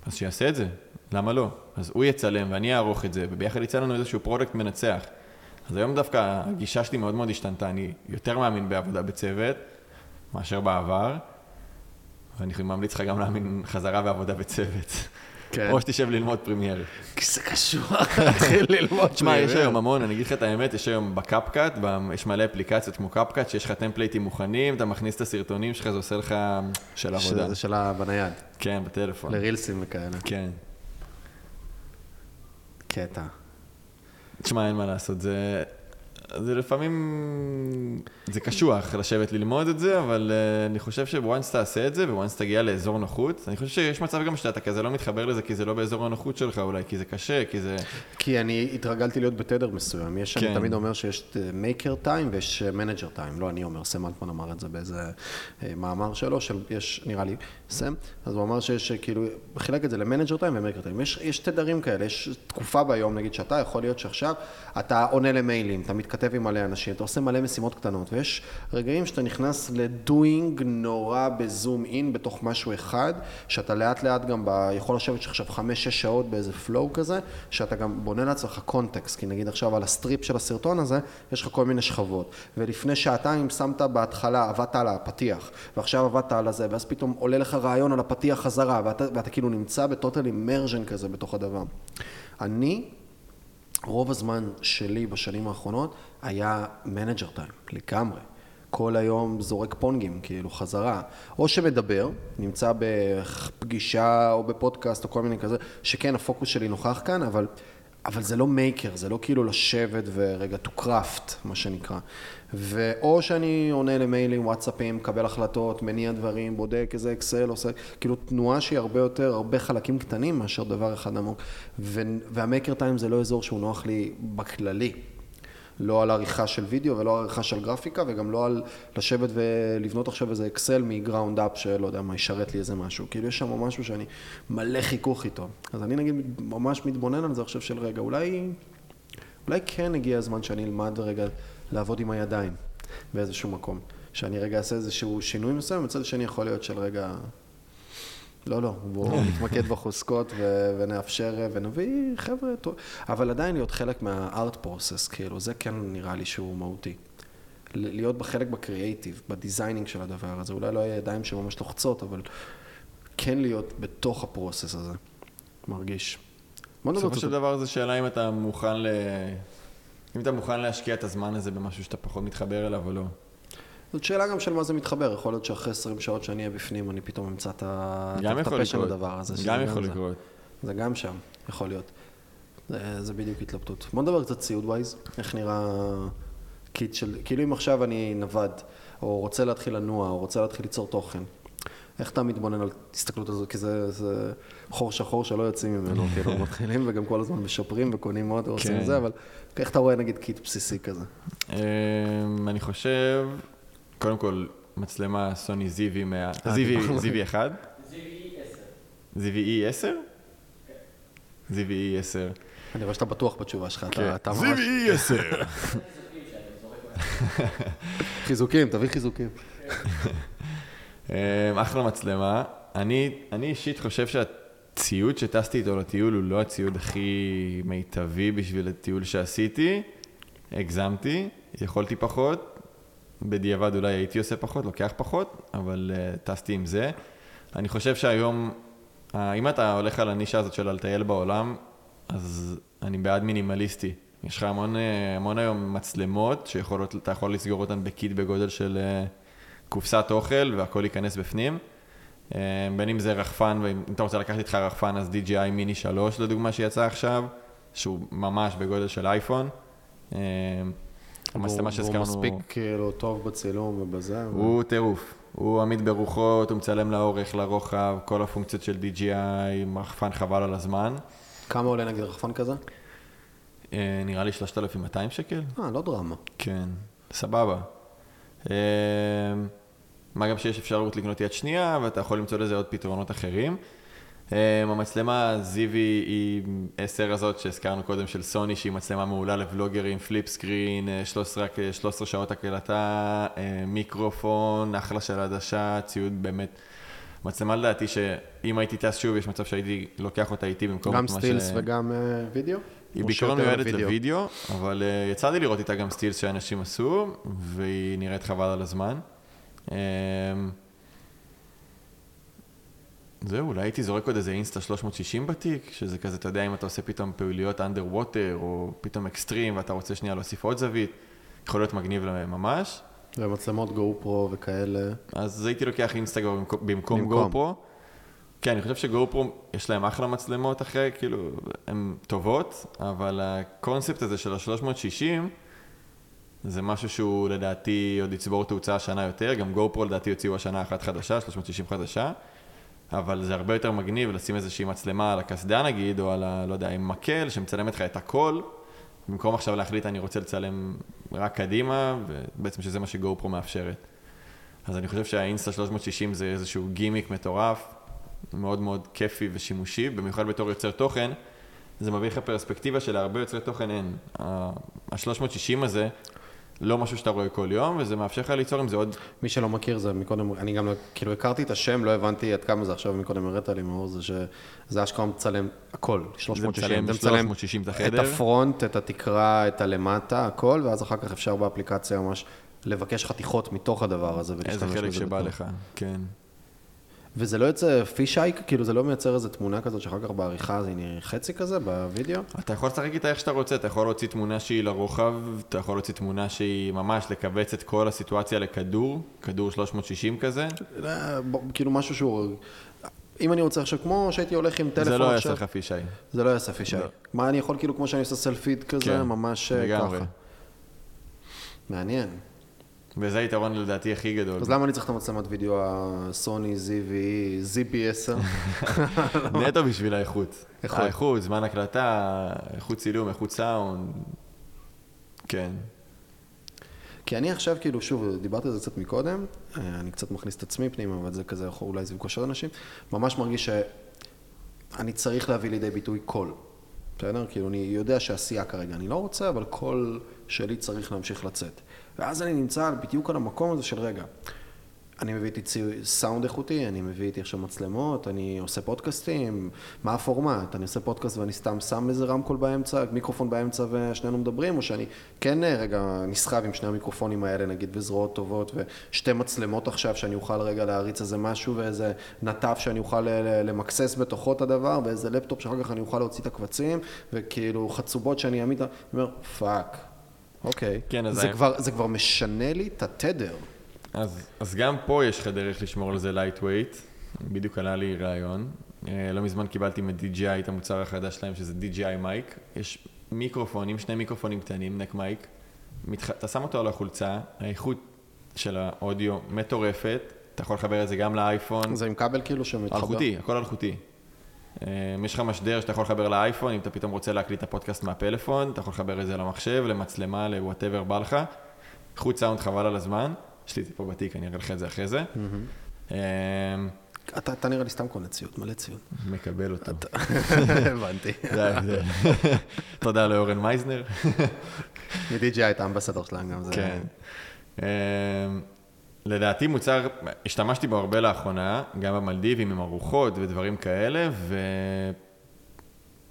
אז שיעשה את זה, למה לא? אז הוא יצלם ואני אערוך את זה, וביחד יצא לנו איזשהו product מנצח. אז היום דווקא הגישה שלי מאוד מאוד השתנתה, אני יותר מאמין בעבודה בצוות מאשר בעבר, ואני ממליץ לך גם להאמין חזרה בעבודה בצוות. כן. או שתשב ללמוד Premiere. כי זה קשור, להתחיל ללמוד. תשמע, יש. היום המון, אני אגיד לך את האמת, יש היום ב CapCut, יש מלא אפליקציות כמו CapCut, שיש לך טמפלייטים מוכנים, אתה מכניס את הסרטונים שלך, זה עושה לך של עבודה. שזה של ה- בנייד, כן, בטלפון. לרילסים וכאלה. כן. קטע. תשמע, אין מה לעשות, זה... זה לפעמים... זה קשוח לשבת ללמוד את זה, אבל uh, אני חושב ש once תעשה את זה, ו once תגיע לאזור נוחות, אני חושב שיש מצב גם שאתה כזה לא מתחבר לזה, כי זה לא באזור הנוחות שלך אולי, כי זה קשה, כי זה... כי אני התרגלתי להיות בתדר מסוים. יש, אני כן. תמיד אומר שיש maker time ויש manager time. לא אני אומר, סם אלטמן אמר את זה באיזה אה, מאמר שלו, של, יש, נראה לי, סם, אז הוא אמר שיש, אה, כאילו, חילק את זה ל manager time ו maker time. יש, יש תדרים כאלה, יש תקופה ביום, נגיד שאתה, יכול להיות שעכשיו אתה עונה למיילים, אתה מתכתב עם מלא אנשים, אתה עושה מלא משימות קטנות, ויש רגעים שאתה נכנס ל doing נורא ב zoom in בתוך משהו אחד, שאתה לאט לאט גם ב... יכול לשבת עכשיו חמש-שש שעות באיזה flow כזה, שאתה גם בונה לעצמך context, כי נגיד עכשיו על ה strip של הסרטון הזה, יש לך כל מיני שכבות, ולפני שעתיים שמת בהתחלה, עבדת על הפתיח, ועכשיו עבדת על הזה, ואז פתאום עולה לך רעיון על הפתיח חזרה, ואתה, ואתה כאילו נמצא ב total immersion כזה בתוך הדבר. אני, רוב הזמן שלי בשנים האחרונות היה manager time, לגמרי. כל היום זורק פונגים, כאילו, חזרה. או שמדבר, נמצא בפגישה או בפודקאסט או כל מיני כזה, שכן, הפוקוס שלי נוכח כאן, אבל, אבל זה לא מייקר, זה לא כאילו לשבת ורגע to craft, מה שנקרא. ואו שאני עונה למיילים, וואטסאפים, מקבל החלטות, מניע דברים, בודק איזה אקסל, עושה, כאילו תנועה שהיא הרבה יותר, הרבה חלקים קטנים מאשר דבר אחד עמוק. ו- והמייקר טיים זה לא אזור שהוא נוח לי בכללי. לא על עריכה של וידאו ולא על עריכה של גרפיקה וגם לא על לשבת ולבנות עכשיו איזה אקסל מגראונד אפ שלא יודע מה, ישרת לי איזה משהו. כאילו יש שם משהו שאני מלא חיכוך איתו. אז אני נגיד ממש מתבונן על זה עכשיו של רגע, אולי, אולי כן הגיע הזמן שאני אלמד רגע לעבוד עם הידיים באיזשהו מקום. שאני רגע אעשה איזשהו שינוי מסוים, מצד שני יכול להיות של רגע, לא, לא, בואו נתמקד בחוזקות ו- ונאפשר ונביא חבר'ה טוב, אבל עדיין להיות חלק מה-art process, כאילו, זה כן נראה לי שהוא מהותי. ל- להיות בחלק בקריאייטיב, ב designing של הדבר הזה, אולי לא יהיה ידיים שממש לוחצות, אבל כן להיות בתוך ה process הזה, מרגיש. בסופו של. דבר זו שאלה אם אתה מוכן ל... אם אתה מוכן להשקיע את הזמן הזה במשהו שאתה פחות מתחבר אליו או לא. זאת שאלה גם של מה זה מתחבר, יכול להיות שאחרי 20 שעות שאני אהיה בפנים, אני פתאום אמצא את ה fun של. הדבר הזה. גם יכול. לקרות. זה גם שם, יכול להיות. זה, זה בדיוק התלבטות. בוא נדבר קצת ציוד wise, איך נראה kit של, כאילו אם עכשיו אני נווד, או רוצה להתחיל לנוע, או רוצה להתחיל ליצור תוכן, איך אתה מתבונן על ההסתכלות הזאת? כי זה, זה חור שחור שלא יוצאים ממנו, [LAUGHS] כאילו מתחילים וגם כל הזמן משפרים וקונים עוד ועושים כן. זה, אבל איך אתה רואה נגיד kit בסיסי כזה? אמ, אני חושב, קודם כל, מצלמה סוני ZV מה... אה, זיוי דיברנו. זיוי 1? זיוי 10. זיוי E10? זיוי E10. אני רואה שאתה בטוח בתשובה שלך, כן. אתה, אתה ממש... זיוי E10! חיזוקים שאני זורק חיזוקים, תביא חיזוקים. [LAUGHS] אמ, אחלה מצלמה. אני, אישית חושב שהציוד שטסתי איתו לטיול הוא לא הציוד הכי מיטבי בשביל הטיול שעשיתי. הגזמתי, יכולתי פחות. בדיעבד אולי הייתי עושה פחות, לוקח פחות, אבל uh, טסתי עם זה. אני חושב שהיום, uh, אם אתה הולך על הנישה הזאת של לטייל בעולם, אז אני בעד מינימליסטי. יש לך המון, uh, המון היום מצלמות שיכולות, אתה יכול לסגור אותן בקיט בגודל של uh, קופסת אוכל והכל ייכנס בפנים. Uh, בין אם זה רחפן, ואם אתה רוצה לקחת איתך רחפן, אז DJI מיני 3 לדוגמה שיצא עכשיו, שהוא ממש בגודל של אייפון. המצלמה והוא שהזכרנו... מספיק כאילו טוב בצילום ובזה. הוא טירוף. הוא עמיד ברוחות, הוא מצלם לאורך, לרוחב, כל הפונקציות של DJI, רחפן חבל על הזמן. כמה עולה נגיד רחפן כזה? אה, נראה לי 3,200 שקל? אה, לא דרמה. כן, סבבה. אה, מה גם שיש אפשרות לקנות יד שנייה, ואתה יכול למצוא לזה עוד פתרונות אחרים. אה, המצלמה ZV-E10 הזאת שהזכרנו קודם של סוני, שהיא מצלמה מעולה לבלוגרים, flip screen, אה, 13, רק, אה, 13 שעות הקלטה, אה, מיקרופון, אחלה של עדשה, ציוד באמת. מצלמה לדעתי שאם הייתי טס שוב, יש מצב שהייתי לוקח אותה איתי במקום גם סטילס ש... וגם אה, וידאו? היא בעיקרון מיועדת לוידאו, אבל uh, יצא לי לראות איתה גם סטילס שאנשים עשו, והיא נראית חבל על הזמן. Um, זהו, אולי הייתי זורק עוד איזה אינסטה 360 בתיק, שזה כזה, אתה יודע, אם אתה עושה פתאום פעילויות אנדר ווטר, או פתאום אקסטרים, ואתה רוצה שנייה להוסיף עוד זווית, יכול להיות מגניב ממש. ומצלמות גו פרו וכאלה. אז הייתי לוקח אינסטגרם במקום, במקום במקום. גו פרו. כן, אני חושב שגו פרו, יש להם אחלה מצלמות אחרי, כאילו, הן טובות, אבל הקונספט הזה של ה-360, זה משהו שהוא לדעתי עוד יצבור תאוצה השנה יותר, גם גו פרו לדעתי יוציאו השנה אחת חדשה, 360 חדשה, אבל זה הרבה יותר מגניב לשים איזושהי מצלמה על הקסדה נגיד, או על ה... לא יודע, עם מקל, שמצלמת לך את הכל, במקום עכשיו להחליט אני רוצה לצלם רק קדימה, ובעצם שזה מה שגו פרו מאפשרת. אז אני חושב שהאינסטה 360 זה איזשהו גימיק מטורף, מאוד מאוד כיפי ושימושי, במיוחד בתור יוצר תוכן, זה מביא לך פרספקטיבה שלהרבה יוצרי תוכן אין. ה-360 הזה, לא משהו שאתה רואה כל יום, וזה מאפשר לך ליצור עם זה עוד... מי שלא מכיר זה מקודם, אני גם לא- כאילו הכרתי את השם, לא הבנתי עד כמה זה עכשיו מקודם הראת לי מאור, זה שזה אשכרה מצלם הכל, 360. מצלם 360 את החדר. את הפרונט, את התקרה, את הלמטה, הכל, ואז אחר כך אפשר באפליקציה ממש לבקש חתיכות מתוך הדבר הזה ולהשתמש איזה בזה. חלק שבא. לך, כן. וזה לא יוצא פישייק, כאילו זה לא מייצר איזה תמונה כזאת שאחר כך בעריכה זה נראה חצי כזה בווידאו? אתה יכול לשחק איתה איך שאתה רוצה, אתה יכול להוציא תמונה שהיא לרוחב, אתה יכול להוציא תמונה שהיא ממש לכווץ את כל הסיטואציה לכדור, כדור 360 כזה. אה, כאילו משהו שהוא... אם אני רוצה עכשיו, כמו שהייתי הולך עם טלפון זה לא יעשה לך פישי. זה לא יעשה פישי. לא. מה אני יכול, כאילו, כמו שאני עושה סלפיד כזה, כן, ממש אה. ככה. מעניין. וזה היתרון לדעתי הכי גדול. אז למה אני צריך את המצלמת וידאו הסוני ZV, ZV-E10? [LAUGHS] נטו בשביל האיכות. איכות. האיכות, זמן הקלטה, איכות צילום, איכות סאונד. כן. כי אני עכשיו, כאילו, שוב, דיברתי על זה קצת מקודם, אה, אני קצת מכניס את עצמי פנימה, אבל זה כזה, אולי זה עוד אנשים, ממש מרגיש שאני צריך להביא לידי ביטוי קול. בסדר? כאילו, אני יודע שעשייה כרגע אני לא רוצה, אבל קול שלי צריך להמשיך לצאת. ואז אני נמצא בדיוק על המקום הזה של רגע. אני מביא איתי ציו- סאונד איכותי, אני מביא איתי עכשיו מצלמות, אני עושה פודקאסטים, מה הפורמט? אני עושה פודקאסט ואני סתם שם איזה רמקול באמצע, מיקרופון באמצע ושנינו מדברים, או שאני כן אה, רגע נסחב עם שני המיקרופונים האלה, נגיד בזרועות טובות, ושתי מצלמות עכשיו שאני אוכל רגע להריץ איזה משהו, ואיזה נתב שאני אוכל ל- למקסס בתוכו את הדבר, ואיזה לפטופ שאחר כך אני אוכל להוציא את הקבצים, וכאילו חצובות שאני אעמיד, אני אומר, fuck. אוקיי, כן, אז זה, היה- כבר, זה כבר משנה לי את התדר. אז, אז גם פה יש לך דרך לשמור על זה lightweight. בדיוק עלה לי רעיון. אה, לא מזמן קיבלתי מ-DJI את המוצר החדש שלהם, שזה DJI Mic. יש מיקרופונים, שני מיקרופונים קטנים, neck mic. מתח... אתה שם אותו על החולצה, האיכות של האודיו מטורפת. אתה יכול לחבר את זה גם לאייפון. זה עם כבל כאילו שמתחבר? אלחוטי, הכל אלחוטי. אה, יש לך משדר שאתה יכול לחבר לאייפון, אם אתה פתאום רוצה להקליט את הפודקאסט מהפלאפון, אתה יכול לחבר את זה למחשב, למצלמה, ל whatever בא לך. איכות סאונד חבל על הזמן. יש לי את זה פה בתיק, אני אראה לך את זה אחרי זה. אה, אתה, אתה נראה לי סתם קונה ציוד, מלא ציוד. מקבל אותו. [LAUGHS] הבנתי. זה ההבדל. [LAUGHS] תודה לאורן מייזנר. מ-DJI את ה ambassador שלהם גם זה. כן. אה, לדעתי מוצר, השתמשתי בו הרבה לאחרונה, גם במלדיבים עם ארוחות ודברים כאלה,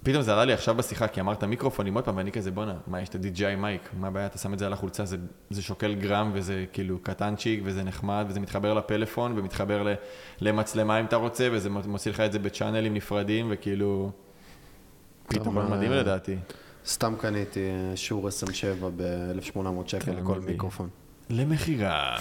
ופתאום זה עלה לי עכשיו בשיחה, כי אמרת מיקרופונים עוד פעם, ואני כזה, בואנה, מה, יש את ה-DJI מייק, מה הבעיה, אתה שם את זה על החולצה, זה, זה שוקל גרם, וזה כאילו קטנצ'יק, וזה נחמד, וזה מתחבר לפלאפון, ומתחבר ל, למצלמה אם אתה רוצה, וזה מוציא לך את זה בצ'אנלים נפרדים, וכאילו... פתאום מדהים לדעתי. סתם קניתי אה, שור SM7 ב-1800 שקל כן, לכל. מיקרופון. למכירה. [LAUGHS]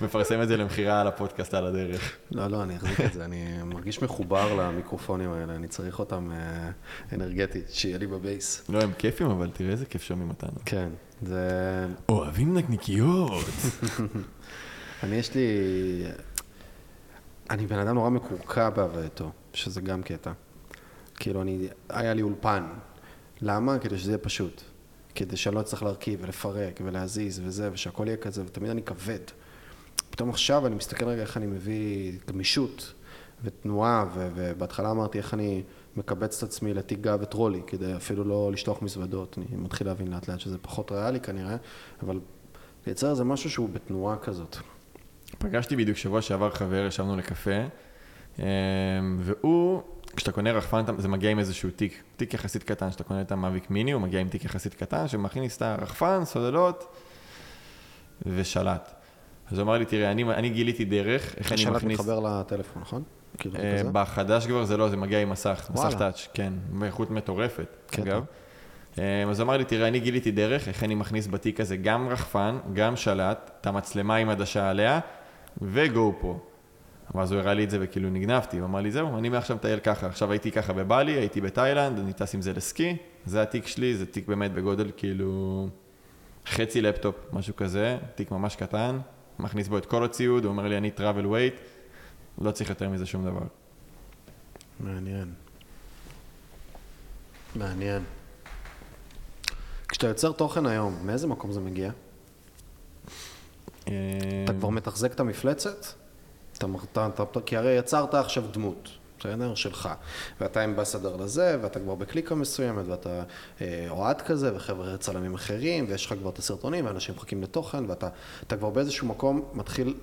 מפרסם את זה למכירה על הפודקאסט על הדרך. לא, לא, אני אחזיק את זה, אני מרגיש מחובר למיקרופונים האלה, אני צריך אותם אה, אנרגטית, שיהיה לי בבייס. לא, הם כיפים, אבל תראה איזה כיף שומעים אותנו. כן, זה... אוהבים נקניקיות. [LAUGHS] אני יש לי... אני בן אדם נורא מקורקע בהווייתו, שזה גם קטע. כאילו, אני... היה לי אולפן. למה? כדי שזה יהיה פשוט. כדי שאני לא אצטרך להרכיב ולפרק ולהזיז וזה, ושהכול יהיה כזה, ותמיד אני כבד. פתאום עכשיו אני מסתכל רגע איך אני מביא גמישות ותנועה, ו- ובהתחלה אמרתי איך אני מקבץ את עצמי לתיגה וטרולי, כדי אפילו לא לשטוח מזוודות. אני מתחיל להבין לאט לאט שזה פחות ריאלי כנראה, אבל לייצר איזה משהו שהוא בתנועה כזאת. פגשתי בדיוק שבוע שעבר חבר, ישבנו לקפה, אמ, והוא, כשאתה קונה רחפן, זה מגיע עם איזשהו תיק, תיק יחסית קטן, כשאתה קונה את המאביק מיני, הוא מגיע עם תיק יחסית קטן, שמכניס את הרחפן, סוללות ושלט. אז הוא אמר לי, תראה, אני, אני גיליתי דרך, איך אני השלט מכניס... מתחבר לטלפון, נכון? כאילו אה? בחדש כבר זה לא, זה מגיע עם מסך, מסך וואלה. טאץ', כן, באיכות מטורפת, קטע. אגב. אה, אז הוא אמר לי, תראה, אני גיליתי דרך, איך אני מכניס בתיק הזה גם רחפן, גם שלט, את המצלמה עם עדשה עליה, וגו פרו. ואז הוא הראה לי את זה וכאילו נגנבתי, הוא אמר לי, זהו, אני מעכשיו מטייל ככה. עכשיו הייתי ככה בבלי, הייתי בתאילנד, אני טס עם זה לסקי, זה התיק שלי, זה תיק באמת בגודל כאילו חצי לפטופ, משהו כזה, תיק ממש קטן, מכניס בו את כל הציוד, הוא אומר לי, אני travel weight, לא צריך יותר מזה שום דבר. מעניין. מעניין. כשאתה יוצר תוכן היום, מאיזה מקום זה מגיע? אה, אתה כבר מתחזק את המפלצת? אתה, אתה, אתה, כי הרי יצרת עכשיו דמות, בסדר? שלך. ואתה אמבסדר לזה, ואתה כבר בקליקה מסוימת, ואתה אה, אוהד כזה, וחבר'ה צלמים אחרים, ויש לך כבר את הסרטונים, ואנשים מחכים לתוכן, ואתה אתה כבר באיזשהו מקום מתחיל...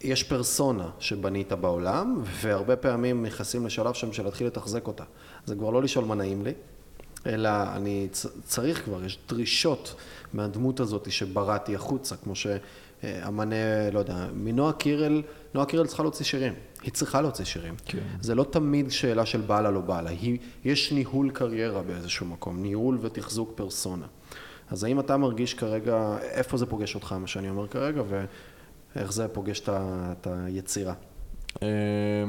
יש פרסונה שבנית בעולם, והרבה פעמים נכנסים לשלב שם של להתחיל לתחזק אותה. זה כבר לא לשאול מה נעים לי, אלא אני צריך כבר, יש דרישות מהדמות הזאת שבראתי החוצה, כמו שאמנה, לא יודע, מנועה קירל, נועה קירל צריכה להוציא שירים, היא צריכה להוציא שירים. כן. זה לא תמיד שאלה של בא לה לא בא לה, היא, יש ניהול קריירה באיזשהו מקום, ניהול ותחזוק פרסונה. אז האם אתה מרגיש כרגע, איפה זה פוגש אותך, מה שאני אומר כרגע, ואיך זה פוגש את היצירה? אמ,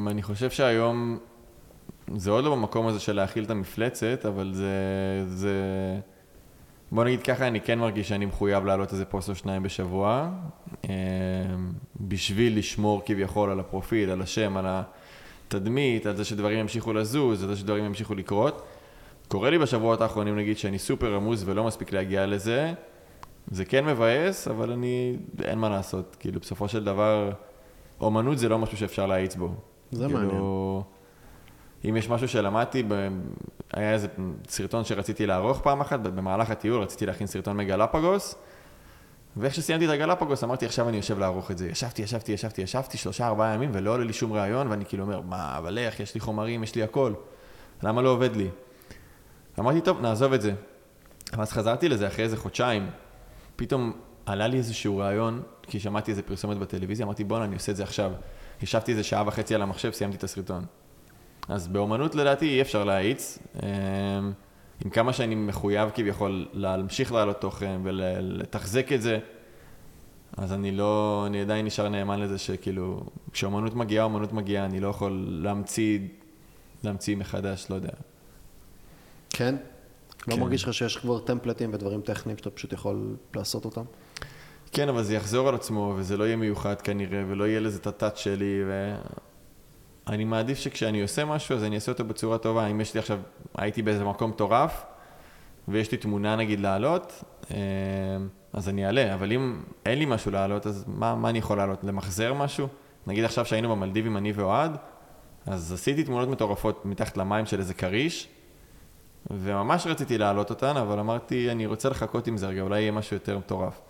אני חושב שהיום זה עוד לא במקום הזה של להכיל את המפלצת, אבל זה... זה... בוא נגיד ככה, אני כן מרגיש שאני מחויב להעלות איזה פוסט או שניים בשבוע, אמ, בשביל לשמור כביכול על הפרופיל, על השם, על התדמית, על זה שדברים ימשיכו לזוז, על זה שדברים ימשיכו לקרות. קורה לי בשבועות האחרונים, נגיד, שאני סופר עמוס ולא מספיק להגיע לזה. זה כן מבאס, אבל אני... אין מה לעשות. כאילו, בסופו של דבר, אומנות זה לא משהו שאפשר להאיץ בו. זה כאילו, מעניין. אם יש משהו שלמדתי, ב... היה איזה סרטון שרציתי לערוך פעם אחת, במהלך הטיול רציתי להכין סרטון מגלפגוס, ואיך שסיימתי את הגלפגוס, אמרתי, עכשיו אני יושב לערוך את זה. ישבתי, ישבתי, ישבתי, ישבתי, שלושה, ארבעה ימים, ולא עולה לי שום רעיון, ואני כאילו אומר, מה, אבל איך, יש לי חומרים, יש לי הכל. למה לא עובד לי? אמרתי, טוב, נעזוב את זה. ואז חזרתי לזה אחרי איזה חודשיים. פתאום עלה לי איזשהו רעיון, כי שמעתי איזה פרסומת בטלוויזיה, אמרתי, בואנה, אני עושה את זה עכשיו. ישבתי איזה שעה וחצי על המחשב, סיימתי את הסרטון. אז באומנות לדעתי אי אפשר להאיץ. אמ, עם כמה שאני מחויב כביכול להמשיך לעלות תוכן ולתחזק את זה, אז אני לא, אני עדיין נשאר נאמן לזה שכאילו, כשאומנות מגיעה, אומנות מגיעה, אני לא יכול להמציא, להמציא מחדש, לא יודע. כן? לא כן. מרגיש לך שיש כבר טמפלטים ודברים טכניים שאתה פשוט יכול לעשות אותם? כן, אבל זה יחזור על עצמו, וזה לא יהיה מיוחד כנראה, ולא יהיה לזה את הטאט שלי, ואני מעדיף שכשאני עושה משהו, אז אני אעשה אותו בצורה טובה. אם יש לי עכשיו, הייתי באיזה מקום מטורף, ויש לי תמונה נגיד לעלות, אה, אז אני אעלה, אבל אם אין לי משהו לעלות, אז מה, מה אני יכול לעלות? למחזר משהו? נגיד עכשיו שהיינו במלדיבים, אני ואוהד, אז עשיתי תמונות מטורפות מתחת למים של איזה כריש, וממש רציתי להעלות אותן, אבל אמרתי, אני רוצה לחכות עם זה רגע, אולי יהיה משהו יותר מטורף.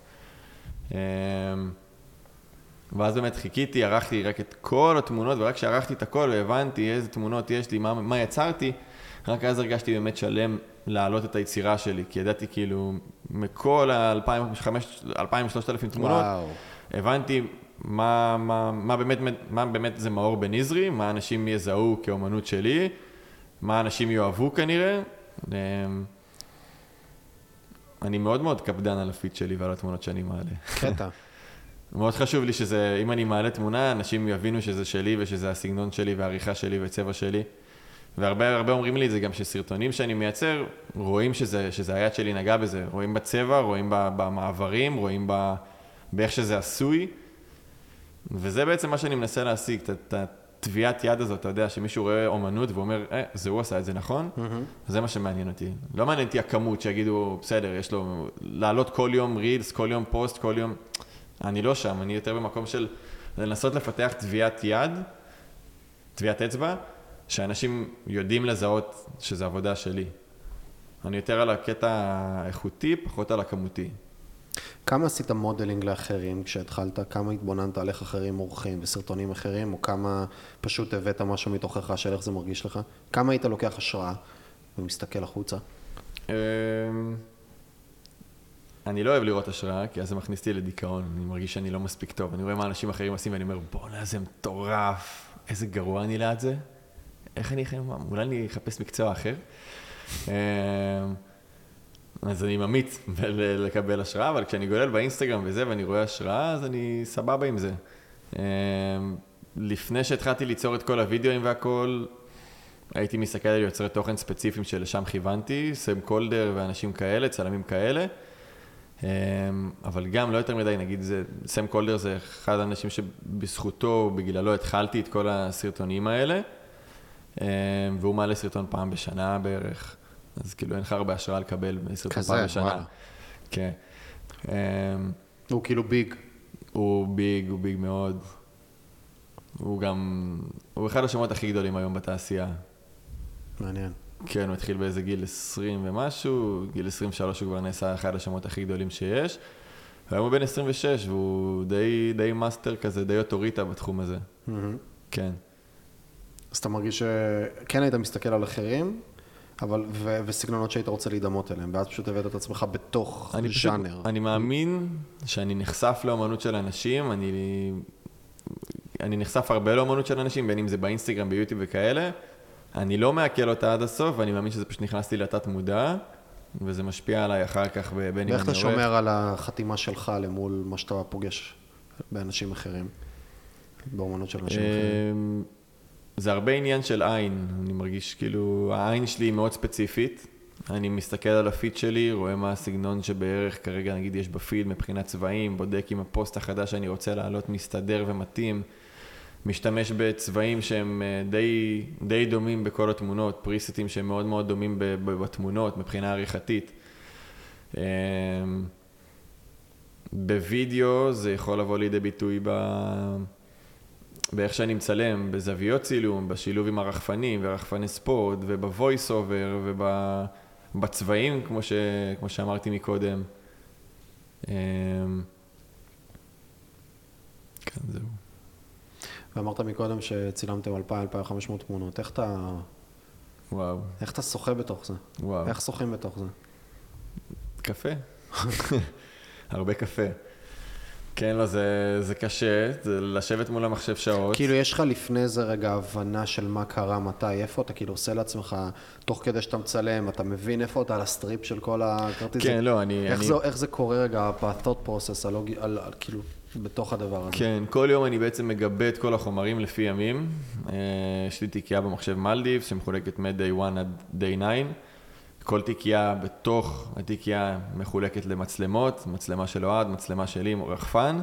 ואז באמת חיכיתי, ערכתי רק את כל התמונות, ורק כשערכתי את הכל והבנתי איזה תמונות יש לי, מה, מה יצרתי, רק אז הרגשתי באמת שלם להעלות את היצירה שלי, כי ידעתי כאילו, מכל ה-2,000-3,000 תמונות, וואו. הבנתי מה, מה, מה, באמת, מה באמת זה מאור בן נזרי, מה אנשים יזהו כאומנות שלי, מה אנשים יאהבו כנראה. אמ, אני מאוד מאוד קפדן על הפיד שלי ועל התמונות שאני מעלה. קטע. [LAUGHS] מאוד חשוב לי שזה, אם אני מעלה תמונה, אנשים יבינו שזה שלי ושזה הסגנון שלי והעריכה שלי וצבע שלי. והרבה הרבה אומרים לי את זה גם שסרטונים שאני מייצר, רואים שזה, שזה היד שלי נגע בזה, רואים בצבע, רואים במעברים, רואים ב- באיך שזה עשוי, וזה בעצם מה שאני מנסה להשיג, את- הטביעת יד הזאת, אתה יודע, שמישהו רואה אומנות ואומר, אה, זה הוא עשה את זה נכון? זה מה שמעניין אותי. לא מעניין אותי הכמות, שיגידו, בסדר, יש לו, לעלות כל יום רילס, כל יום פוסט, כל יום... אני לא שם, אני יותר במקום של לנסות לפתח טביעת יד, טביעת אצבע, שאנשים יודעים לזהות שזו עבודה שלי. אני יותר על הקטע האיכותי, פחות על הכמותי. כמה עשית modeling לאחרים כשהתחלת? כמה התבוננת על איך אחרים עורכים וסרטונים אחרים, או כמה פשוט הבאת משהו מתוכך של איך זה מרגיש לך? כמה היית לוקח השראה ומסתכל החוצה? אני לא אוהב לראות השראה, כי אז זה מכניס אותי לדיכאון, אני מרגיש שאני לא מספיק טוב. אני רואה מה אנשים אחרים עושים ואני אומר, בואנה, זה מטורף, איזה גרוע אני ליד זה. איך אני, אולי אני אחפש מקצוע אחר. אמ, אז אני ממליץ [LAUGHS] ל- לקבל השראה, אבל כשאני גולל באינסטגרם וזה, ואני רואה השראה, אז אני סבבה עם זה. אמ, לפני שהתחלתי ליצור את כל הוידאוים והכל, הייתי מסתכל על יוצרי תוכן ספציפיים שלשם כיוונתי, סם קולדר ואנשים כאלה, צלמים כאלה. אמ, אבל גם לא יותר מדי, נגיד, זה, סם קולדר זה אחד האנשים שבזכותו, בגללו התחלתי את כל הסרטונים האלה, אמ, והוא מעלה סרטון פעם בשנה בערך, אז כאילו אין לך הרבה השראה לקבל סרטון כזה, פעם בשנה. וואלה. כן. אמ, הוא כאילו big. הוא big, הוא big מאוד. הוא גם, הוא אחד השמות הכי גדולים היום בתעשייה. מעניין. כן, הוא התחיל באיזה גיל 20 ומשהו, גיל 23 הוא כבר נעשה אחד השמות הכי גדולים שיש. והיום הוא בן 26 והוא די, די מאסטר כזה, די אוטוריטה בתחום הזה. מהמם. כן. אז אתה מרגיש שכן היית מסתכל על אחרים, אבל, ו- וסגנונות שהיית רוצה להידמות אליהם, ואז פשוט הבאת את עצמך בתוך אני פשוט, ז'אנר. אני מאמין שאני נחשף לאמנות של אנשים, אני, אני נחשף הרבה לאמנות של אנשים, בין אם זה באינסטגרם, ביוטיוב וכאלה. אני לא מעכל אותה עד הסוף, ואני מאמין שזה פשוט נכנס לי לתת מודע, וזה משפיע עליי אחר כך, בין אם אני ואיך עורך. אתה שומר על החתימה שלך למול מה שאתה פוגש באנשים אחרים, באומנות של אנשים אחרים? אמ, זה הרבה עניין של עין, אני מרגיש כאילו, העין שלי היא מאוד ספציפית. אני מסתכל על הפיד שלי, רואה מה הסגנון שבערך כרגע נגיד יש בפיד מבחינת צבעים, בודק אם הפוסט החדש שאני רוצה להעלות מסתדר ומתאים, משתמש בצבעים שהם אה, די, די דומים בכל התמונות, פריסטים שהם מאוד מאוד דומים בתמונות מבחינה עריכתית. אמ, בווידאו זה יכול לבוא לידי ביטוי ב... באיך שאני מצלם, בזוויות צילום, בשילוב עם הרחפנים ורחפני ספורט, ובvoice over, ובצבעים, כמו, ש... כמו שאמרתי מקודם. אמ, כן, זהו. ואמרת מקודם שצילמתם 2,000-2,500 תמונות. איך אתה, וואו, איך אתה שוחה בתוך זה? וואו. איך שוחים בתוך זה? קפה. [LAUGHS] הרבה קפה. כן, לא, זה, זה קשה, זה לשבת מול המחשב שעות. כאילו, יש לך לפני זה רגע הבנה של מה קרה, מתי, איפה אתה כאילו עושה לעצמך, תוך כדי שאתה מצלם, אתה מבין איפה אתה על ה strip של כל הכרטיס? כן, לא, אני... איך, אני... זה, איך זה קורה רגע ב-thought process, הלוגי, על, על, כאילו, בתוך הדבר הזה? כן, כל יום אני בעצם מגבה את כל החומרים לפי ימים. אה, יש לי תיקייה במחשב מלדיב שמחולקת מ-day 1 עד day 9. כל תיקייה בתוך התיקייה מחולקת למצלמות, מצלמה של אוהד, מצלמה שלי, רחפן.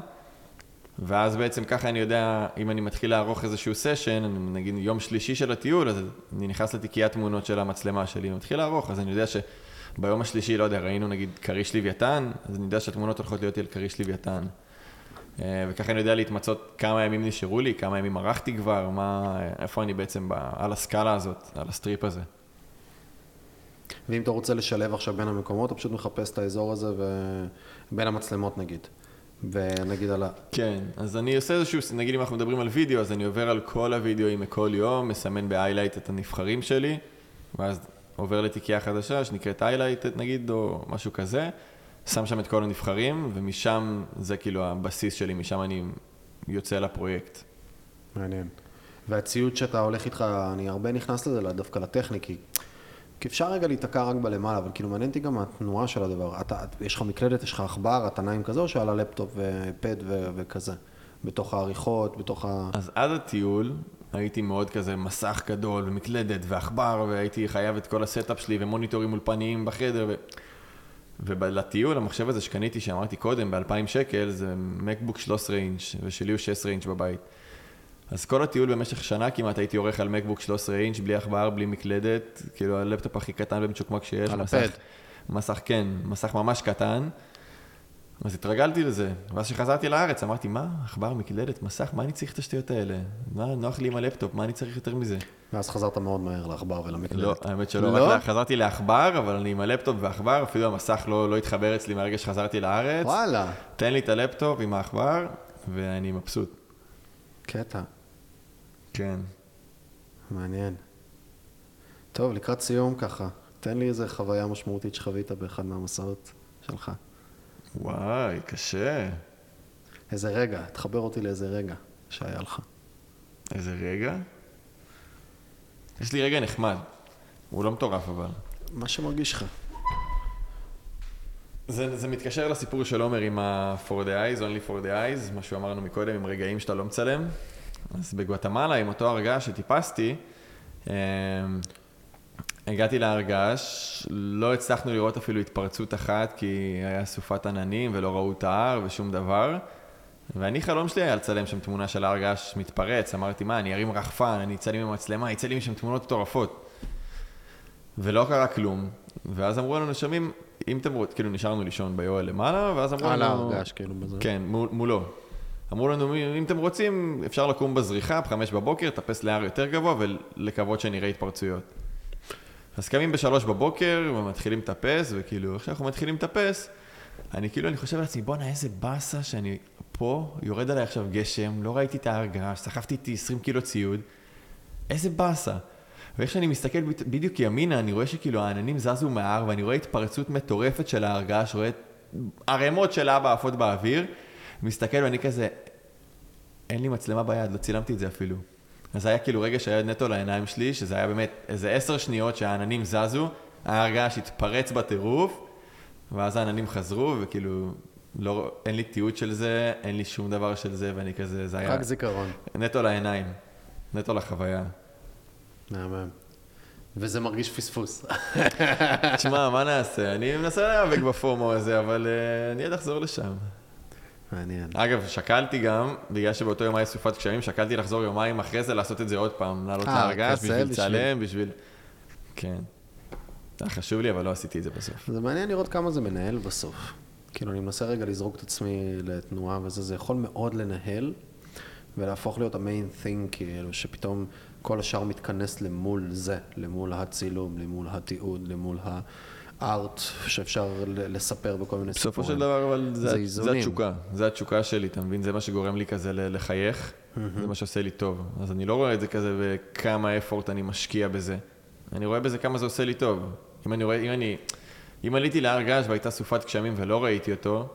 ואז בעצם ככה אני יודע, אם אני מתחיל לערוך איזשהו סשן, נגיד יום שלישי של הטיול, אז אני נכנס לתיקיית תמונות של המצלמה שלי, ומתחיל לערוך, אז אני יודע שביום השלישי, לא יודע, ראינו נגיד כריש לוויתן, אז אני יודע שהתמונות הולכות להיות על כריש לוויתן. אה, וככה אני יודע להתמצא כמה ימים נשארו לי, כמה ימים ערכתי כבר, מה, איפה אני בעצם ב, על הסקאלה הזאת, על ה strip הזה. ואם אתה רוצה לשלב עכשיו בין המקומות, אתה פשוט מחפש את האזור הזה ובין המצלמות נגיד. ונגיד על ה... כן, אז אני עושה איזשהו, נגיד אם אנחנו מדברים על וידאו, אז אני עובר על כל הוידאוים מכל יום, מסמן ב-highlight את הנבחרים שלי, ואז עובר לתיקייה חדשה שנקראת highlight נגיד, או משהו כזה, שם שם את כל הנבחרים, ומשם זה כאילו הבסיס שלי, משם אני יוצא לפרויקט. מעניין. והציוד שאתה הולך איתך, אני הרבה נכנס לזה דווקא לטכני, כי כי אפשר רגע להיתקע רק בלמעלה, אבל כאילו מעניין אותי גם התנועה של הדבר. אתה, יש לך מקלדת, יש לך עכבר, כזה, או שעל הלפטופ ו pad ו- וכזה? בתוך העריכות, בתוך ה... אז עד הטיול הייתי מאוד כזה מסך גדול ומקלדת ועכבר, והייתי חייב את כל ה setup שלי ומוניטורים אולפניים בחדר. ו... ולטיול, המחשב הזה שקניתי, שאמרתי קודם, ב-2,000 שקל, זה MacBook 13 אינץ', ושלי הוא 16 אינץ' בבית. אז כל הטיול במשך שנה כמעט הייתי עורך על MacBook 13 אינץ', בלי עכבר, בלי מקלדת, כאילו הלפטופ הכי קטן ומצ'וקמק שיש. על מסך- ה pad. מסך, כן, מסך ממש קטן. אז התרגלתי לזה, ואז כשחזרתי לארץ אמרתי, מה, עכבר, מקלדת, מסך, מה אני צריך את השטויות האלה? מה, נוח לי עם הלפטופ, מה אני צריך יותר מזה? ואז חזרת מאוד מהר לעכבר ולמקלדת. לא, האמת שלא, לא? רק חזרתי לעכבר, אבל אני עם הלפטופ ועכבר, אפילו המסך לא, לא התחבר אצלי מהרגע שחזרתי לארץ. וואלה, תן לי את הלפטופ עם העכבר, ואני מבסוט. קטע, כן. מעניין. טוב, לקראת סיום ככה, תן לי איזה חוויה משמעותית שחווית באחד מהמסעות שלך. וואי, קשה. איזה רגע, תחבר אותי לאיזה רגע שהיה לך. איזה רגע? יש לי רגע נחמד. הוא לא מטורף אבל. מה שמרגיש לך. זה, זה מתקשר לסיפור של עומר עם ה-for the eyes, only for the eyes, מה שאמרנו מקודם, עם רגעים שאתה לא מצלם. אז בגואטמלה, עם אותו הרגש שטיפסתי, אה, הגעתי להרגש, לא הצלחנו לראות אפילו התפרצות אחת, כי היה סופת עננים ולא ראו את ההר ושום דבר. ואני, חלום שלי היה לצלם שם תמונה של הרגש מתפרץ, אמרתי, מה, אני ארים רחפן, אני אצלם עם המצלמה, יצא לי משם תמונות מטורפות. ולא קרה כלום. ואז אמרו לנו, שומעים, אם אתם רוצים, כאילו נשארנו לישון ביואל למעלה, ואז אמרו על לנו... ההרגש, כאילו, בזה. כן, מול, מולו. אמרו לנו, אם אתם רוצים, אפשר לקום בזריחה, בחמש בבוקר, לטפס להר יותר גבוה ולקוות שנראה התפרצויות. אז קמים בשלוש בבוקר ומתחילים לטפס, וכאילו, איך שאנחנו מתחילים לטפס, אני כאילו, אני חושב לעצמי, בואנה, איזה באסה שאני פה, יורד עליי עכשיו גשם, לא ראיתי את ההרגש, סחבתי איתי 20 קילו ציוד, איזה באסה. ואיך שאני מסתכל בד- בדיוק ימינה, אני רואה שכאילו העננים זזו מההר, ואני רואה התפרצות מטורפת של ההרגש, רואה ערימות של אבא עפות באוויר, מסתכל ואני כזה, אין לי מצלמה ביד, לא צילמתי את זה אפילו. אז היה כאילו רגע שהיה נטו לעיניים שלי, שזה היה באמת איזה עשר שניות שהעננים זזו, ההרגש התפרץ בטירוף, ואז העננים חזרו, וכאילו, לא, אין לי תיעוד של זה, אין לי שום דבר של זה, ואני כזה, זה היה רק זיכרון. נטו לעיניים, נטו לחוויה. מהמם. וזה מרגיש פספוס. [LAUGHS] תשמע, מה נעשה? אני מנסה להיאבק בפומו הזה, אבל uh, אני עוד אחזור לשם. מעניין. אגב, שקלתי גם, בגלל שבאותו יום היה סופת גשמים, שקלתי לחזור יומיים אחרי זה לעשות את זה עוד פעם, לעלות אה, להרגש, כזה בשביל לצלם, בשביל... כן. זה היה חשוב לי, אבל לא עשיתי את זה בסוף. זה מעניין לראות כמה זה מנהל בסוף. כאילו, אני מנסה רגע לזרוק את עצמי לתנועה וזה, זה יכול מאוד לנהל ולהפוך להיות המיין thing, כאילו, שפתאום כל השאר מתכנס למול זה, למול הצילום, למול התיעוד, למול ארט שאפשר לספר בכל מיני סיפורים. בסופו של דבר, אבל זה זה, זה. התשוקה, זה התשוקה שלי, אתה מבין? זה מה שגורם לי כזה לחייך, זה מה שעושה לי טוב. אז אני לא רואה את זה כזה בכמה אפורט אני משקיע בזה. אני רואה בזה כמה זה עושה לי טוב. אם אני רואה, אם אני, אם עליתי להר געש והייתה סופת גשמים ולא ראיתי אותו,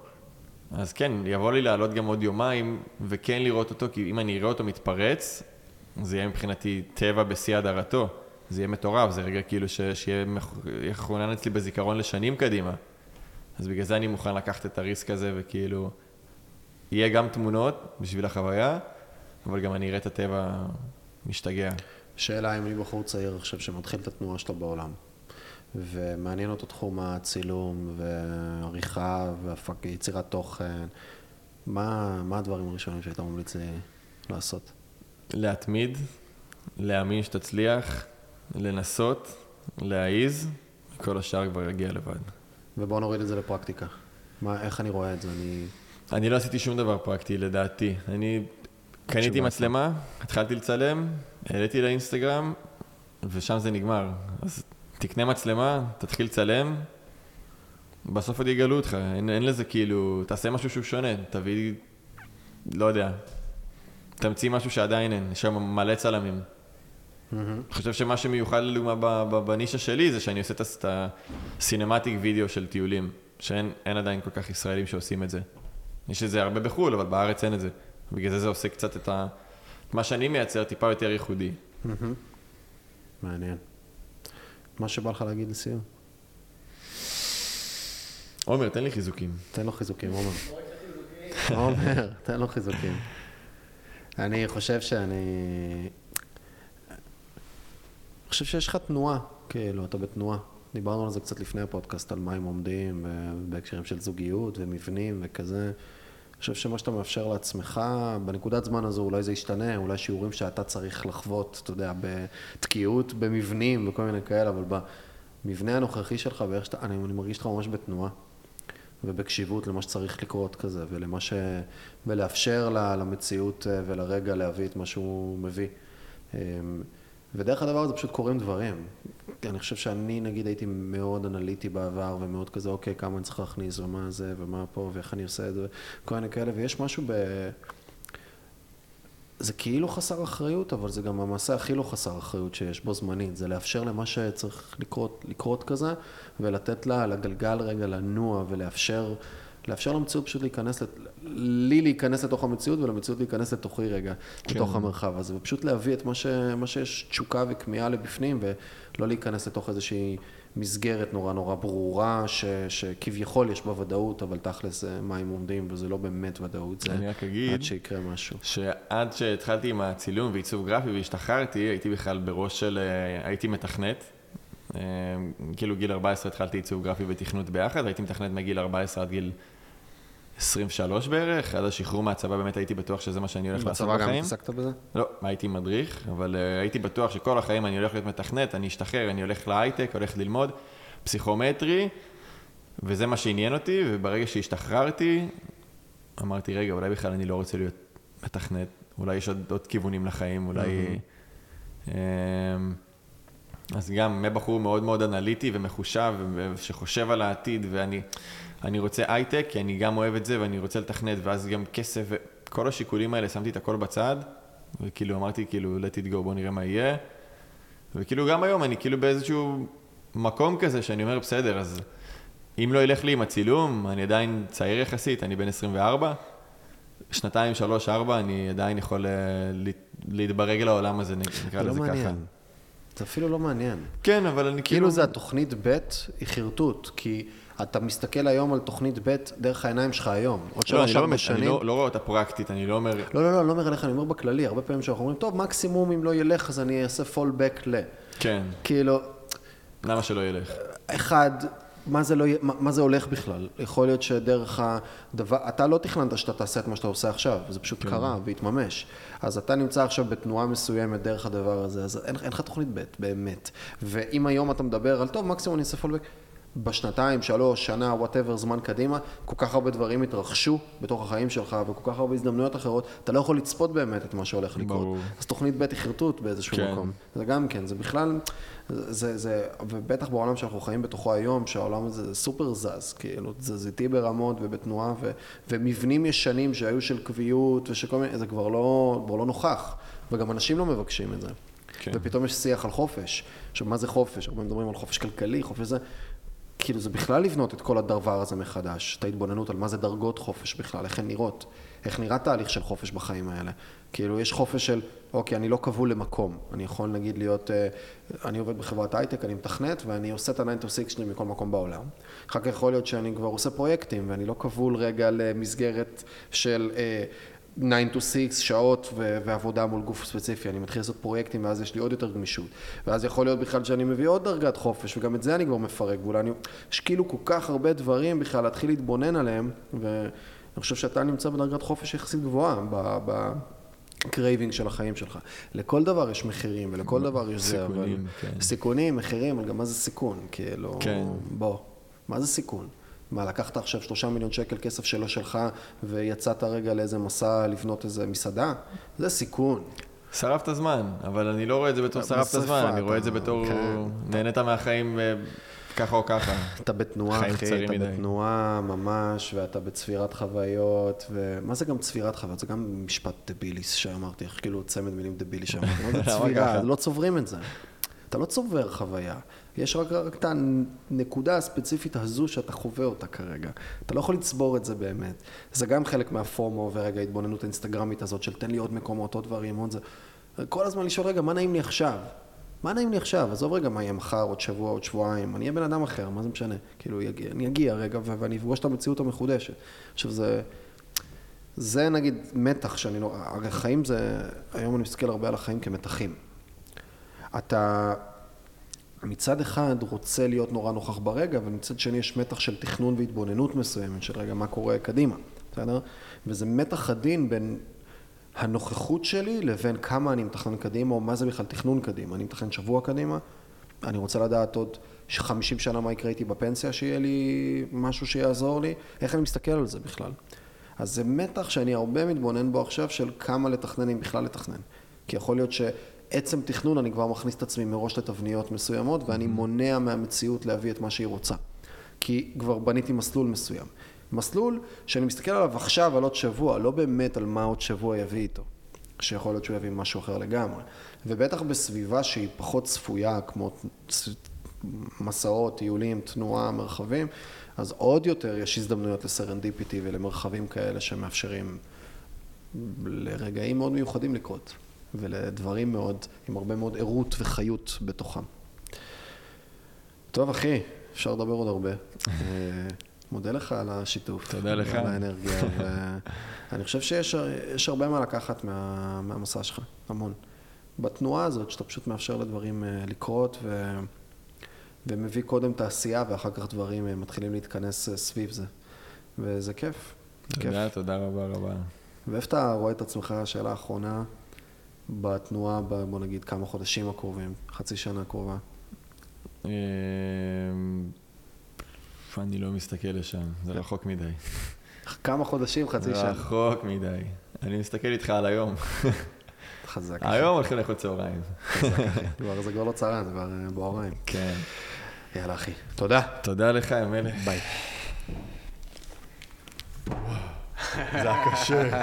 אז כן, יבוא לי לעלות גם עוד יומיים, וכן לראות אותו, כי אם אני אראה אותו מתפרץ, זה יהיה מבחינתי טבע בשיא הדרתו. זה יהיה מטורף, זה רגע כאילו ש- שיהיה יכונן אצלי בזיכרון לשנים קדימה. אז בגלל זה אני מוכן לקחת את הריסק הזה, וכאילו, יהיה גם תמונות בשביל החוויה, אבל גם אני אראה את הטבע משתגע. שאלה אם אני בחור צעיר עכשיו שמתחיל את התנועה שלו בעולם, ומעניין אותו תחום הצילום ועריכה ויצירת תוכן, מה, מה הדברים הראשונים שהיית ממליץ לי לעשות? להתמיד, להאמין שתצליח, לנסות, להעיז, כל השאר כבר יגיע לבד. ובואו נוריד את זה לפרקטיקה. מה, איך אני רואה את זה? אני... אני לא עשיתי שום דבר פרקטי, לדעתי. אני קניתי. מצלמה, התחלתי לצלם, העליתי לאינסטגרם, ושם זה נגמר. אז תקנה מצלמה, תתחיל לצלם, בסוף עוד יגלו אותך, אין, אין לזה כאילו, תעשה משהו שהוא שונה, תביא, לא יודע, תמציא משהו שעדיין אין, יש שם מלא צלמים. אני חושב שמה שמיוחד לדוגמה בנישה שלי זה שאני עושה את הס- את הסינמטיק וידאו של טיולים, שאין אין עדיין כל כך ישראלים שעושים את זה. יש את זה הרבה בחו"ל, אבל בארץ אין את זה. בגלל זה זה עושה קצת את ה... מה שאני מייצר טיפה יותר ייחודי. מעניין. מה שבא לך להגיד לסיום? עומר, תן לי חיזוקים. תן לו חיזוקים, עומר. עומר, תן לו חיזוקים. אני חושב שאני... חושב שיש לך תנועה, כאילו, אתה בתנועה. דיברנו על זה קצת לפני הפודקאסט, על מה הם עומדים, בהקשרים של זוגיות ומבנים וכזה. אני חושב שמה שאתה מאפשר לעצמך, בנקודת זמן הזו אולי זה ישתנה, אולי שיעורים שאתה צריך לחוות, אתה יודע, בתקיעות, במבנים וכל מיני כאלה, אבל במבנה הנוכחי שלך ואיך שאתה, אני, אני מרגיש אותך ממש בתנועה. ובקשיבות למה שצריך לקרות כזה, ולמה ש... ולאפשר למציאות אה, ולרגע להביא את מה שהוא מביא. ודרך הדבר הזה פשוט קורים דברים. אני חושב שאני נגיד הייתי מאוד אנליטי בעבר ומאוד כזה, אוקיי, כמה אני צריך להכניס ומה זה ומה פה ואיך אני עושה את זה, כל מיני כאלה, ויש משהו ב... זה כאילו חסר אחריות, אבל זה גם המעשה הכי לא חסר אחריות שיש בו זמנית. זה לאפשר למה שצריך לקרות, לקרות כזה, ולתת לה, לגלגל רגע לנוע, ולאפשר לאפשר למציאות פשוט להיכנס, לי להיכנס לתוך המציאות, ולמציאות להיכנס לתוכי רגע, כן. לתוך המרחב הזה, ופשוט להביא את מה, ש, מה שיש תשוקה וכמיהה לבפנים, ולא להיכנס לתוך איזושהי מסגרת נורא נורא ברורה, ש, שכביכול יש בה ודאות, אבל תכלס אה, מים עומדים, וזה לא באמת ודאות, זה אני רק אגיד- עד שיקרה משהו. שעד שהתחלתי עם הצילום ועיצוב גרפי והשתחררתי, הייתי בכלל בראש של... אה, הייתי מתכנת. אה, כאילו גיל 14 התחלתי עיצוב גרפי ותכנות ביחד, הייתי מתכנת מגיל 14 עד גיל 23 בערך, עד השחרור מהצבא באמת הייתי בטוח שזה מה שאני הולך לעשות בצבא גם בחיים. התעסקת בזה? לא, הייתי מדריך, אבל uh, הייתי בטוח שכל החיים אני הולך להיות מתכנת, אני אשתחרר, אני הולך להייטק, הולך ללמוד פסיכומטרי, וזה מה שעניין אותי, וברגע שהשתחררתי, אמרתי, רגע, אולי בכלל אני לא רוצה להיות מתכנת, אולי יש עוד, עוד כיוונים לחיים, אולי... אמ, אז גם מבחור מאוד מאוד אנליטי ומחושב, ושחושב על העתיד, ואני אני רוצה הייטק, כי אני גם אוהב את זה, ואני רוצה לתכנת, ואז גם כסף, וכל השיקולים האלה, שמתי את הכל בצד, וכאילו אמרתי, כאילו, let it go, בוא נראה מה יהיה. וכאילו גם היום אני כאילו באיזשהו מקום כזה, שאני אומר, בסדר, אז אם לא ילך לי עם הצילום, אני עדיין צעיר יחסית, אני בן 24, שנתיים, שלוש, ארבע, אני עדיין יכול אה, להת- להתברג לעולם הזה, נקרא לא לזה ככה. מעניין. זה אפילו לא מעניין. כן, אבל אני כאילו... כאילו זה התוכנית ב' היא חרטוט, כי אתה מסתכל היום על תוכנית ב' דרך העיניים שלך היום. עוד לא, אני שלוש לא, ארבע שנים. אני לא, לא רואה אותה פרקטית, אני לא אומר... לא, לא, לא, אני לא אומר עליך, אני אומר בכללי, הרבה פעמים שאנחנו אומרים, טוב, מקסימום אם לא ילך אז אני אעשה fallback ל... כן, כאילו, למה שלא ילך? אחד, מה זה, לא, מה, מה זה הולך בכלל? יכול להיות שדרך הדבר, אתה לא תכננת שאתה תעשה את מה שאתה עושה עכשיו, זה פשוט כן. קרה והתממש. אז אתה נמצא עכשיו בתנועה מסוימת דרך הדבר הזה, אז אין, אין לך תוכנית ב', באמת. ואם היום אתה מדבר על, טוב, מקסימום אני אעשה fallback, בשנתיים, שלוש, שנה, whatever, זמן קדימה, כל כך הרבה דברים התרחשו בתוך החיים שלך, וכל כך הרבה הזדמנויות אחרות, אתה לא יכול לצפות באמת את מה שהולך לקרות. ברור. אז תוכנית ב' היא חרטוט באיזשהו כן. מקום. זה גם כן, זה בכלל, זה, זה, ובטח בעולם שאנחנו חיים בתוכו היום, שהעולם הזה סופר זז, כאילו, תזזיתי ברמות ובתנועה, ו, ומבנים ישנים שהיו של קביעות ושכל מיני, זה כבר לא, כבר לא נוכח, וגם אנשים לא מבקשים את זה. כן. ופתאום יש שיח על חופש. עכשיו, מה זה חופש? הרבה מדברים על חופש כלכלי, חופש זה... כאילו, זה בכלל לבנות את כל הדבר הזה מחדש, את ההתבוננות על מה זה דרגות חופש בכלל, איך הן נראות, איך נראה תהליך של חופש בחיים האלה. כאילו, יש חופש של, אוקיי, אני לא כבול למקום. אני יכול, נגיד, להיות, אה, אני עובד בחברת הייטק, אני מתכנת, ואני עושה את ה-9 to 6 שלי מכל מקום בעולם. אחר כך יכול להיות שאני כבר עושה פרויקטים, ואני לא כבול רגע למסגרת של... אה, 9 to 6 שעות ו- ועבודה מול גוף ספציפי, אני מתחיל לעשות פרויקטים ואז יש לי עוד יותר גמישות. ואז יכול להיות בכלל שאני מביא עוד דרגת חופש וגם את זה אני כבר מפרק, ואולי אני... יש כאילו כל כך הרבה דברים בכלל להתחיל להתבונן עליהם, ואני חושב שאתה נמצא בדרגת חופש יחסית גבוהה ב... ב- carving של החיים שלך. לכל דבר יש מחירים ולכל דבר יש זה, אבל... סיכונים, כן. סיכונים, מחירים, אבל גם מה זה סיכון? כאילו, כן. בוא, מה זה סיכון? מה, לקחת עכשיו שלושה מיליון שקל כסף שלא שלך ויצאת רגע לאיזה מסע לבנות איזה מסעדה? זה סיכון. שרפת זמן, אבל אני לא רואה את זה בתור שרפת זמן, אני רואה את זה בתור כן. נהנית מהחיים אה, ככה או ככה. אתה בתנועה, אחי, אתה. בתנועה ממש, ואתה בצבירת חוויות, ומה זה גם צבירת חוויות? זה גם משפט דבילי שאמרתי, איך כאילו צמד מילים דבילי שאמרתי, מה [LAUGHS] זה למה צבירה? לא צוברים את זה. אתה לא צובר חוויה. יש רק, רק את הנקודה הספציפית הזו שאתה חווה אותה כרגע. אתה לא יכול לצבור את זה באמת. זה גם חלק מהפומו ורגע ההתבוננות האינסטגרמית הזאת של תן לי עוד מקומות, עוד דברים, עוד זה. כל הזמן לשאול, רגע, מה נעים לי עכשיו? מה נעים לי עכשיו? עזוב רגע מה יהיה מחר, עוד שבוע, עוד שבועיים, אני אהיה בן אדם אחר, מה זה משנה? כאילו, יגיע, אני אגיע רגע ואני אפגוש את המציאות המחודשת. עכשיו זה, זה נגיד מתח שאני לא, הרי החיים זה, היום אני מסתכל הרבה על החיים כמתחים. אתה מצד אחד רוצה להיות נורא נוכח ברגע, ומצד שני יש מתח של תכנון והתבוננות מסוימת, של רגע מה קורה קדימה, בסדר? וזה מתח עדין בין הנוכחות שלי לבין כמה אני מתכנן קדימה, או מה זה בכלל תכנון קדימה. אני מתכנן שבוע קדימה, אני רוצה לדעת עוד 50 שנה מה יקרה איתי בפנסיה, שיהיה לי משהו שיעזור לי, איך אני מסתכל על זה בכלל. אז זה מתח שאני הרבה מתבונן בו עכשיו של כמה לתכנן, אם בכלל לתכנן. כי יכול להיות שעצם תכנון, אני כבר מכניס את עצמי מראש לתבניות מסוימות, ואני מונע מהמציאות להביא את מה שהיא רוצה. כי כבר בניתי מסלול מסוים. מסלול שאני מסתכל עליו עכשיו, על עוד שבוע, לא באמת על מה עוד שבוע יביא איתו. שיכול להיות שהוא יביא משהו אחר לגמרי. ובטח בסביבה שהיא פחות צפויה, כמו מסעות, טיולים, תנועה, מרחבים, אז עוד יותר יש הזדמנויות לסרנדיפיטי ולמרחבים כאלה שמאפשרים לרגעים מאוד מיוחדים לקרות, ולדברים מאוד, עם הרבה מאוד ערות וחיות בתוכם. טוב, אחי, אפשר לדבר עוד הרבה. אה, מודה לך על השיתוף. תודה לך. על האנרגיה. ואני חושב שיש יש הרבה מה לקחת מה, מהמסע שלך, המון. בתנועה הזאת, שאתה פשוט מאפשר לדברים אה, לקרות, ו... ומביא קודם תעשייה, ואחר כך דברים אה, מתחילים להתכנס סביב זה. וזה כיף. כיף. תודה, תודה רבה רבה. ואיפה אתה רואה את עצמך, שאלה אחרונה, בתנועה, ב- בוא נגיד, כמה חודשים הקרובים, חצי שנה הקרובה? אמ, אני לא מסתכל לשם, זה רחוק מדי. כמה חודשים, חצי שנה. רחוק מדי. אני מסתכל איתך על היום. חזק. היום הולכים לאכול צהריים. זה כבר לא צרה, זה כבר אה, בוהריים. כן. יאללה, אחי. תודה. תודה לך, יא מלך. ביי. זה היה קשה.